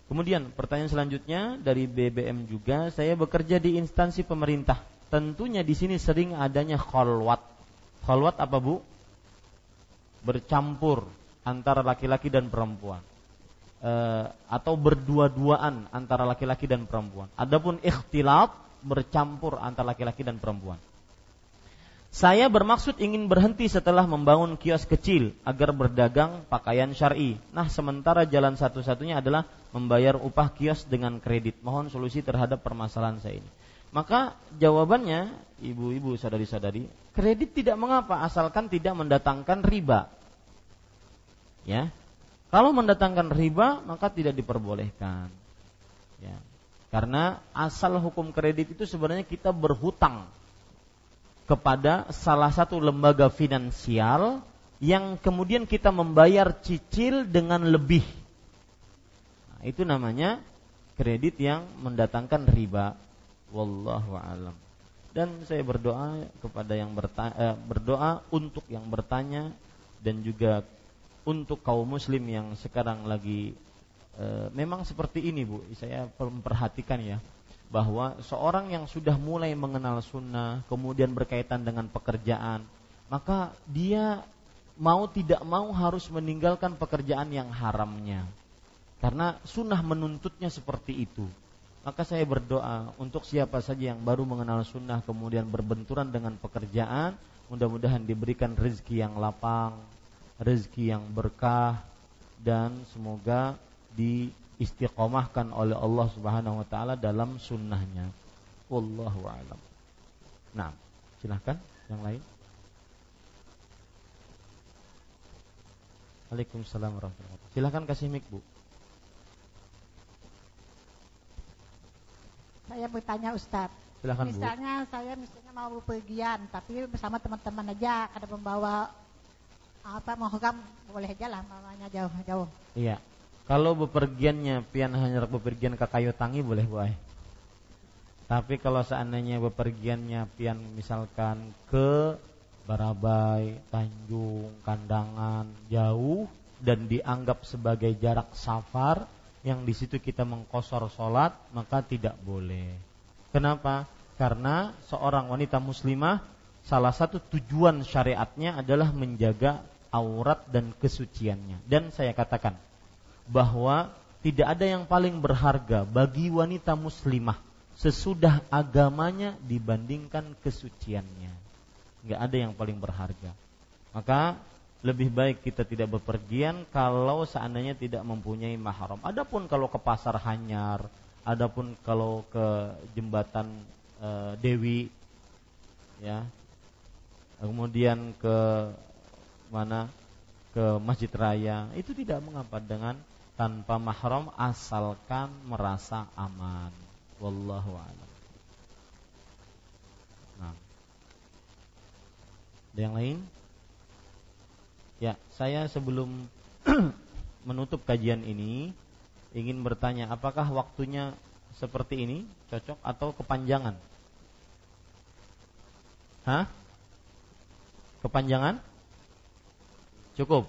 Kemudian pertanyaan selanjutnya dari BBM juga, saya bekerja di instansi pemerintah. Tentunya di sini sering adanya kholwat. Kholwat apa bu? Bercampur antara laki-laki dan perempuan uh, atau berdua-duaan antara laki-laki dan perempuan. Adapun ikhtilat bercampur antara laki-laki dan perempuan. Saya bermaksud ingin berhenti setelah membangun kios kecil agar berdagang pakaian syar'i. Nah, sementara jalan satu-satunya adalah membayar upah kios dengan kredit. Mohon solusi terhadap permasalahan saya ini. Maka jawabannya, ibu-ibu, sadari-sadari, kredit tidak mengapa asalkan tidak mendatangkan riba. Ya. Kalau mendatangkan riba, maka tidak diperbolehkan. Ya. Karena asal hukum kredit itu sebenarnya kita berhutang kepada salah satu lembaga finansial yang kemudian kita membayar cicil dengan lebih. Nah, itu namanya kredit yang mendatangkan riba. Wallahu alam. Dan saya berdoa kepada yang bertanya, eh, berdoa untuk yang bertanya dan juga untuk kaum muslim yang sekarang lagi eh, memang seperti ini Bu. Saya memperhatikan ya bahwa seorang yang sudah mulai mengenal sunnah kemudian berkaitan dengan pekerjaan maka dia mau tidak mau harus meninggalkan pekerjaan yang haramnya. Karena sunnah menuntutnya seperti itu. Maka saya berdoa untuk siapa saja yang baru mengenal sunnah kemudian berbenturan dengan pekerjaan mudah-mudahan diberikan rezeki yang lapang rezeki yang berkah dan semoga di istiqomahkan oleh Allah Subhanahu wa taala dalam sunnahnya. Wallahu a'lam. Nah, silahkan yang lain. Waalaikumsalam warahmatullahi wabarakatuh. Silahkan kasih mic, Bu. Saya bertanya Ustaz. Silahkan, misalnya Bu. saya misalnya mau bepergian tapi bersama teman-teman aja ada membawa apa mau boleh aja lah mamanya jauh-jauh. Iya. Kalau bepergiannya pian hanya bepergian ke kayu tangi boleh boleh. Tapi kalau seandainya bepergiannya pian misalkan ke Barabai, Tanjung, Kandangan, jauh dan dianggap sebagai jarak safar yang di situ kita mengkosor sholat maka tidak boleh. Kenapa? Karena seorang wanita muslimah salah satu tujuan syariatnya adalah menjaga aurat dan kesuciannya. Dan saya katakan bahwa tidak ada yang paling berharga bagi wanita muslimah sesudah agamanya dibandingkan kesuciannya. Enggak ada yang paling berharga. Maka lebih baik kita tidak bepergian kalau seandainya tidak mempunyai mahram. Adapun kalau ke pasar Hanyar, adapun kalau ke jembatan e, Dewi ya. Kemudian ke mana? Ke Masjid Raya, itu tidak mengapa dengan tanpa mahram asalkan merasa aman. Wallahu a'lam. Nah. Ada yang lain? Ya, saya sebelum (clears throat) menutup kajian ini ingin bertanya apakah waktunya seperti ini cocok atau kepanjangan? Hah? Kepanjangan? Cukup.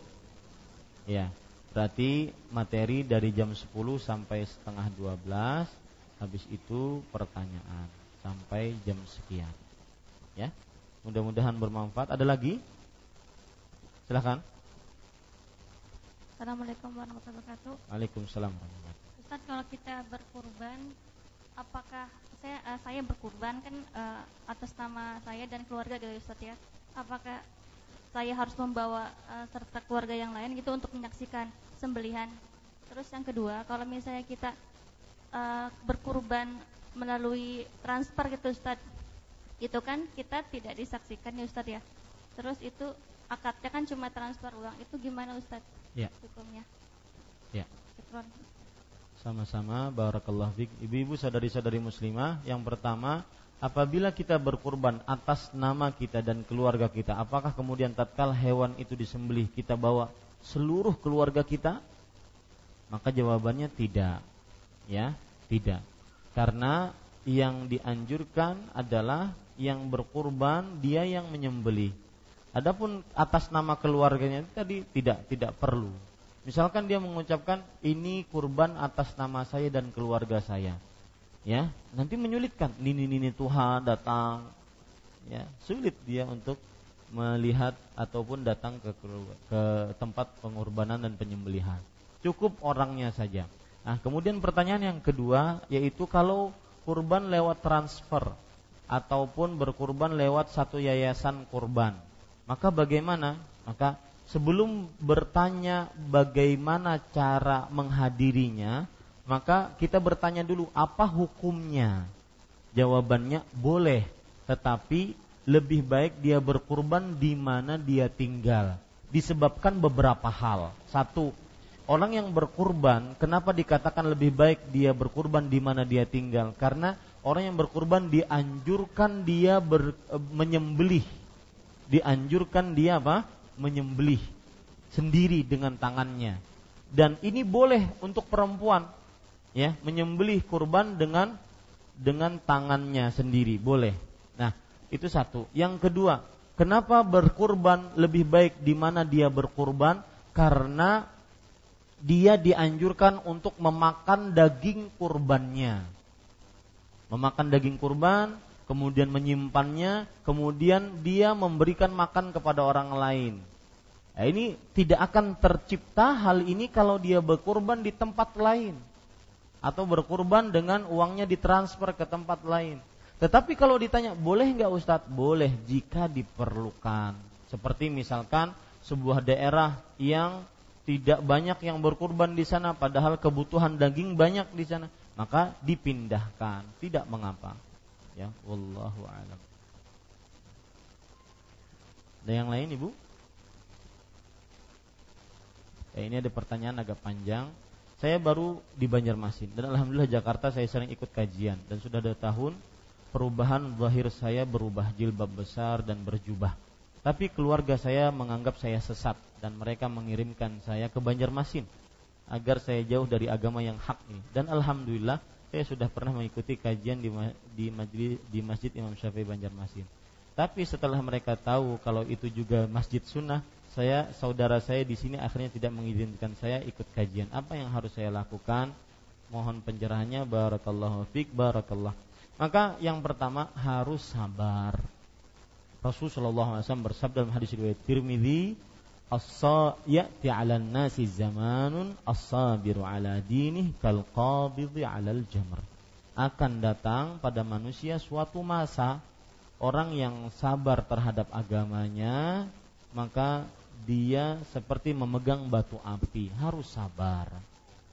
Ya. Berarti materi dari jam 10 sampai setengah 12 Habis itu pertanyaan Sampai jam sekian. Ya Mudah-mudahan bermanfaat. Ada lagi? Silahkan Assalamualaikum warahmatullahi wabarakatuh. Waalaikumsalam Ustaz kalau kita berkurban Apakah saya, uh, saya berkurban kan uh, atas nama saya dan keluarga gitu Ustaz ya? Apakah saya harus membawa uh, serta keluarga yang lain gitu untuk menyaksikan sembelihan. Terus yang kedua, kalau misalnya kita uh, berkurban melalui transfer gitu Ustaz. Itu kan kita tidak disaksikan ya Ustaz ya. Terus itu akadnya kan cuma transfer uang. Itu gimana Ustaz? Ya. Hukumnya. Ya. Sama-sama barakallahu fik. Ibu-ibu sadari-sadari muslimah, yang pertama apabila kita berkurban atas nama kita dan keluarga kita, apakah kemudian tatkala hewan itu disembelih kita bawa seluruh keluarga kita? Maka jawabannya tidak. Ya, tidak. Karena yang dianjurkan adalah yang berkurban dia yang menyembelih. Adapun atas nama keluarganya tadi tidak tidak perlu. Misalkan dia mengucapkan ini kurban atas nama saya dan keluarga saya. Ya, nanti menyulitkan. Nini-nini Tuhan datang. Ya, sulit dia untuk melihat ataupun datang ke ke tempat pengorbanan dan penyembelihan. Cukup orangnya saja. Nah, kemudian pertanyaan yang kedua yaitu kalau kurban lewat transfer. ataupun berkurban lewat satu yayasan kurban. Maka bagaimana? Maka sebelum bertanya bagaimana cara menghadirinya, maka kita bertanya dulu apa hukumnya. Jawabannya boleh, tetapi lebih baik dia berkurban di mana dia tinggal. Disebabkan beberapa hal. Satu, orang yang berkurban, kenapa dikatakan lebih baik dia berkurban di mana dia tinggal? Karena orang yang berkurban dianjurkan dia ber, e, menyembelih dianjurkan dia apa menyembelih sendiri dengan tangannya dan ini boleh untuk perempuan ya menyembelih kurban dengan dengan tangannya sendiri. Boleh. Nah itu satu. Yang kedua kenapa berkurban lebih baik di mana dia berkurban? Karena dia dianjurkan untuk memakan daging kurbannya. Memakan daging kurban, kemudian menyimpannya, kemudian dia memberikan makan kepada orang lain. Nah, ini tidak akan tercipta hal ini kalau dia berkurban di tempat lain atau berkurban dengan uangnya ditransfer ke tempat lain. Tetapi kalau ditanya boleh nggak Ustadz? Boleh jika diperlukan. Seperti misalkan sebuah daerah yang tidak banyak yang berkurban di sana, padahal kebutuhan daging banyak di sana maka dipindahkan, tidak mengapa. Ya, wallahu alam. Ada yang lain, Ibu? Ya, ini ada pertanyaan agak panjang. Saya baru di Banjarmasin dan alhamdulillah Jakarta saya sering ikut kajian dan sudah ada tahun perubahan zahir saya berubah jilbab besar dan berjubah. Tapi keluarga saya menganggap saya sesat dan mereka mengirimkan saya ke Banjarmasin agar saya jauh dari agama yang hak ini. Dan alhamdulillah saya sudah pernah mengikuti kajian di di majlis di Masjid Imam Syafi'i Banjarmasin. Tapi setelah mereka tahu kalau itu juga masjid sunnah, saya saudara saya di sini akhirnya tidak mengizinkan saya ikut kajian. Apa yang harus saya lakukan? Mohon pencerahannya barakallahu fiik barakallah. Maka yang pertama harus sabar. Rasulullah SAW bersabda dalam hadis riwayat Tirmidzi Asa ya'ti 'alan nasi zamanun as-sabiru 'ala dinih kal qabidhi 'alal jamr. Akan datang pada manusia suatu masa orang yang sabar terhadap agamanya maka dia seperti memegang batu api, harus sabar.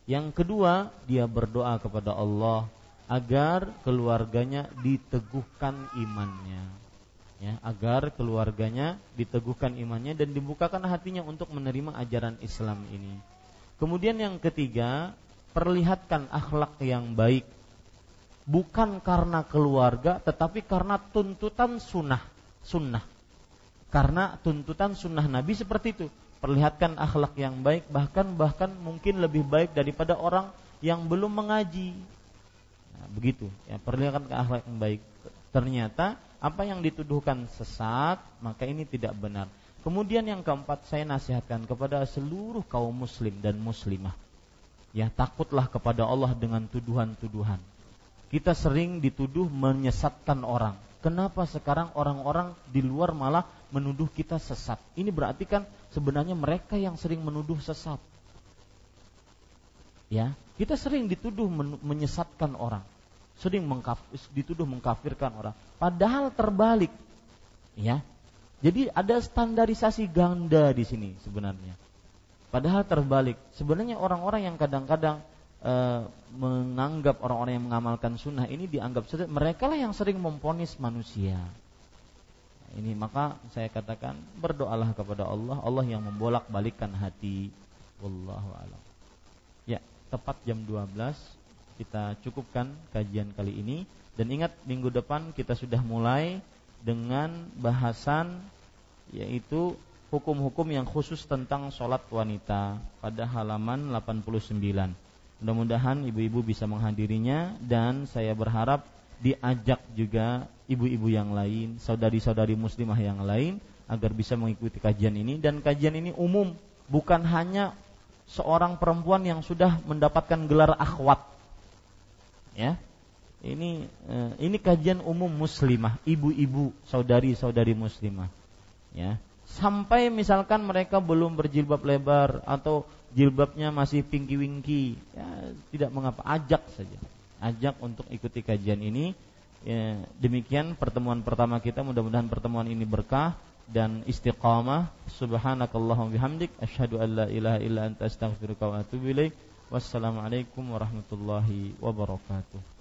Yang kedua, dia berdoa kepada Allah agar keluarganya diteguhkan imannya. Ya agar keluarganya diteguhkan imannya dan dibukakan hatinya untuk menerima ajaran Islam ini. Kemudian yang ketiga, perlihatkan akhlak yang baik. Bukan karena keluarga tetapi karena tuntutan sunnah. Sunnah karena tuntutan sunnah Nabi seperti itu perlihatkan akhlak yang baik bahkan bahkan mungkin lebih baik daripada orang yang belum mengaji nah, begitu ya perlihatkan akhlak yang baik ternyata apa yang dituduhkan sesat, maka ini tidak benar. Kemudian yang keempat saya nasihatkan kepada seluruh kaum muslim dan muslimah. Ya, takutlah kepada Allah dengan tuduhan-tuduhan. Kita sering dituduh menyesatkan orang. Kenapa sekarang orang-orang di luar malah menuduh kita sesat? Ini berarti kan sebenarnya mereka yang sering menuduh sesat. Ya, kita sering dituduh menyesatkan orang sering mengkaf, dituduh mengkafirkan orang. Padahal terbalik. Ya. Jadi ada standarisasi ganda di sini sebenarnya. Padahal terbalik. Sebenarnya orang-orang yang kadang-kadang e, menganggap orang-orang yang mengamalkan sunnah ini dianggap mereka lah yang sering memponis manusia. Ini maka saya katakan berdoalah kepada Allah, Allah yang membolak-balikkan hati. Wallahu a'lam. Ya, tepat jam 12 kita cukupkan kajian kali ini dan ingat minggu depan kita sudah mulai dengan bahasan yaitu hukum-hukum yang khusus tentang sholat wanita pada halaman 89. Mudah-mudahan ibu-ibu bisa menghadirinya dan saya berharap diajak juga ibu-ibu yang lain, saudari-saudari muslimah yang lain agar bisa mengikuti kajian ini. Dan kajian ini umum, bukan hanya seorang perempuan yang sudah mendapatkan gelar akhwat. Ya ini eh, ini kajian umum muslimah ibu-ibu saudari-saudari muslimah. Ya sampai misalkan mereka belum berjilbab lebar atau jilbabnya masih pinky winky ya tidak mengapa ajak saja ajak untuk ikuti kajian ini. Ya, demikian pertemuan pertama kita. Mudah-mudahan pertemuan ini berkah dan istiqamah. Subhanakallahumma bihamdik. Asyhadu an la ilaha illa anta astaghfiruka wa atubu wassalamualaikum warahmatullahi wabarakatuh